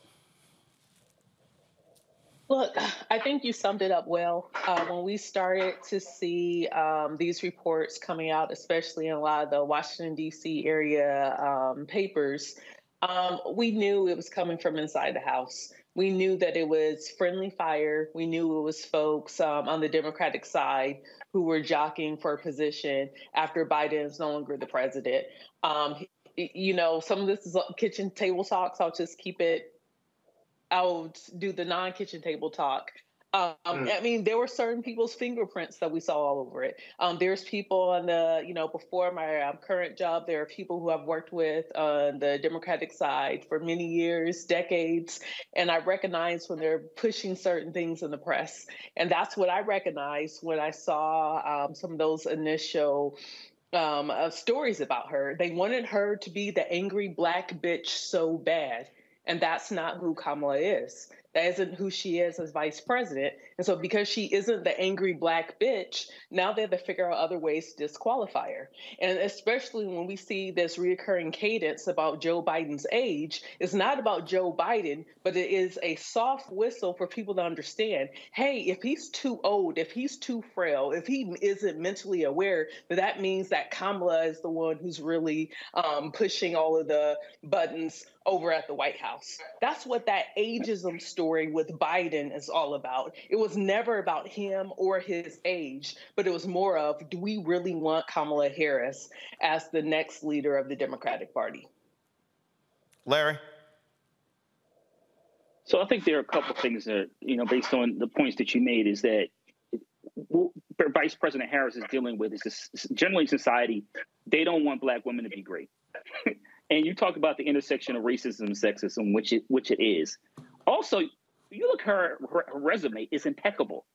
Look, I think you summed it up well. Uh, when we started to see um, these reports coming out, especially in a lot of the Washington, D.C. area um, papers, um, we knew it was coming from inside the House. We knew that it was friendly fire. We knew it was folks um, on the Democratic side who were jockeying for a position after Biden is no longer the president. Um, you know, some of this is kitchen table talks. I'll just keep it I'll do the non-kitchen table talk. Um, mm. I mean, there were certain people's fingerprints that we saw all over it. Um, there's people on the, you know, before my um, current job, there are people who I've worked with on the Democratic side for many years, decades, and I recognize when they're pushing certain things in the press. And that's what I recognized when I saw um, some of those initial um, uh, stories about her. They wanted her to be the angry black bitch so bad and that's not who Kamala is. That isn't who she is as vice president. And so, because she isn't the angry black bitch, now they have to figure out other ways to disqualify her. And especially when we see this reoccurring cadence about Joe Biden's age, it's not about Joe Biden, but it is a soft whistle for people to understand hey, if he's too old, if he's too frail, if he isn't mentally aware, that that means that Kamala is the one who's really um, pushing all of the buttons over at the White House. That's what that ageism story with Biden is all about. It was never about him or his age, but it was more of do we really want Kamala Harris as the next leader of the Democratic Party? Larry? So I think there are a couple of things that, you know, based on the points that you made, is that Vice President Harris is dealing with is this, generally society, they don't want black women to be great. and you talk about the intersection of racism and sexism, which it which it is. Also, you look her, her, resume is impeccable.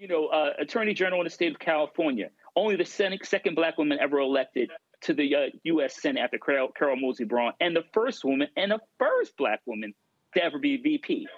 You know, uh, Attorney General in the state of California, only the second black woman ever elected to the uh, U.S. Senate after Carol, Carol Moseley Braun, and the first woman and the first black woman to ever be VP.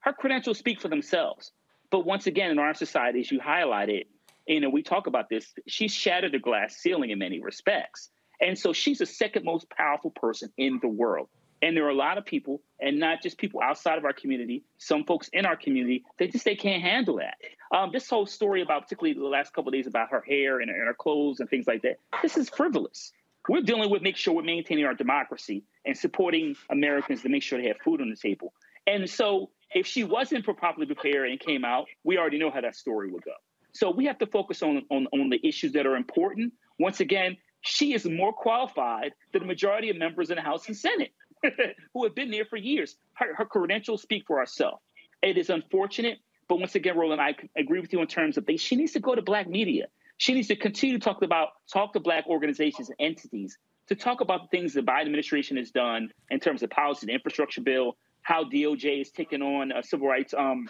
Her credentials speak for themselves. But once again, in our society, as you highlighted, you know, we talk about this, she's shattered the glass ceiling in many respects. And so she's the second most powerful person in the world. And there are a lot of people, and not just people outside of our community, some folks in our community, they just they can't handle that. Um, this whole story about, particularly the last couple days, about her hair and, and her clothes and things like that, this is frivolous. We're dealing with making sure we're maintaining our democracy and supporting Americans to make sure they have food on the table. And so, if she wasn't properly prepared and came out, we already know how that story would go. So we have to focus on, on, on the issues that are important. Once again, she is more qualified than the majority of members in the House and Senate who have been there for years. Her, her credentials speak for herself. It is unfortunate, but once again, Roland, I agree with you in terms of they, she needs to go to black media. She needs to continue to talk about talk to black organizations and entities to talk about the things the Biden administration has done in terms of policy, the infrastructure bill, how DOJ has taken on a civil rights um,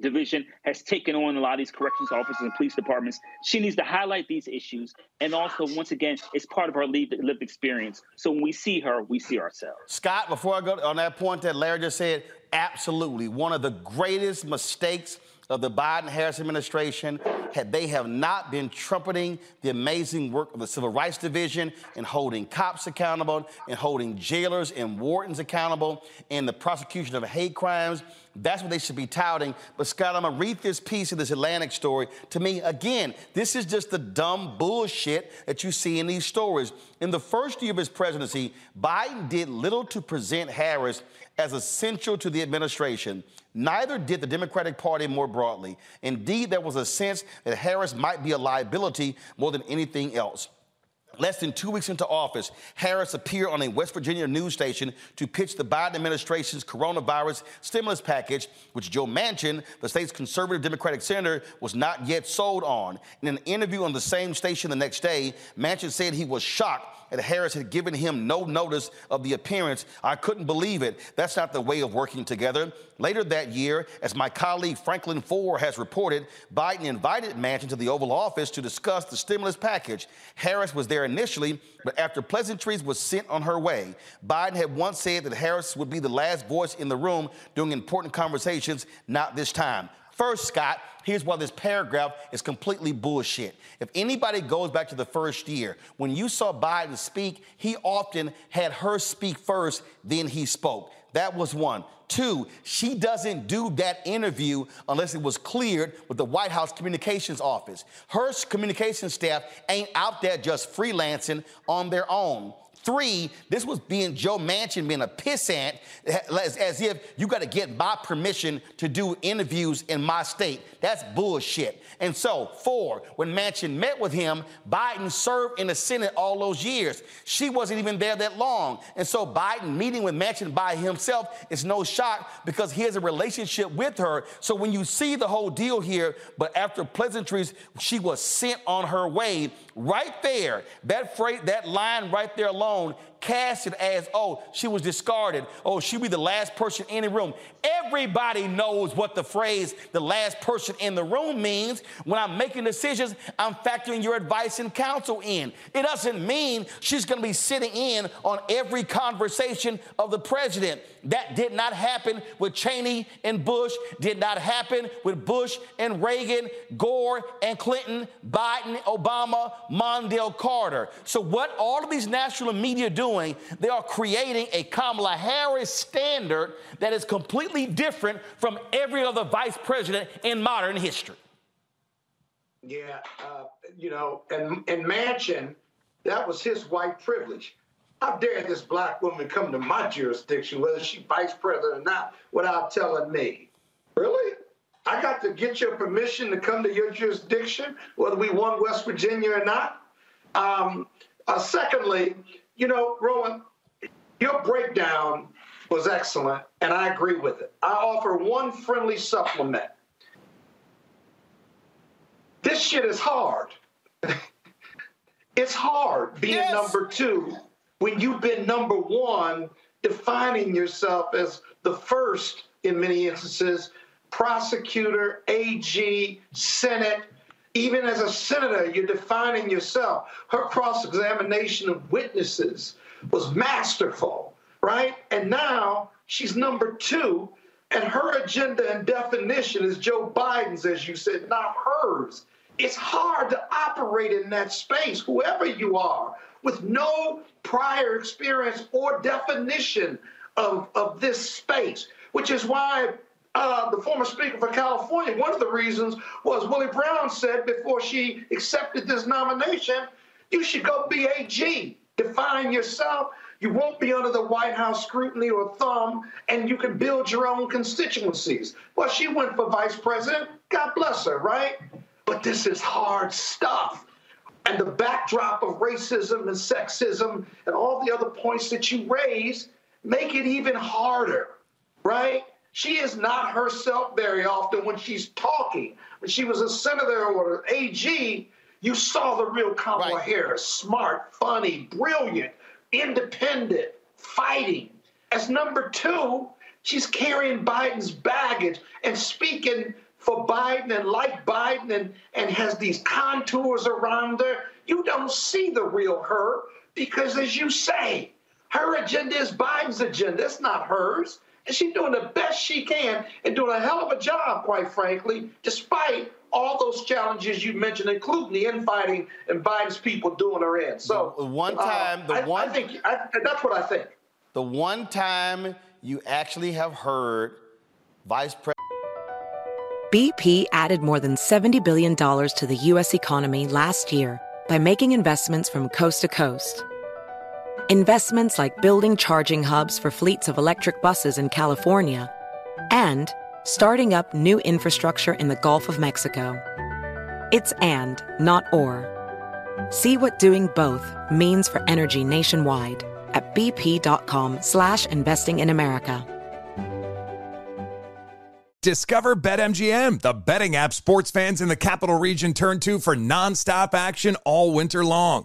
division, has taken on a lot of these corrections officers and police departments. She needs to highlight these issues. And also, once again, it's part of her lived experience. So when we see her, we see ourselves. Scott, before I go on that point that Larry just said, absolutely. One of the greatest mistakes of the Biden Harris administration had they have not been trumpeting the amazing work of the Civil Rights Division and holding cops accountable and holding jailers and wardens accountable in the prosecution of hate crimes. That's what they should be touting. But Scott, I'm gonna read this piece of this Atlantic story. To me, again, this is just the dumb bullshit that you see in these stories. In the first year of his presidency, Biden did little to present Harris as essential to the administration. Neither did the Democratic Party more broadly. Indeed, there was a sense that Harris might be a liability more than anything else. Less than two weeks into office, Harris appeared on a West Virginia news station to pitch the Biden administration's coronavirus stimulus package, which Joe Manchin, the state's conservative Democratic senator, was not yet sold on. In an interview on the same station the next day, Manchin said he was shocked that Harris had given him no notice of the appearance. I couldn't believe it. That's not the way of working together. Later that year, as my colleague Franklin Foer has reported, Biden invited Manchin to the Oval Office to discuss the stimulus package. Harris was there initially, but after pleasantries was sent on her way, Biden had once said that Harris would be the last voice in the room during important conversations, not this time. First, Scott, here's why this paragraph is completely bullshit. If anybody goes back to the first year, when you saw Biden speak, he often had her speak first, then he spoke. That was one. Two, she doesn't do that interview unless it was cleared with the White House Communications Office. Her communication staff ain't out there just freelancing on their own. Three, this was being Joe Manchin being a pissant, as, as if you got to get my permission to do interviews in my state. That's bullshit. And so, four, when Manchin met with him, Biden served in the Senate all those years. She wasn't even there that long. And so, Biden meeting with Manchin by himself is no shock because he has a relationship with her. So, when you see the whole deal here, but after pleasantries, she was sent on her way right there. That freight, that line right there alone cast it as, oh, she was discarded. Oh, she'll be the last person in the room. Everybody knows what the phrase the last person in the room means. When I'm making decisions, I'm factoring your advice and counsel in. It doesn't mean she's going to be sitting in on every conversation of the president. That did not happen with Cheney and Bush, did not happen with Bush and Reagan, Gore and Clinton, Biden, Obama, Mondale Carter. So, what all of these national media doing, they are creating a Kamala Harris standard that is completely different from every other vice president in modern history. Yeah, uh, you know, and and Manchin, that was his white privilege. How dare this black woman come to my jurisdiction, whether she's vice president or not, without telling me? Really? I got to get your permission to come to your jurisdiction, whether we won West Virginia or not. Um, uh, secondly, you know, Rowan, your breakdown was excellent, and I agree with it. I offer one friendly supplement. This shit is hard. it's hard being yes. number two when you've been number one, defining yourself as the first in many instances, prosecutor, AG, Senate, even as a senator, you're defining yourself. Her cross examination of witnesses was masterful, right? And now she's number two, and her agenda and definition is Joe Biden's, as you said, not hers. It's hard to operate in that space, whoever you are, with no prior experience or definition of, of this space, which is why uh, the former Speaker for California, one of the reasons was Willie Brown said before she accepted this nomination, you should go be AG, define yourself. You won't be under the White House scrutiny or thumb, and you can build your own constituencies. Well, she went for vice president. God bless her, right? But this is hard stuff. And the backdrop of racism and sexism and all the other points that you raise make it even harder, right? She is not herself very often when she's talking. When she was a senator or an AG, you saw the real Kamala right. Harris smart, funny, brilliant, independent, fighting. As number two, she's carrying Biden's baggage and speaking for Biden and like Biden and, and has these contours around her. You don't see the real her because, as you say, her agenda is Biden's agenda. It's not hers. And she's doing the best she can and doing a hell of a job, quite frankly, despite all those challenges you mentioned, including the infighting and Biden's people doing her in. So the one time, uh, the I, one I think I, that's what I think. The one time you actually have heard Vice President. BP added more than $70 billion to the U.S. economy last year by making investments from coast to coast. Investments like building charging hubs for fleets of electric buses in California and starting up new infrastructure in the Gulf of Mexico. It's and, not or. See what doing both means for energy nationwide at bp.com slash investing in America. Discover BetMGM, the betting app sports fans in the capital region turn to for nonstop action all winter long.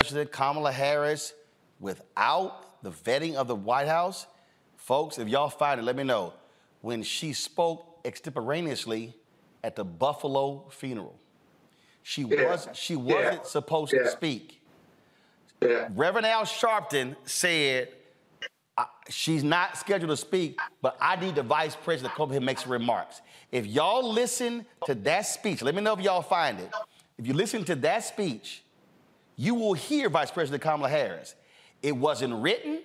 President Kamala Harris without the vetting of the White House. Folks, if y'all find it, let me know. When she spoke extemporaneously at the Buffalo funeral. She Yeah. was she wasn't Yeah. supposed Yeah. to speak. Reverend Al Sharpton said she's not scheduled to speak, but I need the vice president to come here and make some remarks. If y'all listen to that speech, let me know if y'all find it. If you listen to that speech, you will hear Vice President Kamala Harris. It wasn't written,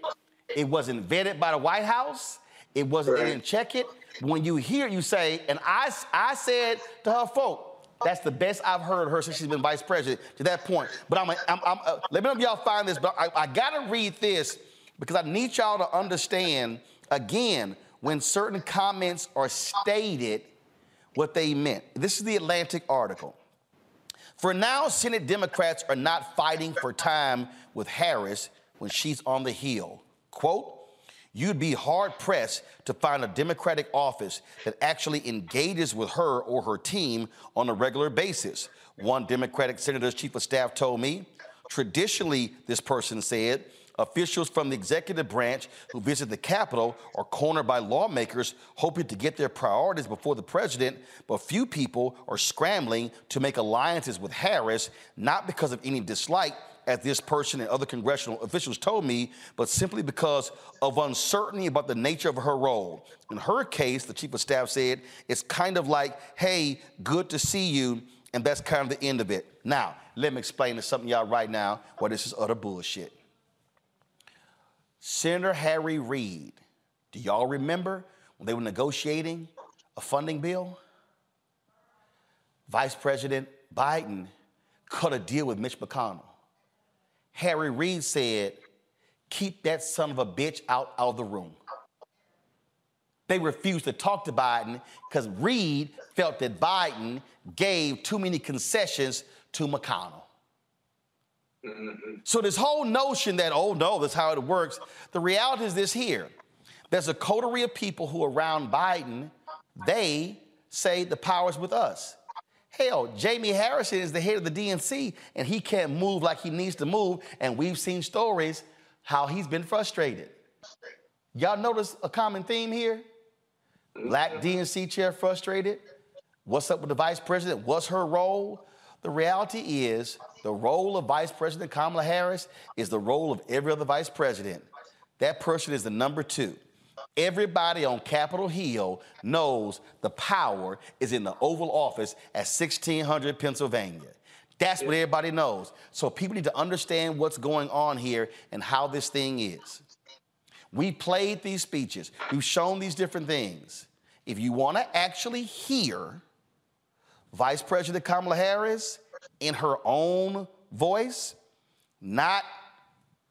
it wasn't vetted by the White House, it wasn't, they didn't check it. When you hear it, you say, and I, I said to her folk, that's the best I've heard her since she's been vice president to that point. But I'm, I'm, I'm uh, let me know if y'all find this, but I, I gotta read this because I need y'all to understand again when certain comments are stated what they meant. This is the Atlantic article. For now, Senate Democrats are not fighting for time with Harris when she's on the Hill. Quote, you'd be hard pressed to find a Democratic office that actually engages with her or her team on a regular basis. One Democratic senator's chief of staff told me. Traditionally, this person said, officials from the executive branch who visit the Capitol are cornered by lawmakers hoping to get their priorities before the president, but few people are scrambling to make alliances with Harris, not because of any dislike, as this person and other congressional officials told me, but simply because of uncertainty about the nature of her role. In her case, the chief of staff said, it's kind of like, hey, good to see you, and that's kind of the end of it. Now, let me explain to something y'all right now why this is utter bullshit. Senator Harry Reid, do y'all remember when they were negotiating a funding bill? Vice President Biden cut a deal with Mitch McConnell. Harry Reid said, keep that son of a bitch out of the room. They refused to talk to Biden because Reid felt that Biden gave too many concessions to McConnell. So this whole notion that, oh no, that's how it works, the reality is this here. There's a coterie of people who are around Biden, they say the power's with us. Hell, Jamie Harrison is the head of the DNC and he can't move like he needs to move. And we've seen stories how he's been frustrated. Y'all notice a common theme here? Black DNC chair frustrated. What's up with the vice president? What's her role? The reality is the role of Vice President Kamala Harris is the role of every other vice president. That person is the number two. Everybody on Capitol Hill knows the power is in the Oval Office at 1600 Pennsylvania. That's what everybody knows. So people need to understand what's going on here and how this thing is. We played these speeches, we've shown these different things. If you want to actually hear Vice President Kamala Harris in her own voice, not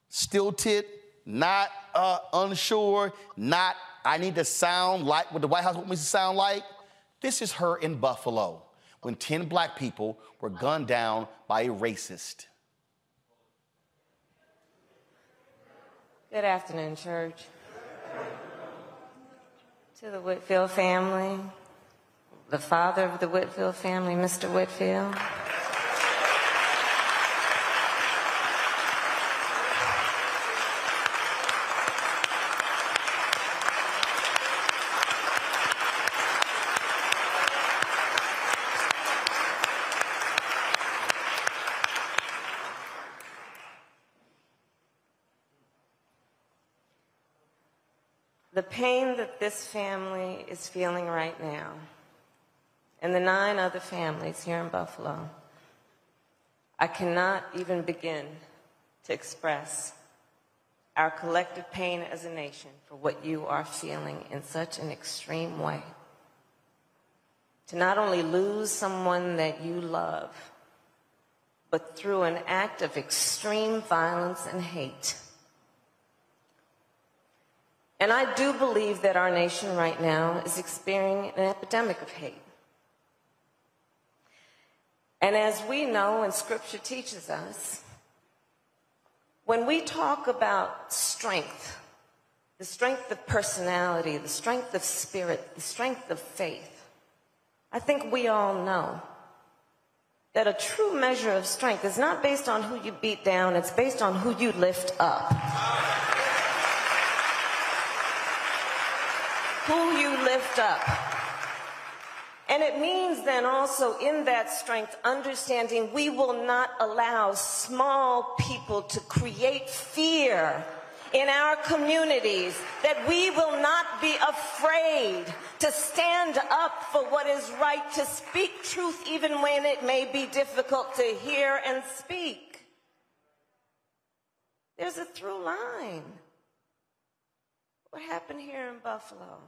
stilted not uh, unsure, not I need to sound like what the White House wants me to sound like. This is her in Buffalo when 10 black people were gunned down by a racist. Good afternoon, church. To the Whitfield family, the father of the Whitfield family, Mr. Whitfield. The pain that this family is feeling right now, and the nine other families here in Buffalo, I cannot even begin to express our collective pain as a nation for what you are feeling in such an extreme way. To not only lose someone that you love, but through an act of extreme violence and hate. And I do believe that our nation right now is experiencing an epidemic of hate. And as we know, and scripture teaches us, when we talk about strength, the strength of personality, the strength of spirit, the strength of faith, I think we all know that a true measure of strength is not based on who you beat down, it's based on who you lift up. Who you lift up. And it means then also in that strength, understanding we will not allow small people to create fear in our communities, that we will not be afraid to stand up for what is right, to speak truth even when it may be difficult to hear and speak. There's a through line. What happened here in Buffalo,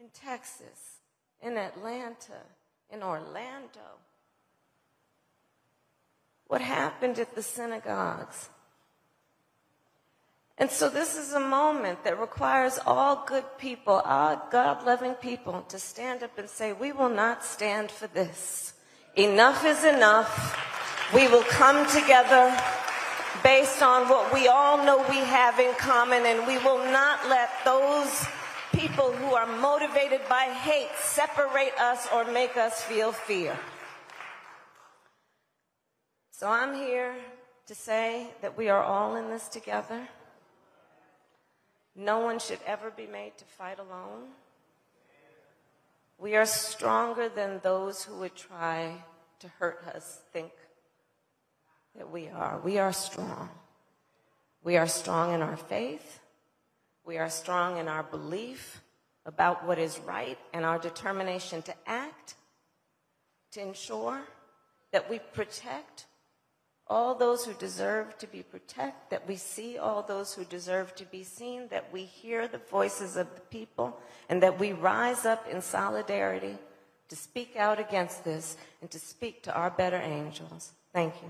in Texas, in Atlanta, in Orlando? What happened at the synagogues? And so this is a moment that requires all good people, all God loving people to stand up and say, We will not stand for this. Enough is enough. We will come together based on what we all know we have in common, and we will not let those people who are motivated by hate separate us or make us feel fear. So I'm here to say that we are all in this together. No one should ever be made to fight alone. We are stronger than those who would try to hurt us think that we are. We are strong. We are strong in our faith. We are strong in our belief about what is right and our determination to act to ensure that we protect all those who deserve to be protected, that we see all those who deserve to be seen, that we hear the voices of the people, and that we rise up in solidarity to speak out against this and to speak to our better angels. Thank you.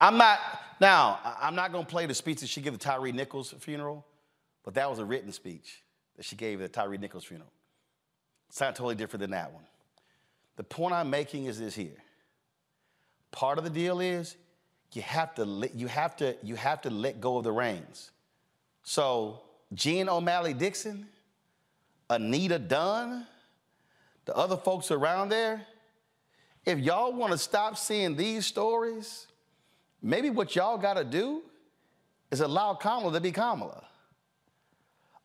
I'm not, now, I'm not going to play the speech that she gave at Tyre Nichols' funeral, but that was a written speech that she gave at Tyre Nichols' funeral. Sound totally different than that one. The point I'm making is this here. Part of the deal is you have to let, you have to you have to let go of the reins. So Jen O'Malley Dillon, Anita Dunn, the other folks around there, if y'all want to stop seeing these stories, maybe what y'all got to do is allow Kamala to be Kamala.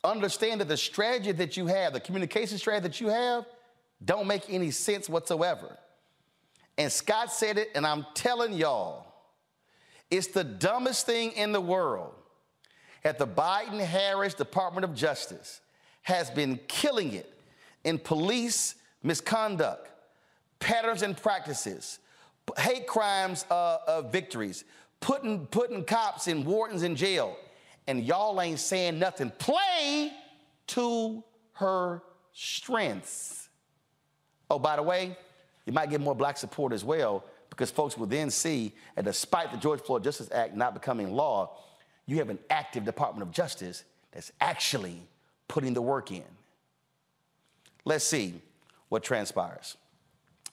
Understand that the strategy that you have, the communication strategy that you have, don't make any sense whatsoever. And Scott said it, and I'm telling y'all, it's the dumbest thing in the world that the Biden Harris Department of Justice has been killing it in police misconduct, patterns and practices, hate crimes uh, uh, victories, putting, putting cops and wardens in jail, and y'all ain't saying nothing. Play to her strengths. Oh, by the way, you might get more black support as well because folks will then see that despite the George Floyd Justice Act not becoming law, you have an active Department of Justice that's actually putting the work in. Let's see what transpires.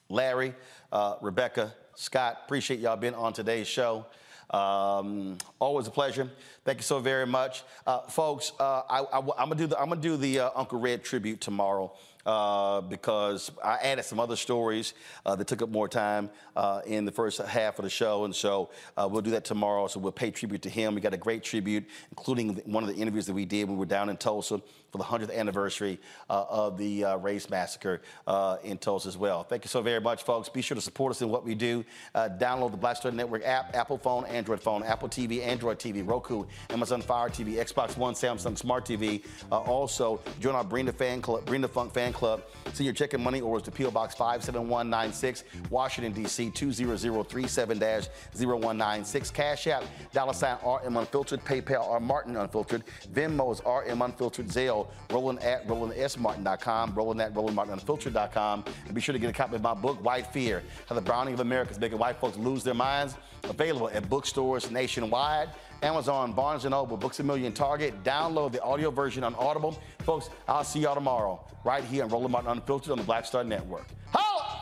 Larry, uh, Rebecca, Scott, appreciate y'all being on today's show. Um, always a pleasure. Thank you so very much, uh, folks. Uh, I, am gonna do the I'm gonna do the uh, Uncle Redd tribute tomorrow. Uh, because I added some other stories uh, that took up more time uh, in the first half of the show. And so we'll do that tomorrow. So we'll pay tribute to him. We got a great tribute, including one of the interviews that we did when we were down in Tulsa for the 100th anniversary uh, of the uh, race massacre uh, in Tulsa as well. Thank you so very much, folks. Be sure to support us in what we do. Uh, download the Black Star Network app, Apple phone, Android phone, Apple TV, Android TV, Roku, Amazon Fire TV, Xbox One, Samsung Smart TV. Uh, also, join our the Fan Club, the Funk Fan Club. Send your check and money orders to PO Box 57196, Washington D.C. 20037-0196. Cash App, dollar sign RM Unfiltered, PayPal R Martin Unfiltered, Venmo is RM Unfiltered, Zelle Roland at RolandSMartin.com, Roland at RolandMartinUnfiltered.com. And be sure to get a copy of my book, White Fear How the Browning of America is Making White Folks Lose Their Minds. Available at bookstores nationwide. Amazon, Barnes & Noble, Books A Million, Target. Download the audio version on Audible. Folks, I'll see y'all tomorrow right here on Roland Martin Unfiltered on the Black Star Network. Holla!